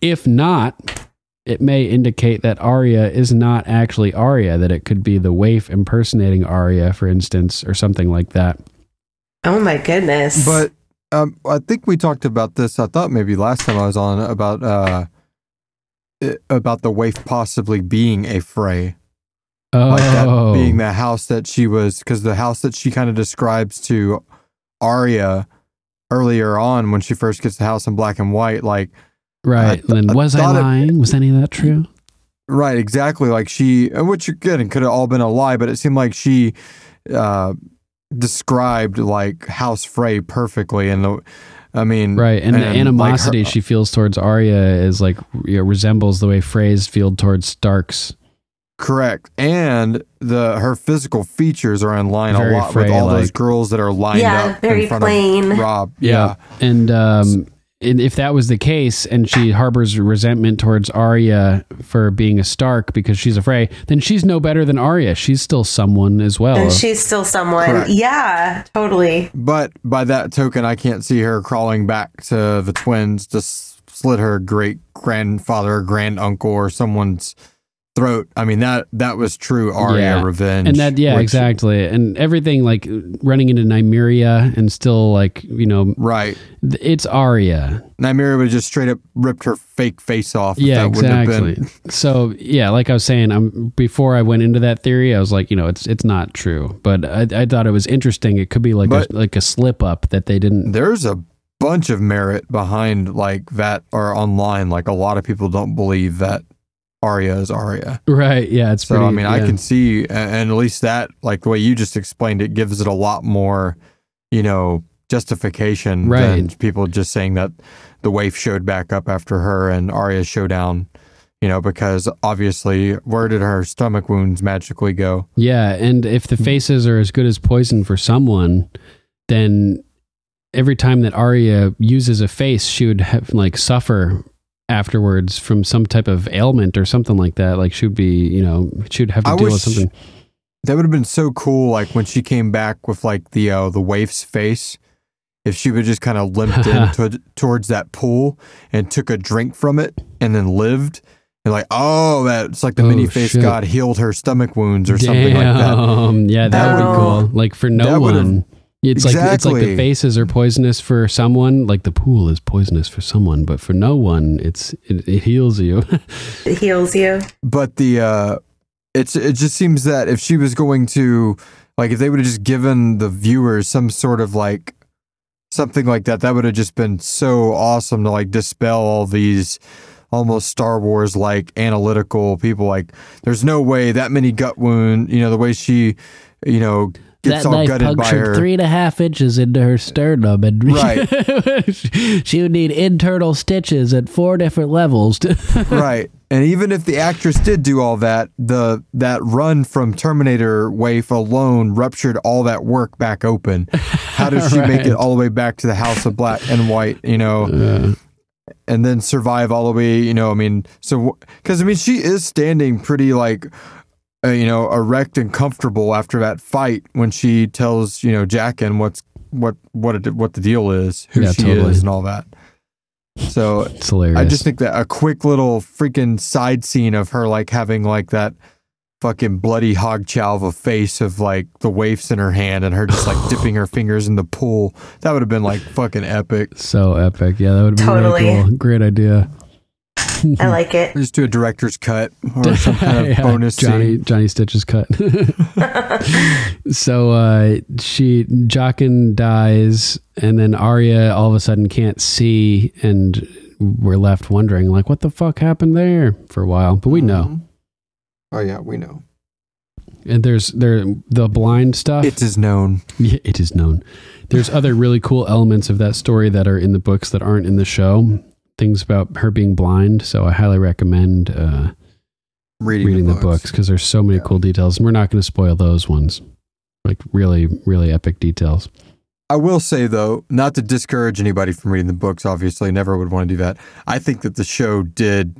If not, it may indicate that Arya is not actually Arya, that it could be the waif impersonating Arya, for instance, or something like that. Oh my goodness. But um, I think we talked about this. I thought maybe last time I was on about uh, i- about the waif possibly being a Frey, Oh, like that being the house that she was, because the house that she kind of describes to Arya earlier on when she first gets the house in black and white, like right. I th- then I was I thought it- lying? was any of that true? Right, exactly. Like she, and which again could have all been a lie, but it seemed like she uh, described like House Frey perfectly, and the, I mean, Right, and, the like, her- animosity she feels towards Arya is like you know, resembles the way Frey's feel towards Stark's. correct, and the her physical features are in line Very a lot with all those girls that are lined Yeah, up very in front plain. of Robb. Yeah, and um, and if that was the case, and she harbors resentment towards Arya for being a Stark because she's a Frey, then she's no better than Arya. She's still someone as well. and she's still someone. Correct. Yeah, totally. but by that token, I can't see her crawling back to the twins to slit her great grandfather, grand uncle, or someone's throat. I mean that that was true Arya Yeah. revenge, and that, yeah, which- exactly, and everything like running into Nymeria and still like you know, Right. th- it's Arya. Nymeria would have just straight up ripped her fake face off. Yeah, that wouldn't have exactly. been- So yeah, like I was saying, I'm before I went into that theory, I was like, you know, it's it's not true, but I, I thought it was interesting. It could be like But- a, like a slip up that they didn't. There's a bunch of merit behind like that or online. Like a lot of people don't believe that Arya is Arya. Right? Yeah, it's So pretty. I mean, I can see, and at least that, like the way you just explained it, gives it a lot more, you know, justification Right. than people just saying that the waif showed back up after her and Arya's showdown. You know, because obviously, where did her stomach wounds magically go? Yeah, and if the mm-hmm. faces are as good as poison for someone, then every time that Arya uses a face, she would have like suffer afterwards from some type of ailment or something like that. Like she would be, you know, she would have to I deal with something. That would have been so cool. Like when she came back with like the uh, the waif's face, if she would just kind of limped in to, towards that pool and took a drink from it and then lived. And like, oh, that's like the Oh, mini face shit. god healed her stomach wounds or something like that. Yeah, that would be cool. Like for no That would've- one. It's like it's like the faces are poisonous for someone, like the pool is poisonous for someone, but for no one, it's it, it heals you. It heals you. but the uh it's it just seems that if she was going to like if they would have just given the viewers some sort of like something like that that would have just been so awesome to like dispel all these almost Star Wars like analytical people like there's no way that many gut wound you know the way she you know gets that all knife gutted by punctured her three and a half inches into her sternum, and Right. she would need internal stitches at four different levels. To right. And even if the actress did do all that, the that run from Terminator Waif alone ruptured all that work back open. How does she make it all the way back to the House of Black and White? You know, and then survive all the way. You know, I mean, so because I mean, she is standing pretty like. Uh, you know, erect and comfortable after that fight when she tells you know Jack Jaqen what's what what it, what the deal is, who Yeah, she totally. is, and all that. So it's hilarious. I just think that a quick little freaking side scene of her like having like that fucking bloody hog chow of a face of like the waifs in her hand and her just like dipping her fingers in the pool. That would have been like fucking epic. so epic. Yeah, that would be Totally. really cool. Great idea. I like it. Just do a director's cut or some kind of Yeah, bonus Johnny scene. Johnny Stitch's cut. so uh, she Jaqen dies, and then Arya all of a sudden can't see, and we're left wondering like, what the fuck happened there for a while. But we know, Oh yeah, we know. and there's there the blind stuff. It is known. Yeah, it is known. There's other really cool elements of that story that are in the books that aren't in the show. Things about her being blind. So I highly recommend uh, Reading, reading the books because there's so many cool details, and we're not going to spoil those ones. Like really, really epic details. I will say though, not to discourage anybody from reading the books, obviously, never would want to do that. I think that the show did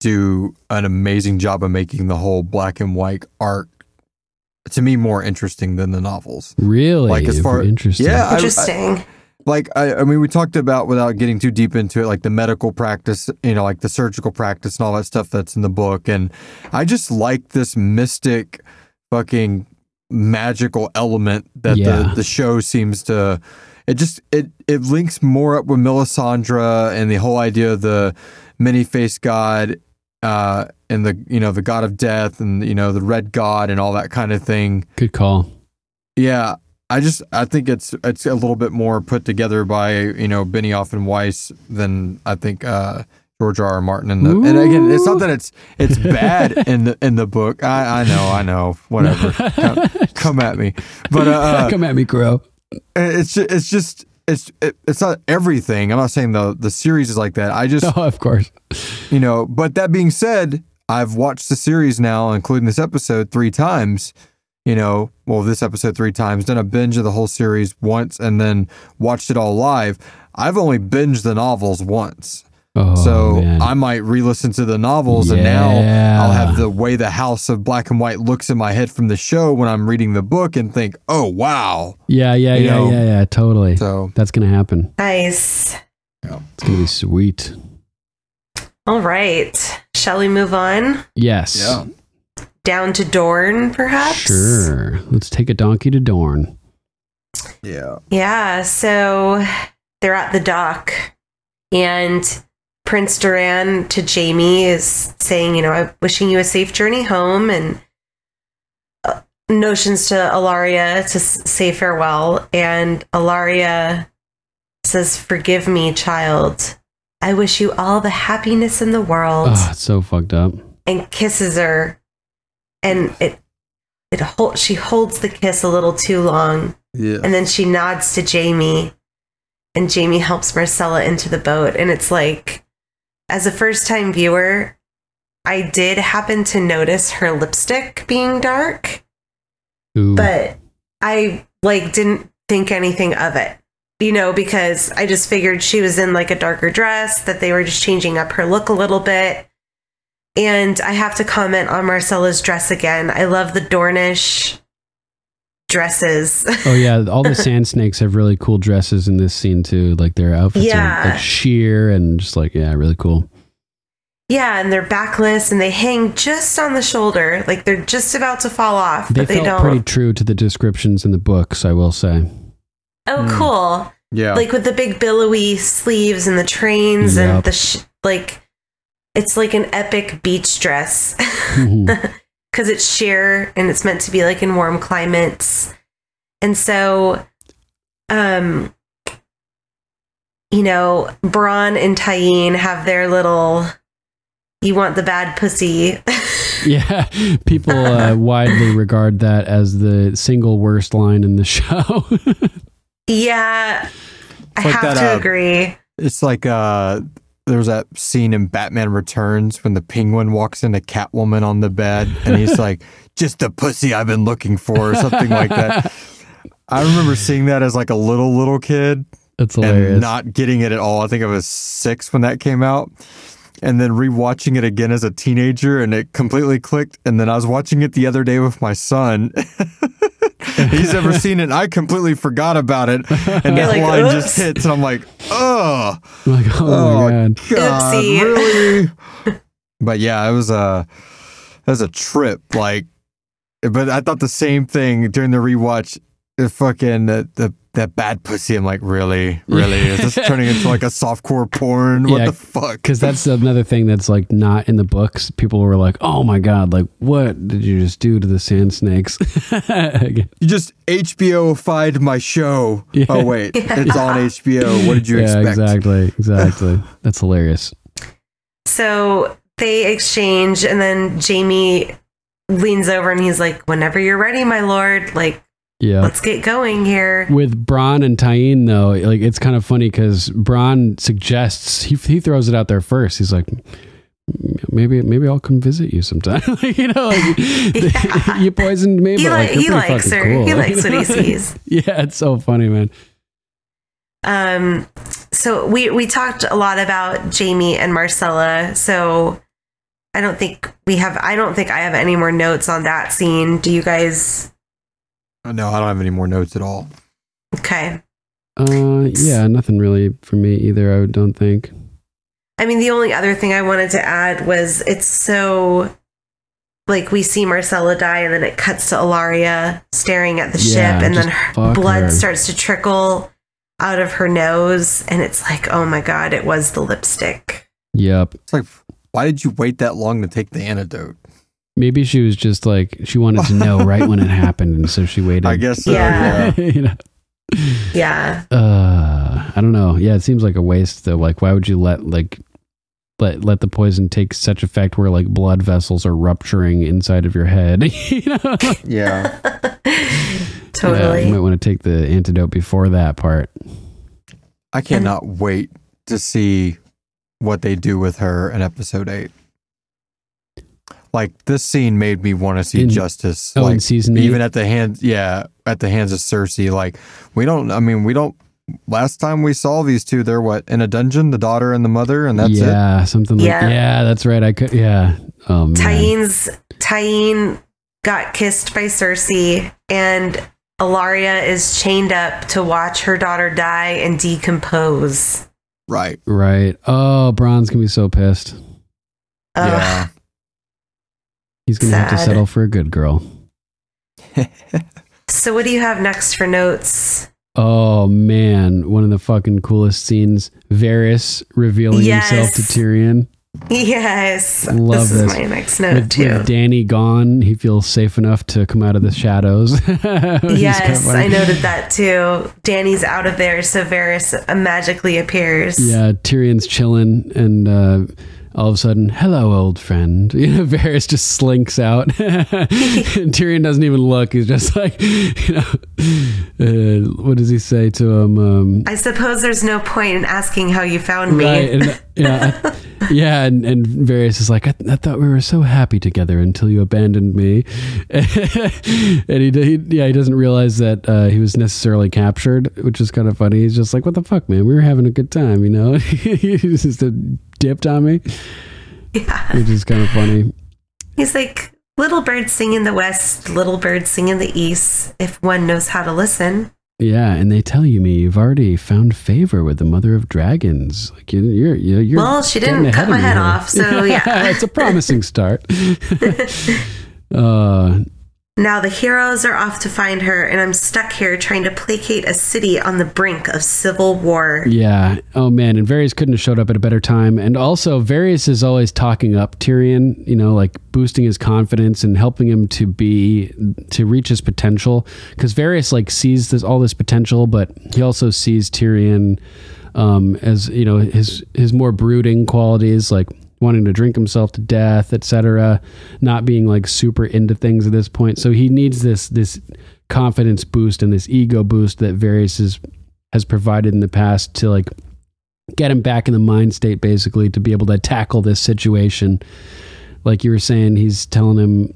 do an amazing job of making the whole black and white arc to me more interesting than the novels. Really, Like, as far- interesting. Yeah, I- I- Interesting. Like I, I mean, we talked about without getting too deep into it, like the medical practice, you know, like the surgical practice and all that stuff that's in the book. And I just like this mystic, fucking magical element that Yeah. the the show seems to. It just it it links more up with Melisandre and the whole idea of the many faced god, uh, and the you know the god of death and you know the red god and all that kind of thing. Good call. Yeah, I just I think it's it's a little bit more put together by you know Benioff and Weiss than I think uh, George R. R. Martin. And, the, and again, it's not that it's it's bad in the in the book. I I know I know whatever. come, come at me, but uh, Come at me, Crow. it's it's just. It's it, it's not everything. I'm not saying the the series is like that. I just Oh, of course. you know. But that being said, I've watched the series now, including this episode, three times. You know, well, this episode three times, done a binge of the whole series once, and then watched it all live. I've only binged the novels once. Oh, so man. I might re-listen to the novels, and now I'll have the way the House of Black and White looks in my head from the show when I'm reading the book, and think, "Oh wow!" yeah, yeah, you yeah, know, yeah, yeah. Totally. So That's gonna happen. Nice. It's gonna be sweet. All right. Shall we move on? Yes. Yeah. Down to Dorne, perhaps? Sure. Let's take a donkey to Dorne. yeah, Yeah, so they're at the dock, and Prince Doran to Jaime is saying, you know, I'm wishing you a safe journey home, and uh, notions to Ellaria to say farewell. And Ellaria says, Forgive me, child. I wish you all the happiness in the world, Oh, it's so fucked up. and kisses her. And it, it hold, she holds the kiss a little too long. yeah. And then she nods to Jaime and Jaime helps Myrcella into the boat. And it's like, as a first time viewer, I did happen to notice her lipstick being dark, Ooh. but I like didn't think anything of it. You know, because I just figured she was in like a darker dress, that they were just changing up her look a little bit. And I have to comment on Myrcella's dress again. I love the Dornish dresses. Oh yeah, all the sand snakes have really cool dresses in this scene too. Like their outfits Yeah. are like sheer and just like yeah, really cool. yeah, and they're backless and they hang just on the shoulder. Like they're just about to fall off, They but they felt don't. pretty true to the descriptions in the books, I will say. oh, Hmm. cool. Yeah. Like with the big billowy sleeves and the trains Yep. and the, sh- like, it's like an epic beach dress. Because it's sheer and it's meant to be like in warm climates. And so, um, you know, Bronn and Tyene have their little you want the bad pussy. yeah, people uh, widely regard that as the single worst line in the show. yeah, I like have that, to uh, agree. It's like uh there's that scene in Batman Returns when the penguin walks into Catwoman on the bed and he's like, just the pussy I've been looking for, or something like that. I remember seeing that as like a little, little kid That's hilarious. and not getting it at all. I think I was six when that came out. And then rewatching it again as a teenager and it completely clicked. And then I was watching it the other day with my son. He's ever seen it. I completely forgot about it. And You're that like, line "Oops." just hits. And I'm like, oh, like, oh, my oh, god. God, Oopsie. really? but yeah, it was a it was a trip. Like, but I thought the same thing during the rewatch. If fucking the, the that bad pussy. I'm like, really, really? Is this turning into like a softcore porn? What Yeah, the fuck? Because that's another thing that's like not in the books. People were like, "Oh my god, like what did you just do to the sand snakes?" You just HBO-fied my show. Yeah. Oh wait, it's on HBO. What did you yeah, expect? exactly, exactly. that's hilarious. So they exchange, and then Jaime leans over and he's like, "Whenever you're ready, my lord. Like, Yeah. let's get going here." With Bronn and Tyene, though, like it's kind of funny because Bronn suggests he he throws it out there first. He's like, maybe maybe I'll come visit you sometime. You know, like, you poisoned me, He, but like, li- he likes her. cool. He likes what he sees. yeah, it's so funny, man. Um, so we we talked a lot about Jaime and Myrcella. So I don't think we have. I don't think I have any more notes on that scene. Do you guys? Oh, no, I don't have any more notes at all. Okay. Uh, yeah, nothing really for me either. I don't think. I mean, the only other thing I wanted to add was it's so like we see Myrcella die, and then it cuts to Ellaria staring at the Yeah, ship, and then her blood her. starts to trickle out of her nose, and it's like, oh my god, it was the lipstick. Yep. It's like, why did you wait that long to take the antidote? Maybe she was just like she wanted to know right when it happened, and so she waited. I guess so. Yeah. yeah. you know. Yeah. Uh, I don't know. Yeah, it seems like a waste though. Like, why would you let like let let the poison take such effect where like blood vessels are rupturing inside of your head? you know, Yeah. Totally. Yeah, you might want to take the antidote before that part. I cannot wait to see what they do with her in episode eight. Like this scene made me want to see In- justice. oh, like in season eight? even at the hands, yeah, at the hands of Cersei. Like we don't. I mean, we don't. Last time we saw these two, they're what in a dungeon, the daughter and the mother, and that's it. yeah, something like Yeah. yeah. That's right. I could. Yeah. Oh man. Tyene's Tyene got kissed by Cersei, and Ellaria is chained up to watch her daughter die and decompose. Right. Right. Oh, Bronn's gonna be so pissed. Ugh. Yeah. He's gonna have to settle for a good girl. So, what do you have next for notes? Oh man, one of the fucking coolest scenes. Varys revealing himself to Tyrion. Yes, Love this is this. my next note With, too. with Dany gone, he feels safe enough to come out of the shadows. Which is kinda yes. I noted that too. Dany's out of there, so Varys magically appears. Yeah, Tyrion's chilling, and uh, all of a sudden, hello, old friend. You know, Varys just slinks out. and Tyrion doesn't even look. He's just like, you know, uh, what does he say to him? Um, I suppose there's no point in asking how you found me. Right. And, yeah. I- yeah. And, and Varys is like, I, I thought we were so happy together until you abandoned me. and he, he, yeah, he doesn't realize that uh, he was necessarily captured, which is kind of funny. He's just like, what the fuck, man? We were having a good time, you know? he just dipped on me, yeah. which is kind of funny. He's like, little birds sing in the west, little birds sing in the east, if one knows how to listen. Yeah, and they tell you me you've already found favor with the mother of dragons. Like you- you're, you're, you're Well, she didn't cut my head here. off, so yeah. it's a promising start. uh, Now the heroes are off to find her, and I'm stuck here trying to placate a city on the brink of civil war. yeah. Oh man, and Varys couldn't have showed up at a better time. And also, Varys is always talking up Tyrion. You know, like boosting his confidence and helping him to be to reach his potential. Because Varys like sees this all this potential, but he also sees Tyrion um, as you know his his more brooding qualities, like wanting to drink himself to death, etc. Not being like super into things at this point. So he needs this this confidence boost and this ego boost that Varys has has provided in the past to like get him back in the mind state basically to be able to tackle this situation. Like you were saying, he's telling him,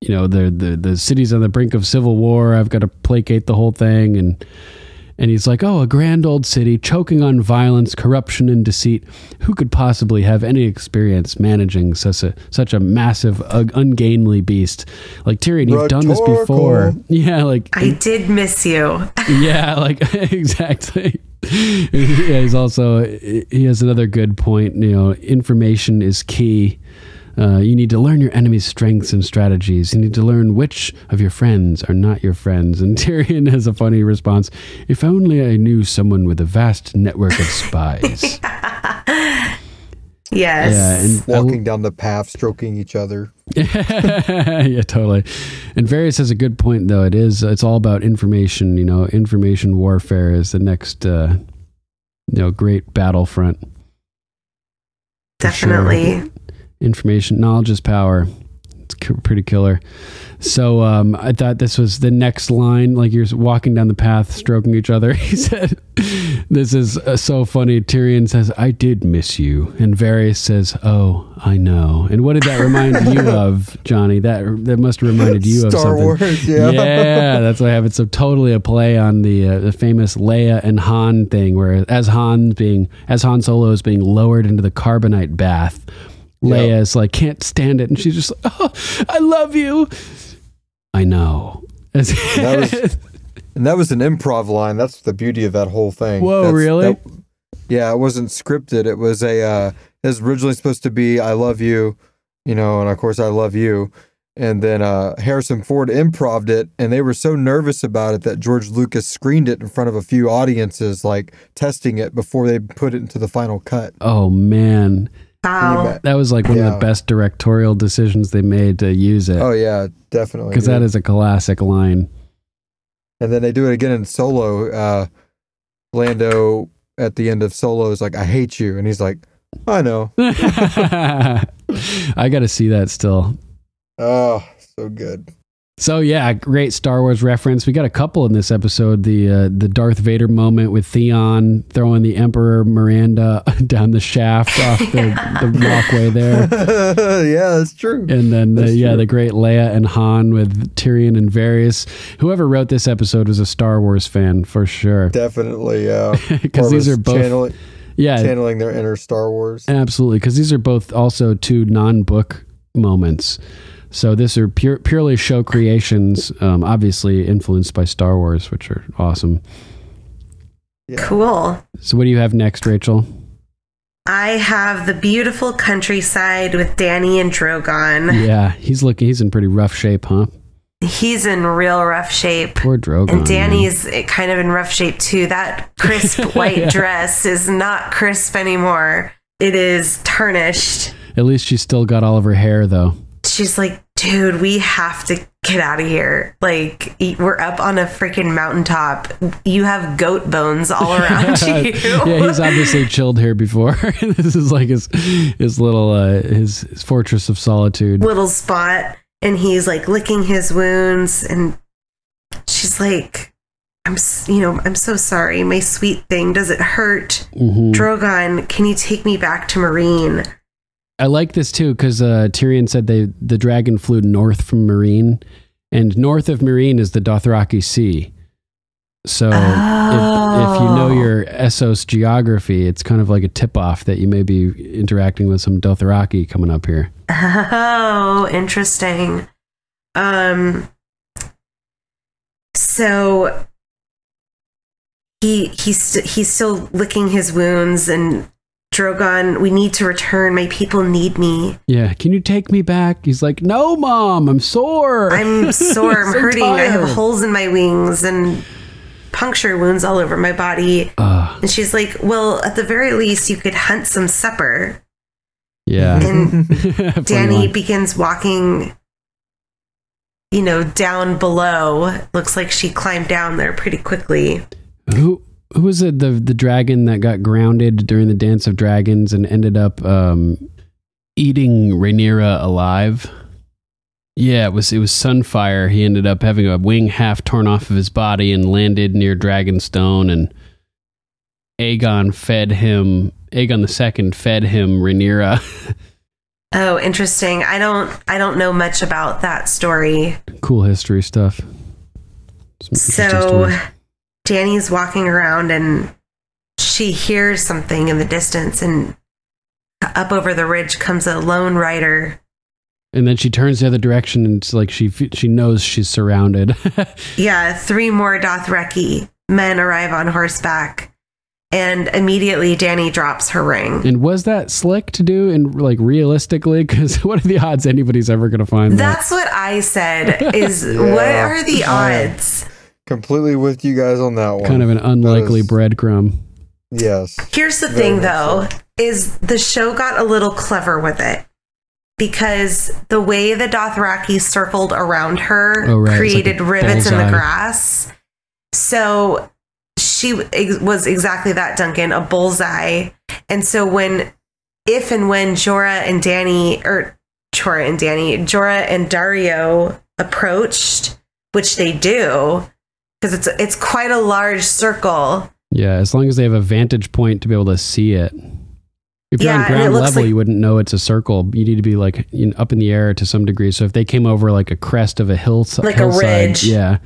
you know, the the the city's on the brink of civil war. I've got to placate the whole thing and and he's like, "Oh, a grand old city choking on violence, corruption, and deceit. Who could possibly have any experience managing such a such a massive, uh, ungainly beast like Tyrion? You've done this before, yeah. Like, I did miss you. yeah, like exactly. yeah, he's also he has another good point. You know, information is key. Uh, you need to learn your enemy's strengths and strategies. You need to learn which of your friends are not your friends. And Tyrion has a funny response. If only I knew someone with a vast network of spies. Yes. yeah, and I- Walking down the path, stroking each other. yeah, totally. And Varys has a good point, though. It is. It's all about information. You know, information warfare is the next, uh, you know, great battlefront. Definitely. sure. Information, knowledge is power. It's pretty killer. So um, I thought this was the next line. Like you're walking down the path, stroking each other. He said, "This is uh, so funny." Tyrion says, "I did miss you," and Varys says, "Oh, I know." And what did that remind you of, Johnny? That that must have reminded you of Star something. Wars, yeah. yeah, that's what I have. It's a totally a play on the uh, the famous Leia and Han thing, where as Han being as Han Solo is being lowered into the carbonite bath, Leia is like can't stand it, and she's just like, "Oh, I love you." I know. That was- And that was an improv line. That's the beauty of that whole thing. Whoa, That's- really? that- yeah, it wasn't scripted. It was a. Uh, it was originally supposed to be "I love you," you know, and of course "I love you," and then uh, Harrison Ford improved it, and they were so nervous about it that George Lucas screened it in front of a few audiences, like testing it before they put it into the final cut. oh man, Wow. that was like one of the best directorial decisions they made to use it Oh yeah, definitely. because that is a classic line. And then they do it again in Solo. Uh, Lando at the end of Solo is like, "I hate you," and he's like, "I know." I got to see that still. Oh, so good. So yeah, great Star Wars reference. We got a couple in this episode. The uh, the Darth Vader moment with Theon throwing the Emperor Myranda down the shaft off the, the walkway there, yeah, that's true. and then the, That's yeah, true. the great Leia and Han with Tyrion and Varys. Whoever wrote this episode was a Star Wars fan for sure, Definitely, yeah. because these are both channeling, yeah, channeling their inner Star Wars. Absolutely, because these are both also two non-book moments. So this are pure, purely show creations, um, obviously influenced by Star Wars, which are awesome. Cool. So what do you have next, Rachel? I have the beautiful countryside with Dany and Drogon. Yeah, he's looking. He's in pretty rough shape, huh? He's in real rough shape. Poor Drogon. And man. Dany's kind of in rough shape too. That crisp white Yeah. dress is not crisp anymore. It is tarnished. At least she's still got all of her hair, though. She's like, dude, we have to get out of here. Like, we're up on a freaking mountaintop. You have goat bones all around you. yeah, he's obviously chilled here before. this is like his his little uh, his, his fortress of solitude. little spot and he's like licking his wounds and she's like i'm you know i'm so sorry my sweet thing does it hurt Mhm. drogon can you take me back to Meereen I like this too because uh, Tyrion said they the dragon flew north from Meereen, and north of Meereen is the Dothraki Sea. So if, if you know Oh. your Essos geography, it's kind of like a tip off that you may be interacting with some Dothraki coming up here. oh interesting um so he he's st- he's still licking his wounds and drogon we need to return my people need me Yeah, can you take me back? He's like, no, mom, I'm sore. I'm sore. I'm So hurting. I have holes in my wings and puncture wounds all over my body. Ugh. And she's like, Well, at the very least, you could hunt some supper. yeah. And Dany begins walking, you know, down below. Looks like she climbed down there pretty quickly. Who who was it? The the dragon that got grounded during the Dance of Dragons and ended up um, eating Rhaenyra alive. Yeah, it was it was Sunfyre. He ended up having a wing half torn off of his body and landed near Dragonstone, and Aegon fed him. Aegon the Second fed him Rhaenyra. Oh, interesting. I don't I don't know much about that story. cool history stuff. So stories. Dany's walking around and she hears something in the distance and up over the ridge comes a lone rider. and then she turns the other direction and it's like she she knows she's surrounded. Yeah, three more Dothraki men arrive on horseback and immediately Dany drops her ring. And was that slick to do and like realistically? Because what are the odds anybody's ever going to find that? That's what I said is what are the odds? Completely with you guys on that one. Kind of an unlikely is- breadcrumb. Yes. Here's the thing though, so. is the show got a little clever with it. Because the way the Dothraki circled around her Oh, right. Created like a rivets in the grass. So she ex- was exactly that, Duncan, a bullseye. And so when, if and when Jorah and Dany, or Jorah and Dany, Jorah and Daario approached, which they do, because it's it's quite a large circle. Yeah, as long as they have a vantage point to be able to see it. If you're Yeah, on ground level, like- you wouldn't know it's a circle. You need to be like you know, up in the air to some degree. So if they came over like a crest of a hill, Like a ridge. yeah,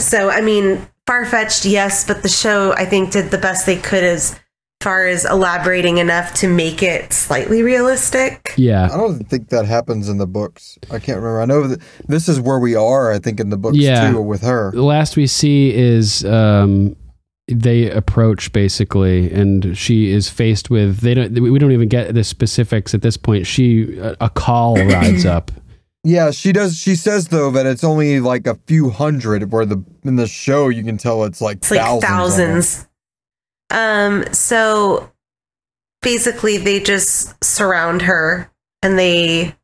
So, I mean, far fetched, yes, but the show, I think, did the best they could as far as elaborating enough to make it slightly realistic. yeah, I don't think that happens in the books. I can't remember. I know that this is where we are. I think in the books Yeah. too with her. the last we see is um, they approach basically, and she is faced with they don't. We don't even get the specifics at this point. She a, a khal rides up. Yeah, she does. She says though that it's only like a few hundred, where the in the show you can tell it's like It's like thousands. Thousands. Um, so basically they just surround her and they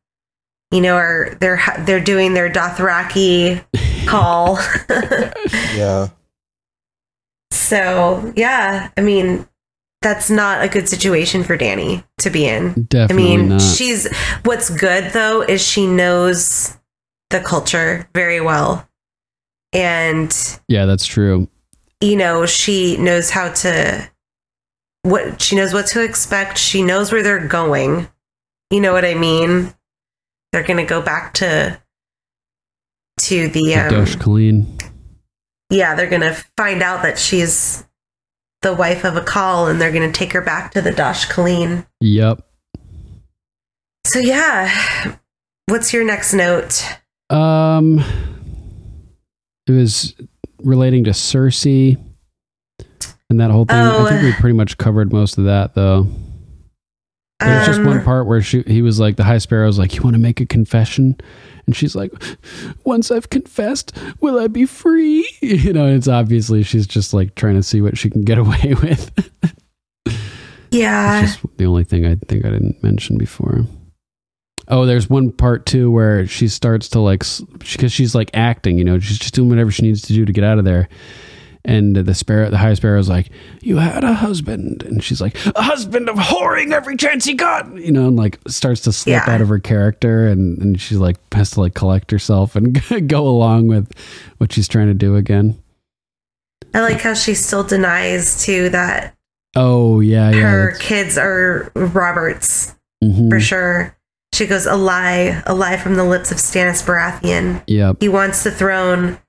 you know are they're they're doing their Dothraki call. Yeah, so, yeah, I mean that's not a good situation for Dany to be in. Definitely I mean, not. she's what's good though is she knows the culture very well. And yeah, that's true. You know, she knows how to what she knows what to expect. She knows where they're going. You know what I mean? They're going to go back to to the um, Khaleen. yeah, they're going to find out that she's the wife of a khal and they're going to take her back to the Dosh Khaleen. Yep. So yeah, what's your next note? Um, it was relating to Cersei and that whole thing. Oh. I think we pretty much covered most of that, though. There's was just Um, one part where she, he was like, the High Sparrow's like, "You want to make a confession?" And she's like, "Once I've confessed, will I be free?" You know, it's obviously she's just like trying to see what she can get away with. Yeah. The only thing I think I didn't mention before. Oh, there's one part too where she starts to like because she's like acting, you know, she's just doing whatever she needs to do to get out of there. And the sparrow, the high sparrow's like, "You had a husband," and she's like, "A husband of whoring every chance he got," you know, and like starts to slip Yeah. out of her character, and and she's like has to like collect herself and go along with what she's trying to do again. I like how she still denies too that Oh yeah, yeah, her kids are Roberts mhm. for sure. She goes a lie, a lie from the lips of Stannis Baratheon. Yep. He wants the throne,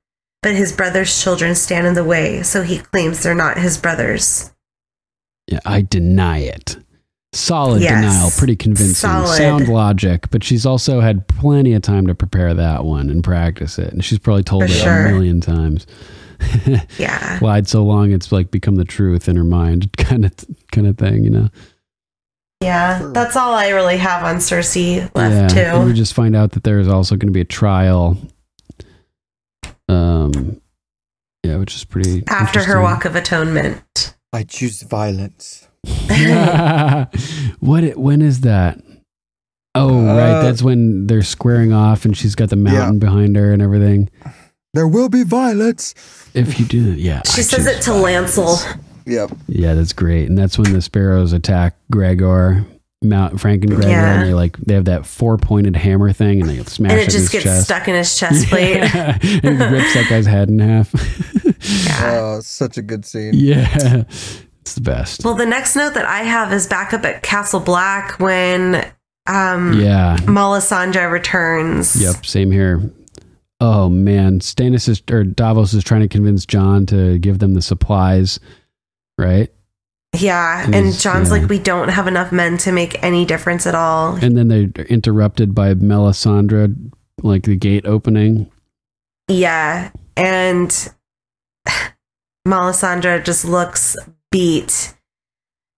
but his brother's children stand in the way, so he claims they're not his brothers. Yeah, I deny it. Solid Yes. denial, pretty convincing. Solid. Sound logic, but she's also had plenty of time to prepare that one and practice it. And she's probably told For it sure. a million times. Yeah. Lied so long it's like become the truth in her mind, kind of kind of thing, you know. Yeah, that's all I really have on Cersei yeah. left And we just find out that there is also going to be a trial. Um, yeah, which is pretty After her walk of atonement. I choose violence. what? When is that? Oh, right. Uh, That's when they're squaring off, and she's got the mountain behind her and everything. There will be violence. If you do, yeah. She I says it to violence. Lancel. Yep. Yeah, that's great. And that's when the sparrows attack Gregor, Mount Frankengregor, Yeah. and they like they have that four pointed hammer thing, and they smash And it it just his gets chest. stuck in his chest plate. Yeah. and it rips that guy's head in half. Oh, such a good scene. yeah, it's the best. Well, the next note that I have is back up at Castle Black when um Yeah. Melisandre returns. Yep, same here. Oh man, Stannis is or Davos is trying to convince Jon to give them the supplies, right? Yeah, And and Jon's yeah. like, we don't have enough men to make any difference at all. And then they're interrupted by Melisandre, like the gate opening. Yeah, and Melisandre just looks beat,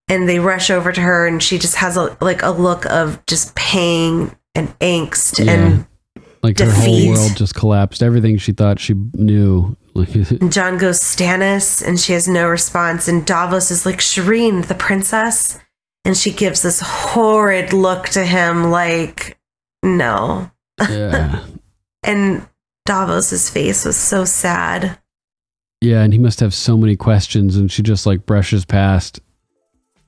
and they rush over to her, and she just has a like a look of just pain and angst, and like her whole world just collapsed. Everything she thought she knew, Jon goes, Stannis, and she has no response. And Davos is like, Shireen, the princess. And she gives this horrid look to him, like, no. yeah, And Davos's face was so sad. yeah. And he must have so many questions, and she just like brushes past.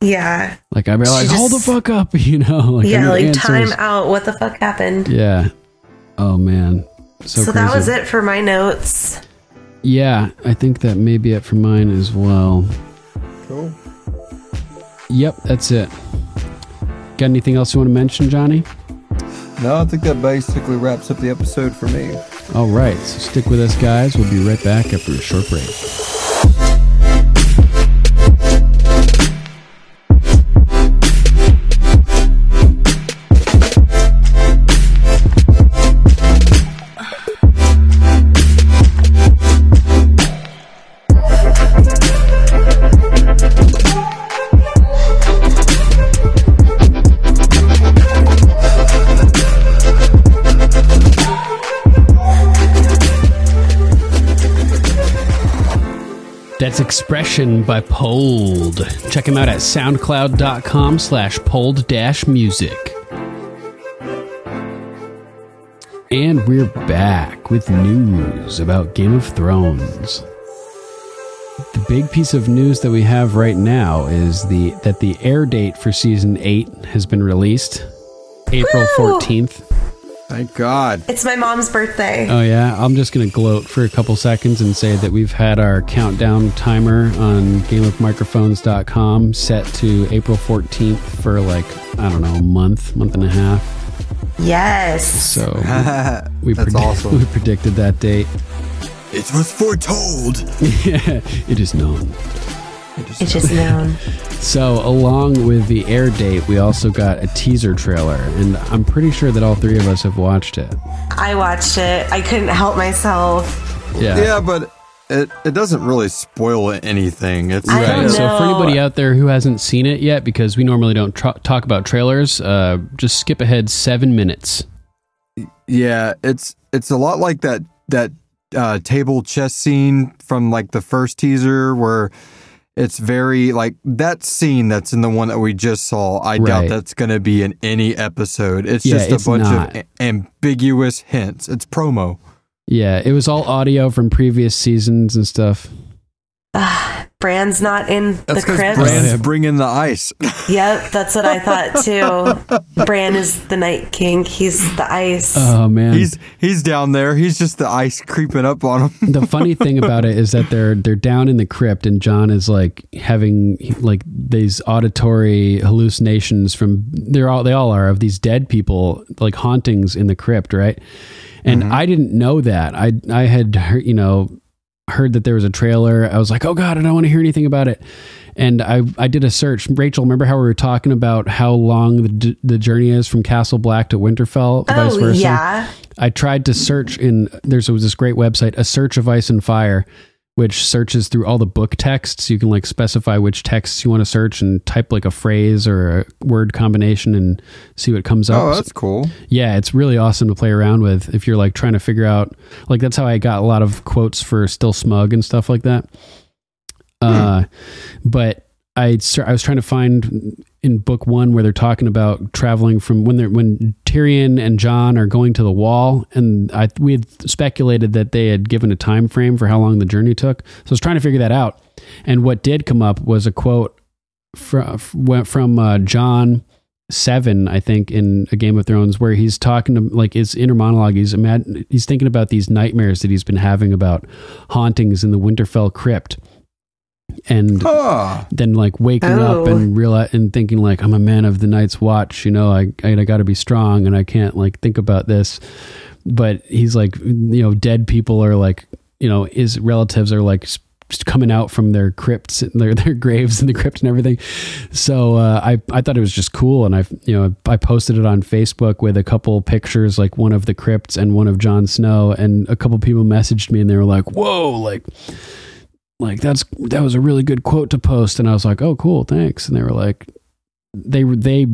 Yeah. Like I'd be like, hold the fuck up, you know? Like, yeah, like answers. time out. What the fuck happened? Yeah. Oh man, so, So, that was it for my notes. Yeah, I think that may be it for mine as well. Cool. Yep, that's it. Got anything else you want to mention, Johnny? No, I think that basically wraps up the episode for me. All right, so stick with us, guys. We'll be right back after a short break. That's Expression by Pold. Check him out at soundcloud.com slash pold dash music. And we're back with news about Game of Thrones. The big piece of news that we have right now is the that the air date for season 8 has been released. April Woo! 14th. Thank God. It's my mom's birthday. Oh yeah, I'm just gonna gloat for a couple seconds and say that we've had our countdown timer on GameOfMicrophones.com set to April 14th for like I don't know a month, month and a half. Yes. So we That's predi- awesome. we predicted that date. It was foretold. yeah, it is known. It's just known. So along with the air date, we also got a teaser trailer, and I'm pretty sure that all three of us have watched it. I watched it. I couldn't help myself. Yeah. Yeah, but it, it doesn't really spoil anything. It's I Right. don't So for anybody out there who hasn't seen it yet, because we normally don't tr- talk about trailers, uh, just skip ahead seven minutes. Yeah, it's it's a lot like that that uh, table chess scene from like the first teaser where it's very like that scene that's in the one that we just saw. I doubt that's going to be in any episode. It's Yeah, just a it's bunch not. of a- ambiguous hints. It's promo. Yeah, it was all audio from previous seasons and stuff. Ah, Bran's not in That's the because crypt. Bran's bringing the ice. Yep, that's what I thought too. Bran is the Night King. He's the ice. Oh man. he's he's down there. He's just the ice creeping up on him. the funny thing about it is that they're they're down in the crypt and Jon is like having like these auditory hallucinations from they're all they all are of these dead people like hauntings in the crypt, right? And I didn't know that. I I had heard, you know heard that there was a trailer. I was like, "Oh god, I don't want to hear anything about it." And I I did a search. Rachel, remember how we were talking about how long the the journey is from Castle Black to Winterfell, oh, vice oh versa? yeah. I tried to search in there's was this great website, a search of ice and fire, which searches through all the book texts. You can like specify which texts you want to search and type like a phrase or a word combination and see what comes up. Oh, that's cool. yeah, it's really awesome to play around with if you're like trying to figure out like that's how I got a lot of quotes for still smug and stuff like that. Uh but I I was trying to find in book 1 where they're talking about traveling from when they're when Tyrion and Jon are going to the wall and I we had speculated that they had given a time frame for how long the journey took. So I was trying to figure that out. And what did come up was a quote from from uh, Jon seven, I think, in a Game of Thrones, where he's talking to like his inner monologue. He's imag- he's thinking about these nightmares that he's been having about hauntings in the Winterfell crypt, and Huh. then like waking up Oh. and realize and thinking like I'm a man of the Night's Watch. You know, I I, I got to be strong, and I can't like think about this. But he's like, you know, dead people are like, you know, his relatives are like coming out from their crypts and their their graves in the crypt and everything. So uh, I I thought it was just cool, and I you know I posted it on Facebook with a couple pictures, like one of the crypts and one of Jon Snow, and a couple people messaged me and they were like, "Whoa!" like like that's that was a really good quote to post and i was like oh cool thanks. And they were like they they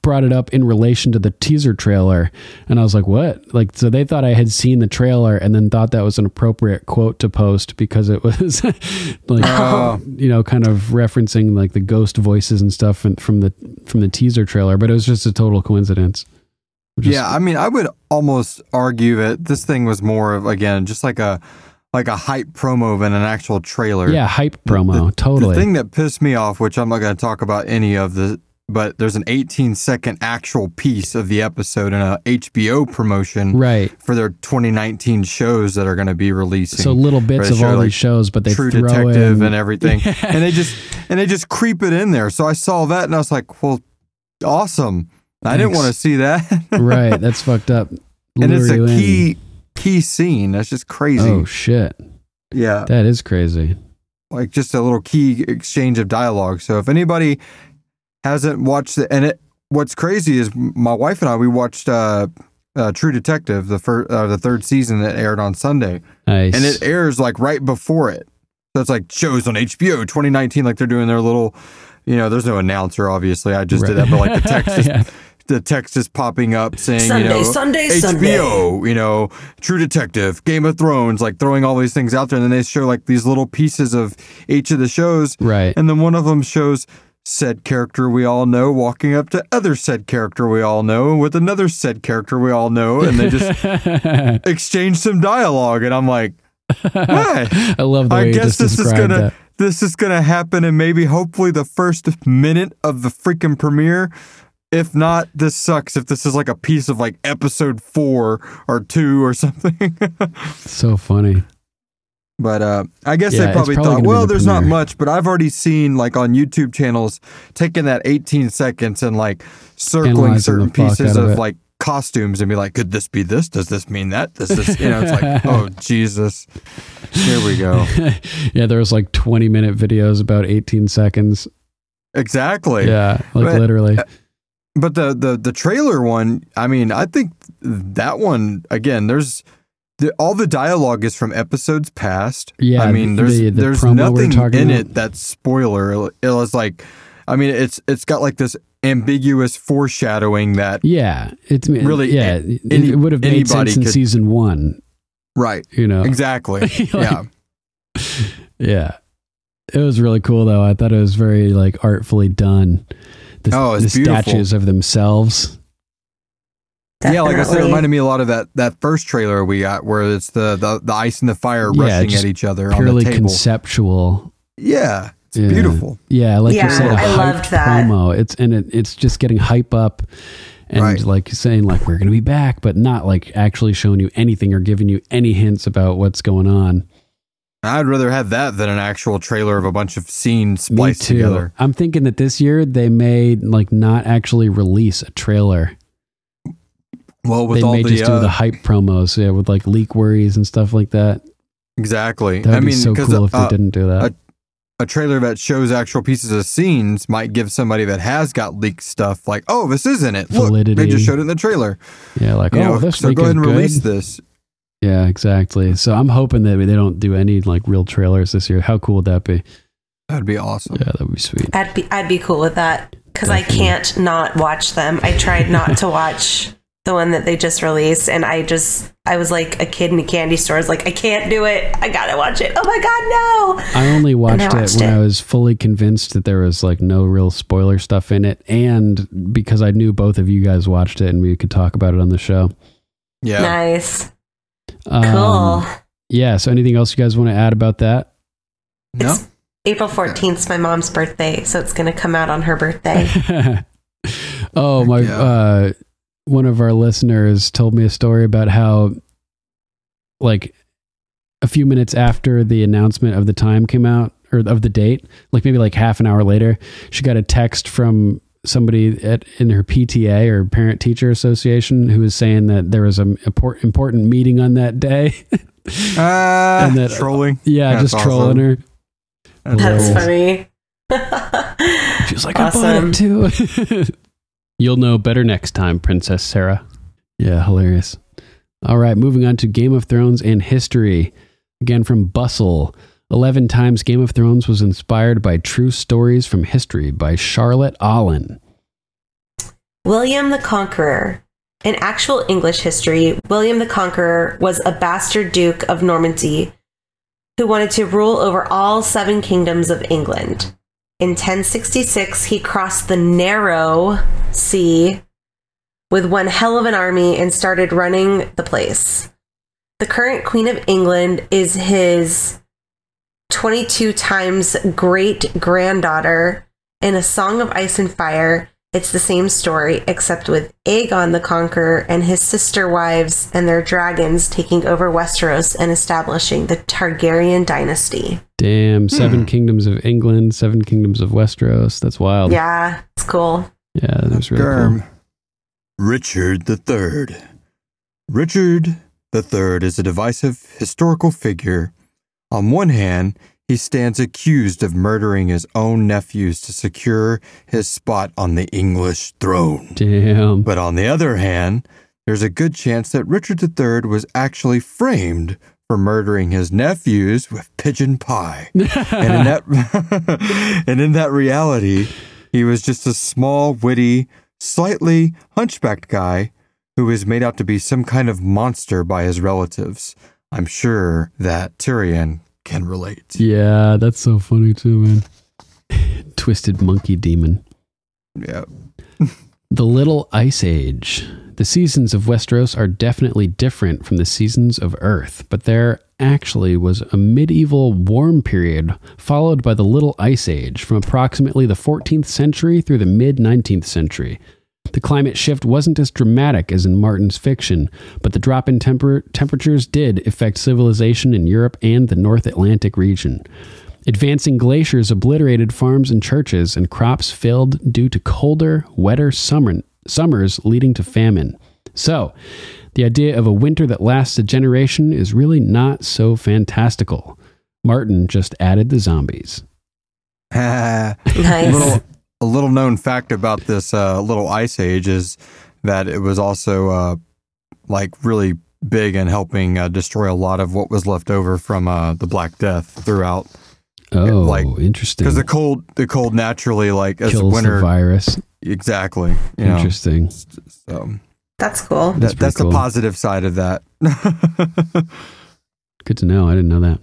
brought it up in relation to the teaser trailer and i was like what? Like so they thought i had seen the trailer and then thought that was an appropriate quote to post because it was like Oh. you know kind of referencing like the ghost voices and stuff from, from the from the teaser trailer but it was just a total coincidence. Is- Yeah, I mean, I would almost argue that this thing was more of again just like a like a hype promo than an actual trailer. yeah hype promo The totally The thing that pissed me off, which I'm not going to talk about any of the, but there's an 18 second actual piece of the episode in a HBO promotion right for their 2019 shows that are going to be releasing. so little bits of all like, these shows but they True throw Detective in and everything, and they just and they just creep it in there. So I saw that and I was like, well, awesome. I didn't want to see that. right that's fucked up and it's Lure a in. Key scene. That's just crazy. oh shit yeah, that is crazy like just a little key exchange of dialogue. So if anybody hasn't watched it, and it, what's crazy is my wife and I we watched uh, uh, True Detective the first uh, the third season that aired on Sunday, nice and it airs like right before it. So it's like shows on HBO 2019, like they're doing their little, you know, there's no announcer obviously. I just did that, but like the text is Yeah. The text is popping up saying, Sunday, you know, Sunday, HBO, Sunday. you know, True Detective, Game of Thrones, like throwing all these things out there, and then they show like these little pieces of each of the shows, right and then one of them shows said character we all know walking up to other said character we all know with another said character we all know, and they just exchange some dialogue, and I'm like, hi. I love the way I you guess just this is gonna that. this is gonna happen in maybe hopefully the first minute of the freaking premiere. If not, this sucks. If this is like a piece of like episode four or two or something. So funny. but uh, I guess Yeah, they probably, probably thought, well, the there's not much. But I've already seen like on YouTube channels taking that 18 seconds and like circling Analyzing certain pieces of of like costumes and be like, could this be this? Does this mean that? Does this? You know, it's like, oh Jesus, here we go. yeah, there was like 20 minute videos about 18 seconds. Exactly. Yeah, like But- literally. But the the the trailer one, I mean, I think that one again. There's the, all the dialogue is from episodes past. Yeah, I mean, there's the- the there's promo we were nothing in about. it that's spoiler. It was like, I mean, it's it's got like this ambiguous foreshadowing that Yeah, it's Really, Yeah, it- any- it would have made sense in could- season one. right You know, exactly. Like- yeah, yeah, It was really cool though. I thought it was very like artfully done. The, Oh, it's the statues of themselves. Yeah, like I said, it reminded me a lot of that that first trailer we got, where it's the the, the ice and the fire Yeah, rushing at each other on Purely the table. conceptual. yeah, it's Yeah. beautiful. Yeah, like Yeah, you said, a I hyped loved that. promo. It's and it, it's just getting hype up, and Right. like saying like we're gonna be back, but not like actually showing you anything or giving you any hints about what's going on. I'd rather have that than an actual trailer of a bunch of scenes Me spliced too. together. I'm thinking that this year they may like not actually release a trailer. Well, with they all may the, just do uh, the hype promos, yeah, with like leak worries and stuff like that. exactly. That would I be mean, so cool if they uh, didn't do that. a trailer that shows actual pieces of scenes might give somebody that has got leaked stuff like, "Oh, this isn't it. Look, they just showed it in the trailer." yeah, like You oh, know, this so go ahead and good. release this. Yeah, exactly. So I'm hoping that they don't do any like real trailers this year. How cool would that be? That'd be awesome. Yeah, that would be sweet. I'd be I'd be cool with that because I can't not watch them. I tried not to watch the one that they just released, and I just I was like a kid in a candy store. I was like, I can't do it. I gotta watch it. Oh my god, no! I only watched, I it when it. I was fully convinced that there was like no real spoiler stuff in it, and because I knew both of you guys watched it and we could talk about it on the show. Yeah. Nice, Um, cool. Yeah. So anything else you guys want to add about that? No. It's April fourteenth is my mom's birthday, so it's gonna come out on her birthday. oh my! Yeah. Uh, one of our listeners told me a story about how, like, a few minutes after the announcement of the time came out or of the date, like maybe like half an hour later, she got a text from somebody at in her PTA or parent teacher association who was saying that there was an import, important meeting on that day. Ah, And that- trolling. yeah, That's just trolling awesome. her. That's That's cool. funny. She was like, Awesome. I bought it too. You'll know better next time, Princess Sarah. Yeah, hilarious. All right, moving on to Game of Thrones and history. Again from Bustle. 11 times Game of Thrones was inspired by true stories from history by Charlotte Allen. William the Conqueror. In actual English history, William the Conqueror was a bastard duke of Normandy who wanted to rule over all seven kingdoms of England. In 1066, he crossed the narrow sea with one hell of an army and started running the place. The current Queen of England is his 22 times great granddaughter. In A Song of Ice and Fire, it's the same story, except with Aegon the Conqueror and his sister wives and their dragons taking over Westeros and establishing the Targaryen dynasty. Damn, hmm. seven kingdoms of England, seven kingdoms of Westeros. That's wild. Yeah, it's cool. Yeah, that's was really Germ. cool. Richard III. Richard III is a divisive historical figure. On one hand, he stands accused of murdering his own nephews to secure his spot on the English throne. Damn. But on the other hand, there's a good chance that Richard III was actually framed for murdering his nephews with pigeon pie. and in that and in that reality, he was just a small, witty, slightly hunchbacked guy who was made out to be some kind of monster by his relatives. I'm sure that Tyrion can relate. Yeah, that's so funny too, man. Twisted monkey demon. Yeah. The Little Ice Age. The seasons of Westeros are definitely different from the seasons of Earth, but there actually was a medieval warm period followed by the Little Ice Age from approximately the 14th century through the mid 19th century. The climate shift wasn't as dramatic as in Martin's fiction, but the drop in temper- temperatures did affect civilization in Europe and the North Atlantic region. Advancing glaciers obliterated farms and churches, and crops failed due to colder, wetter summer, summers leading to famine. So, the idea of a winter that lasts a generation is really not so fantastical. Martin just added the zombies. a Nice. little a little known fact about this uh, little ice age is that it was also uh, like really big in helping uh, destroy a lot of what was left over from uh, the Black Death throughout. Oh, like, interesting. Because the cold, the cold naturally like as Kills winter the virus. exactly. You know, Interesting. so That's cool. That's that, that's pretty the positive side of that. Good to know. I didn't know that.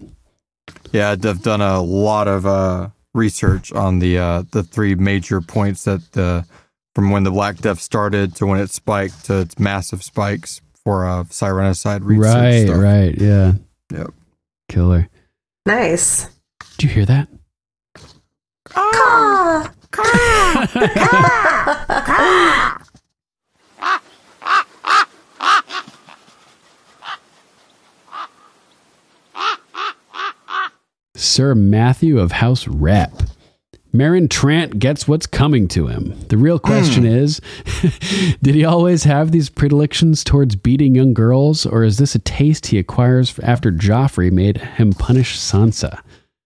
Yeah, I've done a lot of uh, research on the uh, the three major points that the from when the Black Death started to when it spiked to its massive spikes for uh, Sirenicide research. Right, stuff. right, yeah. Yep. Killer. Nice. Did you hear that? Caw. Sir Matthew of House Rep. Meryn Trant gets what's coming to him. The real question hmm. is Did he always have these predilections towards beating young girls, or is this a taste he acquires after Joffrey made him punish Sansa?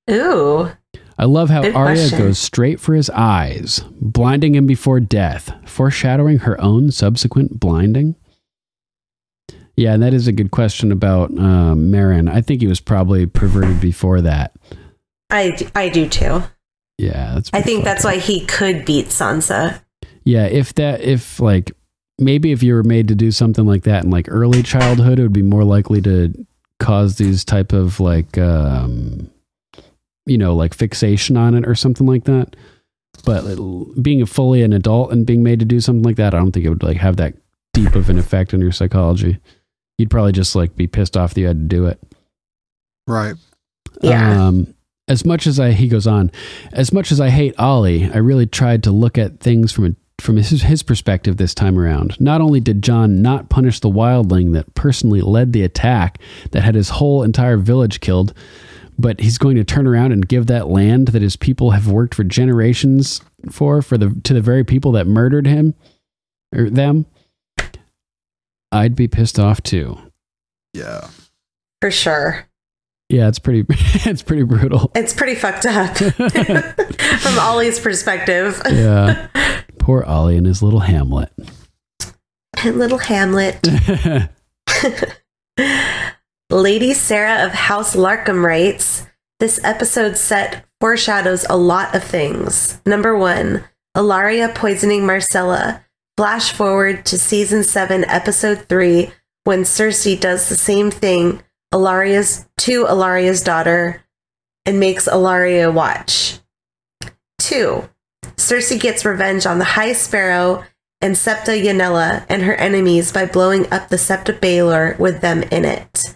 Ooh. I love how Good Arya question. goes straight for his eyes, blinding him before death, foreshadowing her own subsequent blinding. Yeah, and that is a good question about um, Meryn. I think he was probably perverted before that. I, I do too. Yeah, that's. I think that's why he could beat Sansa. Yeah, if that, if like, maybe if you were made to do something like that in like early childhood, it would be more likely to cause these type of like, um, you know, like fixation on it or something like that. But being fully an adult and being made to do something like that, I don't think it would like have that deep of an effect on your psychology. You'd probably just like be pissed off that you had to do it. Right. Yeah. Um, as much as I, he goes on, as much as I hate Olly, I really tried to look at things from a, from his, his perspective this time around. Not only did Jon not punish the wildling that personally led the attack that had his whole entire village killed, but he's going to turn around and give that land that his people have worked for generations for for the to the very people that murdered him or them. I'd be pissed off too. Yeah. For sure. Yeah, it's pretty it's pretty brutal. It's pretty fucked up from Olly's perspective. Yeah. Poor Olly and his little Hamlet. Little Hamlet. Lady Sarah of House Larkham writes This episode set foreshadows a lot of things. Number one, Ellaria poisoning Myrcella. Flash forward to season 7, episode 3, when Cersei does the same thing Ellaria's, to Ellaria's daughter and makes Ellaria watch. Two, Cersei gets revenge on the High Sparrow and Septa Unella and her enemies by blowing up the Septa Baelor with them in it.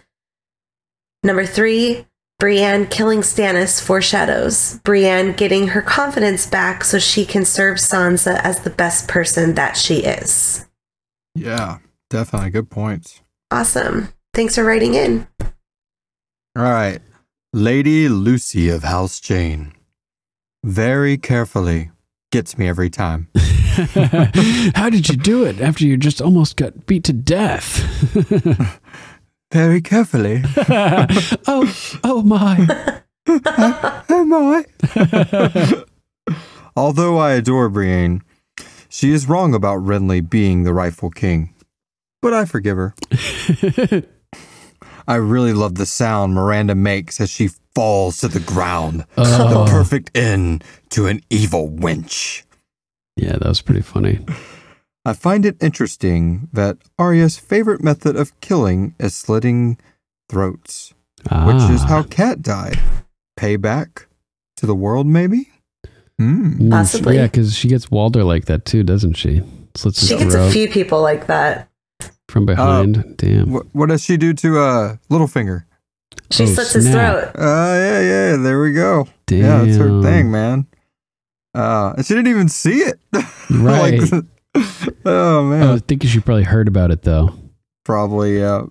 Number three, Brienne killing Stannis foreshadows Brienne getting her confidence back so she can serve Sansa as the best person that she is. Yeah. Definitely. Good points. Awesome. Thanks for writing in. All right. Lady Lucy of House Jane. Very carefully. Gets me every time. How did you do it after you just almost got beat to death? Very carefully. oh, oh my. Oh Am I? Although I adore Brienne, she is wrong about Renly being the rightful king. But I forgive her. I really love the sound Myranda makes as she falls to the ground. The oh. perfect end to an evil wench. Yeah, that was pretty funny. I find it interesting that Arya's favorite method of killing is slitting throats, which is Ah. how Kat died. Payback to the world, maybe? Mm, Possibly. Yeah, because she gets Walder like that too, doesn't she? Slits She gets throat a few people like that. from behind. Damn. What, what does she do to uh, Littlefinger? She Oh, slits his snap. throat. Uh, yeah, yeah, there we go. Yeah, that's her thing, man. Uh, and she didn't even see it. Right. Like, oh, man. I thinking she probably heard about it though. Probably, yeah.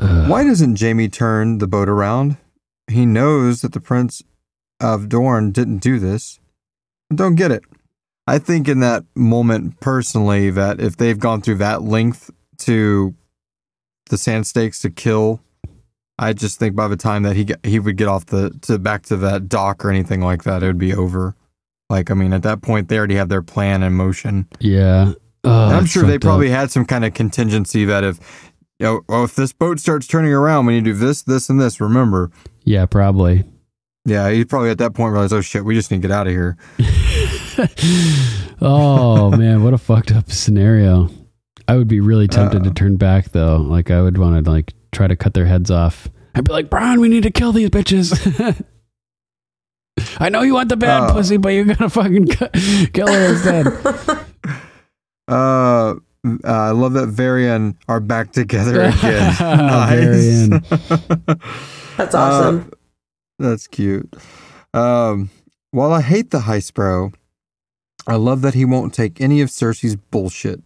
Ugh. Why doesn't Jaime turn the boat around? He knows that the Prince of Dorne didn't do this. I don't get it. I think in that moment, personally, that if they've gone through that length to the Sand Snakes to kill, I just think by the time that he get, he would get off the to back to that dock or anything like that, it would be over. Like, I mean, at that point, they already have their plan in motion. Yeah. Oh, I'm sure they probably up. had some kind of contingency that if, you know, well, if this boat starts turning around, we need to do this, this, and this. Remember? Yeah, probably. Yeah, he probably at that point realized, oh shit, we just need to get out of here. oh man, what a fucked up scenario. I would be really tempted to Uh. turn back though. Like I would want to like try to cut their heads off. I'd be like, Brian, we need to kill these bitches. I know you want the bad Uh. pussy, but you're gonna fucking cu- kill her instead. Uh, I love that Varian are back together again. Varian. That's awesome. Uh, that's cute. Um, while I hate the High Sparrow, I love that he won't take any of Cersei's bullshit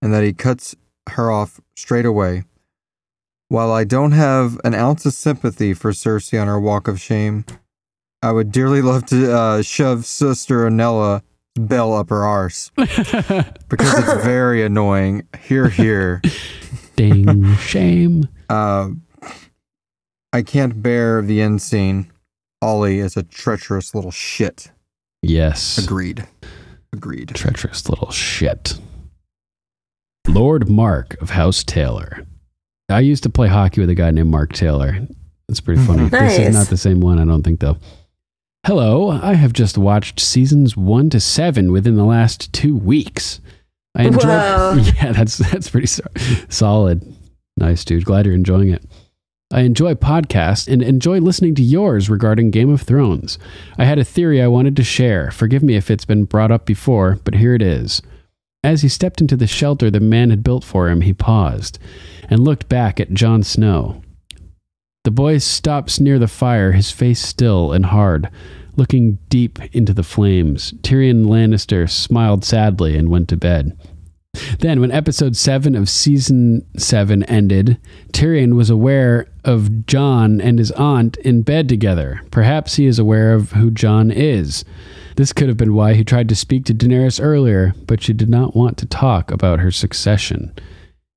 and that he cuts her off straight away. While I don't have an ounce of sympathy for Cersei on her walk of shame, I would dearly love to uh, shove Sister Unella bell up her arse because it's very annoying. Here, here. Ding, shame. Uh, I can't bear the end scene. Olly is a treacherous little shit. Yes. Agreed. Agreed. Treacherous little shit. Lord Mark of House Taylor. I used to play hockey with a guy named Mark Taylor. It's pretty funny. This is not the same one, I don't think, though. Hello, I have just watched seasons one to seven within the last two weeks. I enjoy. Whoa. Yeah, that's that's pretty so- solid. Nice, dude. Glad you're enjoying it. I enjoy podcasts and enjoy listening to yours regarding Game of Thrones. I had a theory I wanted to share. Forgive me if it's been brought up before, but here it is. As he stepped into the shelter the man had built for him, he paused and looked back at Jon Snow. The boy stops near the fire, his face still and hard, looking deep into the flames. Tyrion Lannister smiled sadly and went to bed. Then, when episode 7 of season 7 ended, Tyrion was aware of Jon and his aunt in bed together. Perhaps he is aware of who Jon is. This could have been why he tried to speak to Daenerys earlier, but she did not want to talk about her succession.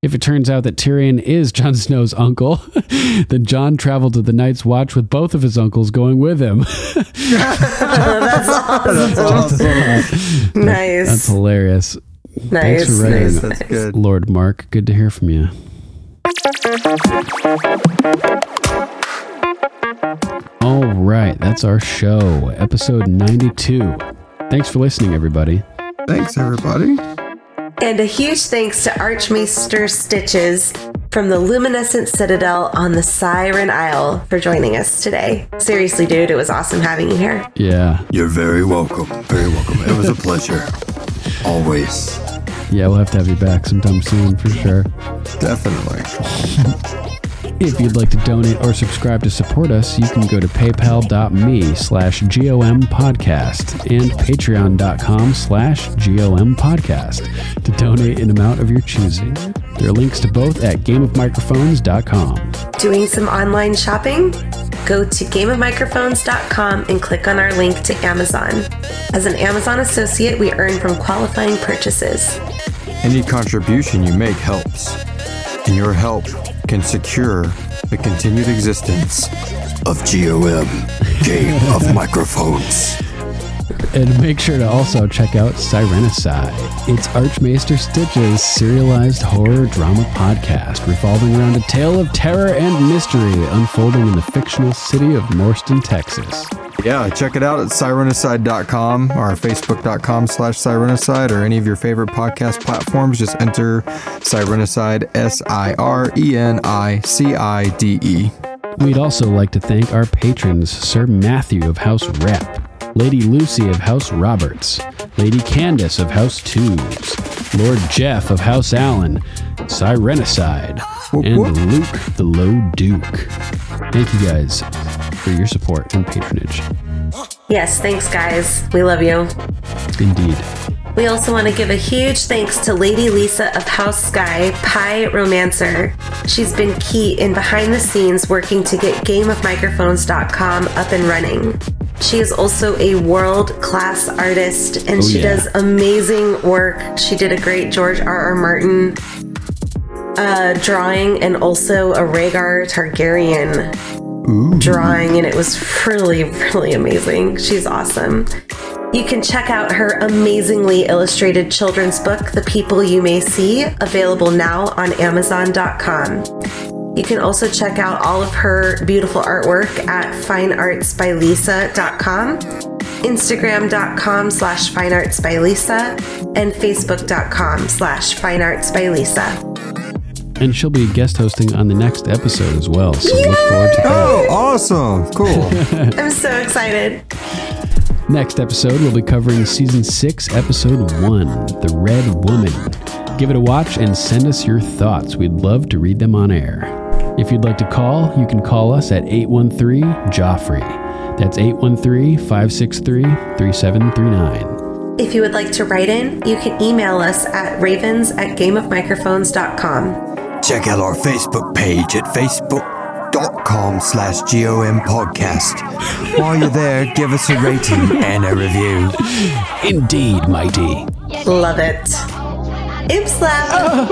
If it turns out that Tyrion is Jon Snow's uncle, then Jon traveled to the Night's Watch with both of his uncles going with him. That's awesome. nice. That's hilarious. nice. Thanks for writing. nice. That's good. Lord Mark, good to hear from you. All right, that's our show, episode 92. Thanks for listening, everybody. Thanks, everybody. And a huge thanks to Archmaester Stitches from the Luminescent Citadel on the Siren Isle for joining us today. Seriously, dude, it was awesome having you here. Yeah, You're very welcome. Very welcome. It was a pleasure. Always. yeah, we'll have to have you back sometime soon for sure. Definitely. If you'd like to donate or subscribe to support us, you can go to paypal.me slash GOM podcast and patreon.com slash GOM podcast to donate an amount of your choosing. There are links to both at gameofmicrophones.com. Doing some online shopping? Go to gameofmicrophones.com and click on our link to Amazon. As an Amazon associate, we earn from qualifying purchases. Any contribution you make helps, and your help can secure the continued existence of GOM, Game of Microphones. And make sure to also check out Sirenicide. It's Archmaester Stitch's serialized horror drama podcast revolving around a tale of terror and mystery unfolding in the fictional city of Morston, Texas. Yeah, check it out at sirenicide.com or facebook.com slash sirenicide or any of your favorite podcast platforms. Just enter Sirenicide, S I R E N I C I D E. We'd also like to thank our patrons Sir Matthew of House Rep, Lady Lucy of House Roberts, Lady Candace of House Tubes, Lord Jeff of House Allen, Sirenicide, and whoop. Luke the Low Duke. Thank you guys for your support and patronage. Yes, thanks, guys. We love you. Indeed. We also want to give a huge thanks to Lady Lisa of House Sky, Pyromancer. She's been key in behind the scenes working to get GameOfMicrophones.com up and running. She is also a world class artist and Oh, she yeah. does amazing work. She did a great George R. R. Martin uh, drawing and also a Rhaegar Targaryen drawing, and it was really, really amazing. She's awesome. You can check out her amazingly illustrated children's book, The People You May See, available now on Amazon.com. You can also check out all of her beautiful artwork at fineartsbylisa.com, Instagram.com slash fineartsbylisa, and Facebook.com slash fineartsbylisa. And she'll be guest hosting on the next episode as well, so look forward to that. Oh, awesome. Cool. I'm so excited. Next episode, we'll be covering season six, episode one The Red Woman. Give it a watch and send us your thoughts. We'd love to read them on air. If you'd like to call, you can call us at 813 Joffrey. That's 813 563 3739. If you would like to write in, you can email us at ravens at gameofmicrophones.com. Check out our Facebook page at facebook.com slash GOM podcast. While you're there, give us a rating and a review. Indeed, mighty. Love it. Imp slap.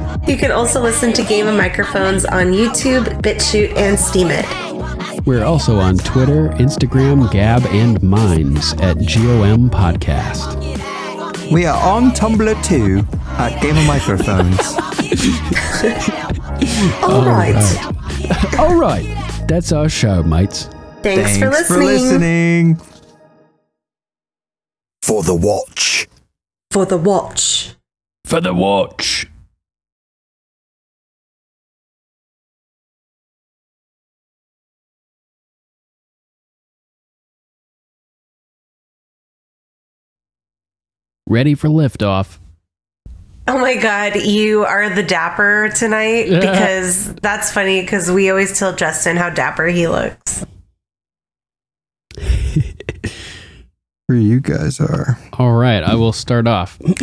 you can also listen to Game of Microphones on YouTube, BitChute, and Steemit. We're also on Twitter, Instagram, Gab, and Minds at GOM Podcast. We are on Tumblr too at Game of Microphones. All right. right. All right. That's our show, mates. Thanks, for listening. for listening. For the watch. For the watch. For the watch. Ready for liftoff. Oh my god, you are the dapper tonight because that's funny because we always tell Justin how dapper he looks. Where you guys are. All right, I will start off.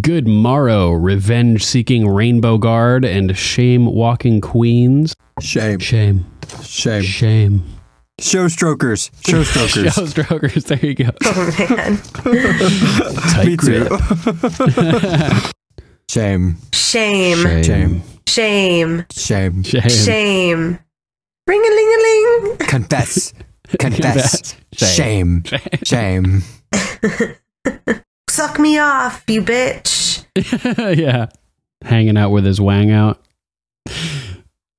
Good morrow, revenge seeking rainbow guard and shame walking queens. Shame. Shame. Shame. Shame. Show strokers. Show strokers. Show strokers. There you go. Oh man. Tight Me too. grip. Shame. Shame. Shame. Shame. Shame. Shame. Shame. Ring a ling a ling. Confess. Confess. Confess. Shame. Shame. Suck me off, you bitch. yeah. Hanging out with his wang out.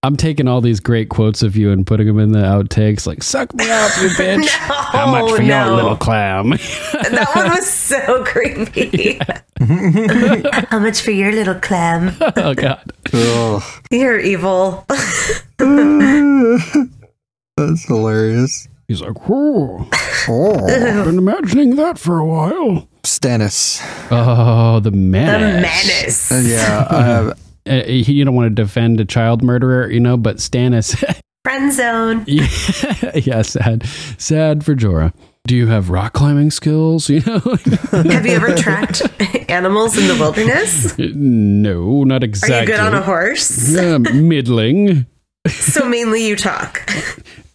I'm taking all these great quotes of you and putting them in the outtakes, like "suck me up, you bitch." How much for no. your little clam? That one was so creepy. How much for your little clam? oh god. Ugh. You're evil. That's hilarious. He's like, "Whoa, "Oh, Oh. been imagining that for a while." Stannis. Oh, the menace. The menace. menace. Yeah. Uh, Uh, you don't want to defend a child murderer, you know, but Stannis. Friend zone. yeah, yeah, sad, sad for Jorah. Do you have rock climbing skills? You know, Have you ever tracked animals in the wilderness? no, not exactly. Are you good on a horse? Yeah, middling. So mainly you talk.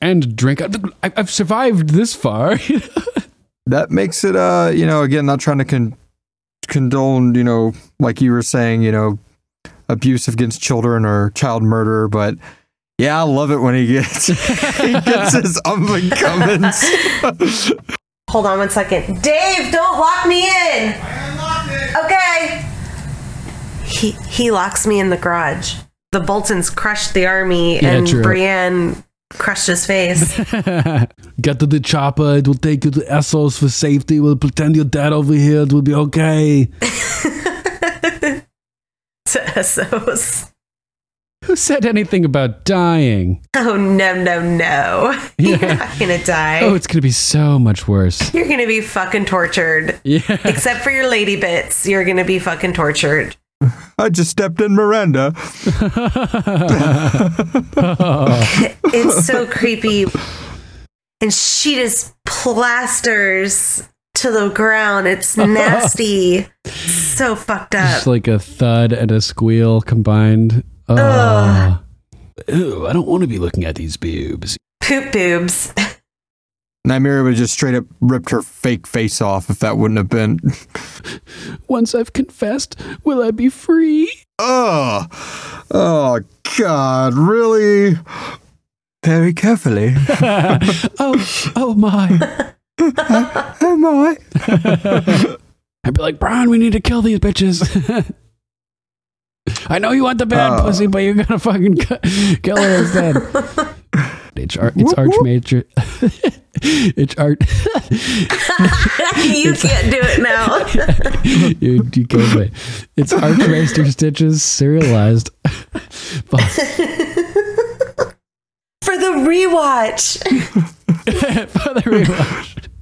and drink. I- I've survived this far. that makes it, uh, you know, again, not trying to con- condone, you know, like you were saying, you know, abuse against children or child murder, but yeah, I love it when he gets he gets his up and comings. Hold on one second. Dave, don't lock me in. Okay. He he locks me in the garage. The Boltons crushed the army Yeah, and true. Brienne crushed his face. Get to the chopper. It will take you to Essos for safety. We'll pretend you're dead over here. It will be okay. To Essos. Who said anything about dying? Oh no no no! You're not gonna die. Oh, it's gonna be so much worse. You're gonna be fucking tortured. Yeah. Except for your lady bits, you're gonna be fucking tortured. I just stepped in Myranda. It's so creepy. And she just plasters to the ground. It's nasty. so fucked up. It's like a thud and a squeal combined. Oh. Ugh. Ew, I don't want to be looking at these boobs. Poop boobs. Nymeria would have just straight up ripped her fake face off if that wouldn't have been. Once I've confessed, will I be free? Oh, oh, God, really? Very carefully. oh, oh my. Am I? I'd be like, Brian, we need to kill these bitches. I know you want the bad Oh. pussy, but you're gonna fucking cu- kill her instead. It's, ar- it's Archmajor. it's Art. you can't do it now. you, you can't wait. It's Archmaester Stitches serialized. For for the rewatch. For the rewatch.